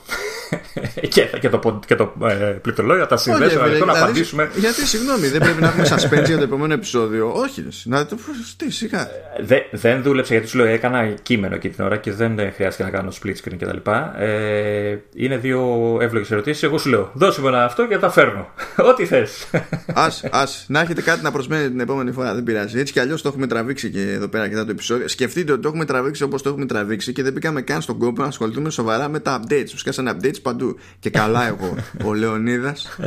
[LAUGHS] και, και το, και το ε, πληκτρολόγιο, τα συνδέσω να δηλαδή, απαντήσουμε. Γιατί, συγγνώμη, δεν πρέπει να έχουμε suspense για το επόμενο επεισόδιο. Όχι, να το τι, σιγά. Δε, δεν δούλεψα γιατί σου λέω έκανα κείμενο εκεί την ώρα και δεν χρειάστηκε να κάνω split screen κτλ. Ε, είναι δύο εύλογες ερωτήσεις. Εγώ σου λέω, δώσε μου ένα αυτό και τα φέρνω. [LAUGHS] Ό,τι θες. Α να έχετε κάτι να προσμένετε την επόμενη φορά, δεν πειράζει. Έτσι κι αλλιώς το έχουμε τραβήξει και εδώ πέρα και το επεισόδιο. Σκεφτείτε ότι το έχουμε τραβήξει όπως το έχουμε τραβήξει και δεν πήγαμε καν στον κόπο να ασχοληθούμε σοβαρά με τα updates. Του σκάσανε updates παντού. Και καλά εγώ, ο Λεωνίδας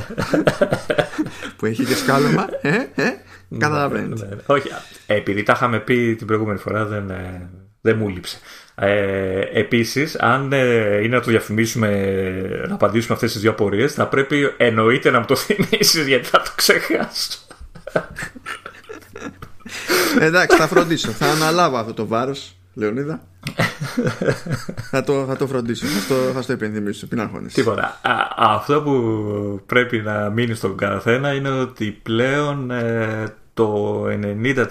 που έχει και σκάλωμα. Ε, ε, καταλαβαίνετε. Ναι, ναι, ναι. Όχι, επειδή τα είχαμε πει την προηγούμενη φορά δεν, ε, δεν μου λείψε. Ε, Επίσης, αν ε, είναι να το διαφημίσουμε, να απαντήσουμε αυτές τις δύο απορίες, θα πρέπει εννοείται να μου το θυμίσεις γιατί θα το ξεχάσω. Εντάξει, θα φροντίσω. Θα αναλάβω αυτό το βάρος, Λεωνίδα. θα, το, θα το φροντίσω. Θα το, θα στο υπενθυμίσω. Μην αγχώνεσαι. Τίποτα. αυτό που πρέπει να μείνει στον καθένα είναι ότι πλέον ε, το 90% ε,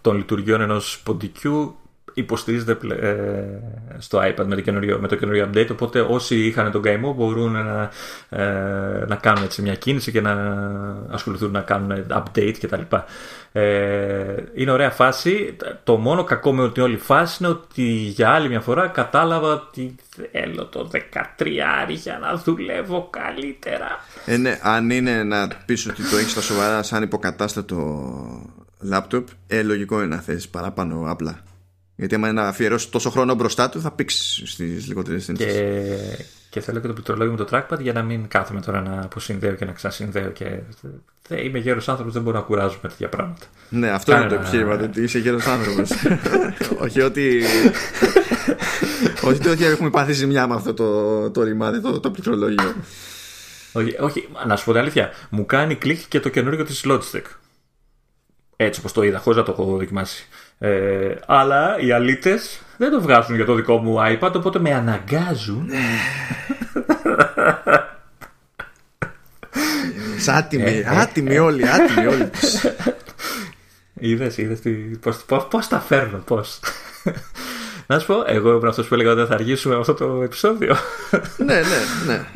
των λειτουργιών ενός ποντικού υποστηρίζεται ε, στο iPad με το, καινούριο, με το καινούριο update οπότε όσοι είχαν τον καημό μπορούν να, ε, να κάνουν έτσι μια κίνηση και να ασχοληθούν να κάνουν update κτλ. Ε, είναι ωραία φάση. Το μόνο κακό με την όλη φάση είναι ότι για άλλη μια φορά κατάλαβα ότι θέλω το 13 για να δουλεύω καλύτερα. Ε, ναι, αν είναι να πεις ότι το έχεις στα σοβαρά σαν υποκατάστατο λάπτοπ, ε, λογικό είναι να θες παραπάνω απλά. Γιατί άμα να αφιερώσει τόσο χρόνο μπροστά του, θα πήξει στις λιγότερες ταινίε. Και, και θέλω και το πληκτρολόγιο με το trackpad για να μην κάθομαι τώρα να αποσυνδέω και να ξανασυνδέω. Και... Είμαι γέρος άνθρωπος, δεν μπορώ να κουράζω με τέτοια πράγματα. Ναι, αυτό Κάνε είναι το επιχείρημα, ότι είσαι γέρος άνθρωπος. [LAUGHS] όχι ότι. όχι ότι έχουμε πάθει ζημιά με αυτό το, το ρημάδι, το, το πληκτρολόγιο. όχι, όχι, να σου πω την αλήθεια. Μου κάνει κλικ και το καινούργιο της Logitech. Έτσι όπως το είδα, χωρίς να το έχω δοκιμάσει. Ε, αλλά οι αλήτες δεν το βγάζουν για το δικό μου iPad, οπότε με αναγκάζουν. [LAUGHS] άτιμοι, ε, ε, άτιμοι όλοι, άτιμοι όλοι. [LAUGHS] Είδες, είδες πώς, πώς, πώς τα φέρνω, πώς. [LAUGHS] Να σου πω, εγώ ήμουν αυτό που έλεγα ότι θα αργήσουμε με αυτό το επεισόδιο. ναι, ναι, ναι.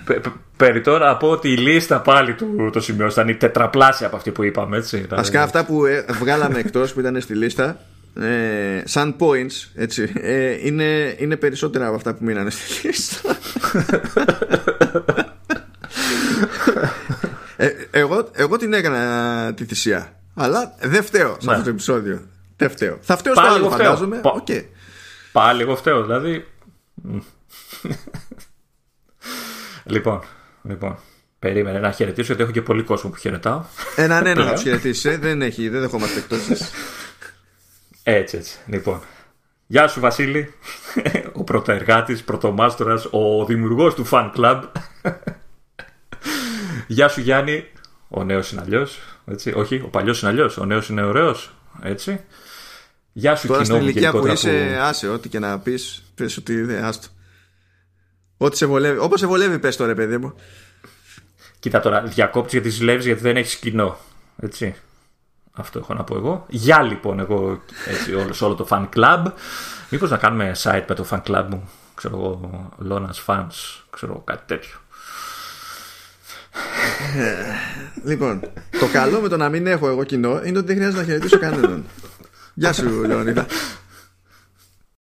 περί τώρα από ότι η λίστα πάλι του το σημείο ήταν η τετραπλάσια από αυτή που είπαμε, έτσι. Βασικά αυτά που βγάλαμε εκτός που ήταν στη λίστα ε, σαν points έτσι, ε, είναι, είναι περισσότερα από αυτά που μείνανε στη λίστα ε, εγώ, εγώ την έκανα τη θυσία αλλά δεν φταίω σε ναι. αυτό το επεισόδιο δεν φταίω. θα φταίω στο άλλο φαντάζομαι okay. πάλι εγώ φταίω δηλαδή λοιπόν λοιπόν Περίμενε να χαιρετήσω γιατί έχω και πολύ κόσμο που χαιρετάω. Έναν ένα να τους χαιρετήσεις. Ε. Δεν, έχει, δεν δεχόμαστε εκτόσει. Έτσι, έτσι. Λοιπόν. Γεια σου Βασίλη, [LAUGHS] ο πρωτοεργάτης, πρωτομάστορας, ο δημιουργός του Fan Club. [LAUGHS] Γεια σου Γιάννη, ο νέος είναι αλλιώς, έτσι. Όχι, ο παλιός είναι αλλιώς, ο νέος είναι ωραίος, έτσι. Γεια σου Τώρα στην ηλικία που είσαι, άσε, ό,τι και να πεις, πες ότι δεν, άστο. Ό,τι σε βολεύει, όπως σε βολεύει πες τώρα παιδί μου. Κοίτα τώρα, διακόπτεις γιατί ζηλεύεις γιατί δεν έχεις κοινό, έτσι. Αυτό έχω να πω εγώ. Γεια λοιπόν εγώ έτσι, όλο, σε όλο το fan club. Μήπως να κάνουμε site με το fan club μου. Ξέρω εγώ, Lonas Fans, ξέρω εγώ, κάτι τέτοιο. λοιπόν, το καλό με το να μην έχω εγώ κοινό είναι ότι δεν χρειάζεται να χαιρετήσω κανέναν. Γεια σου, Λεωνίδα.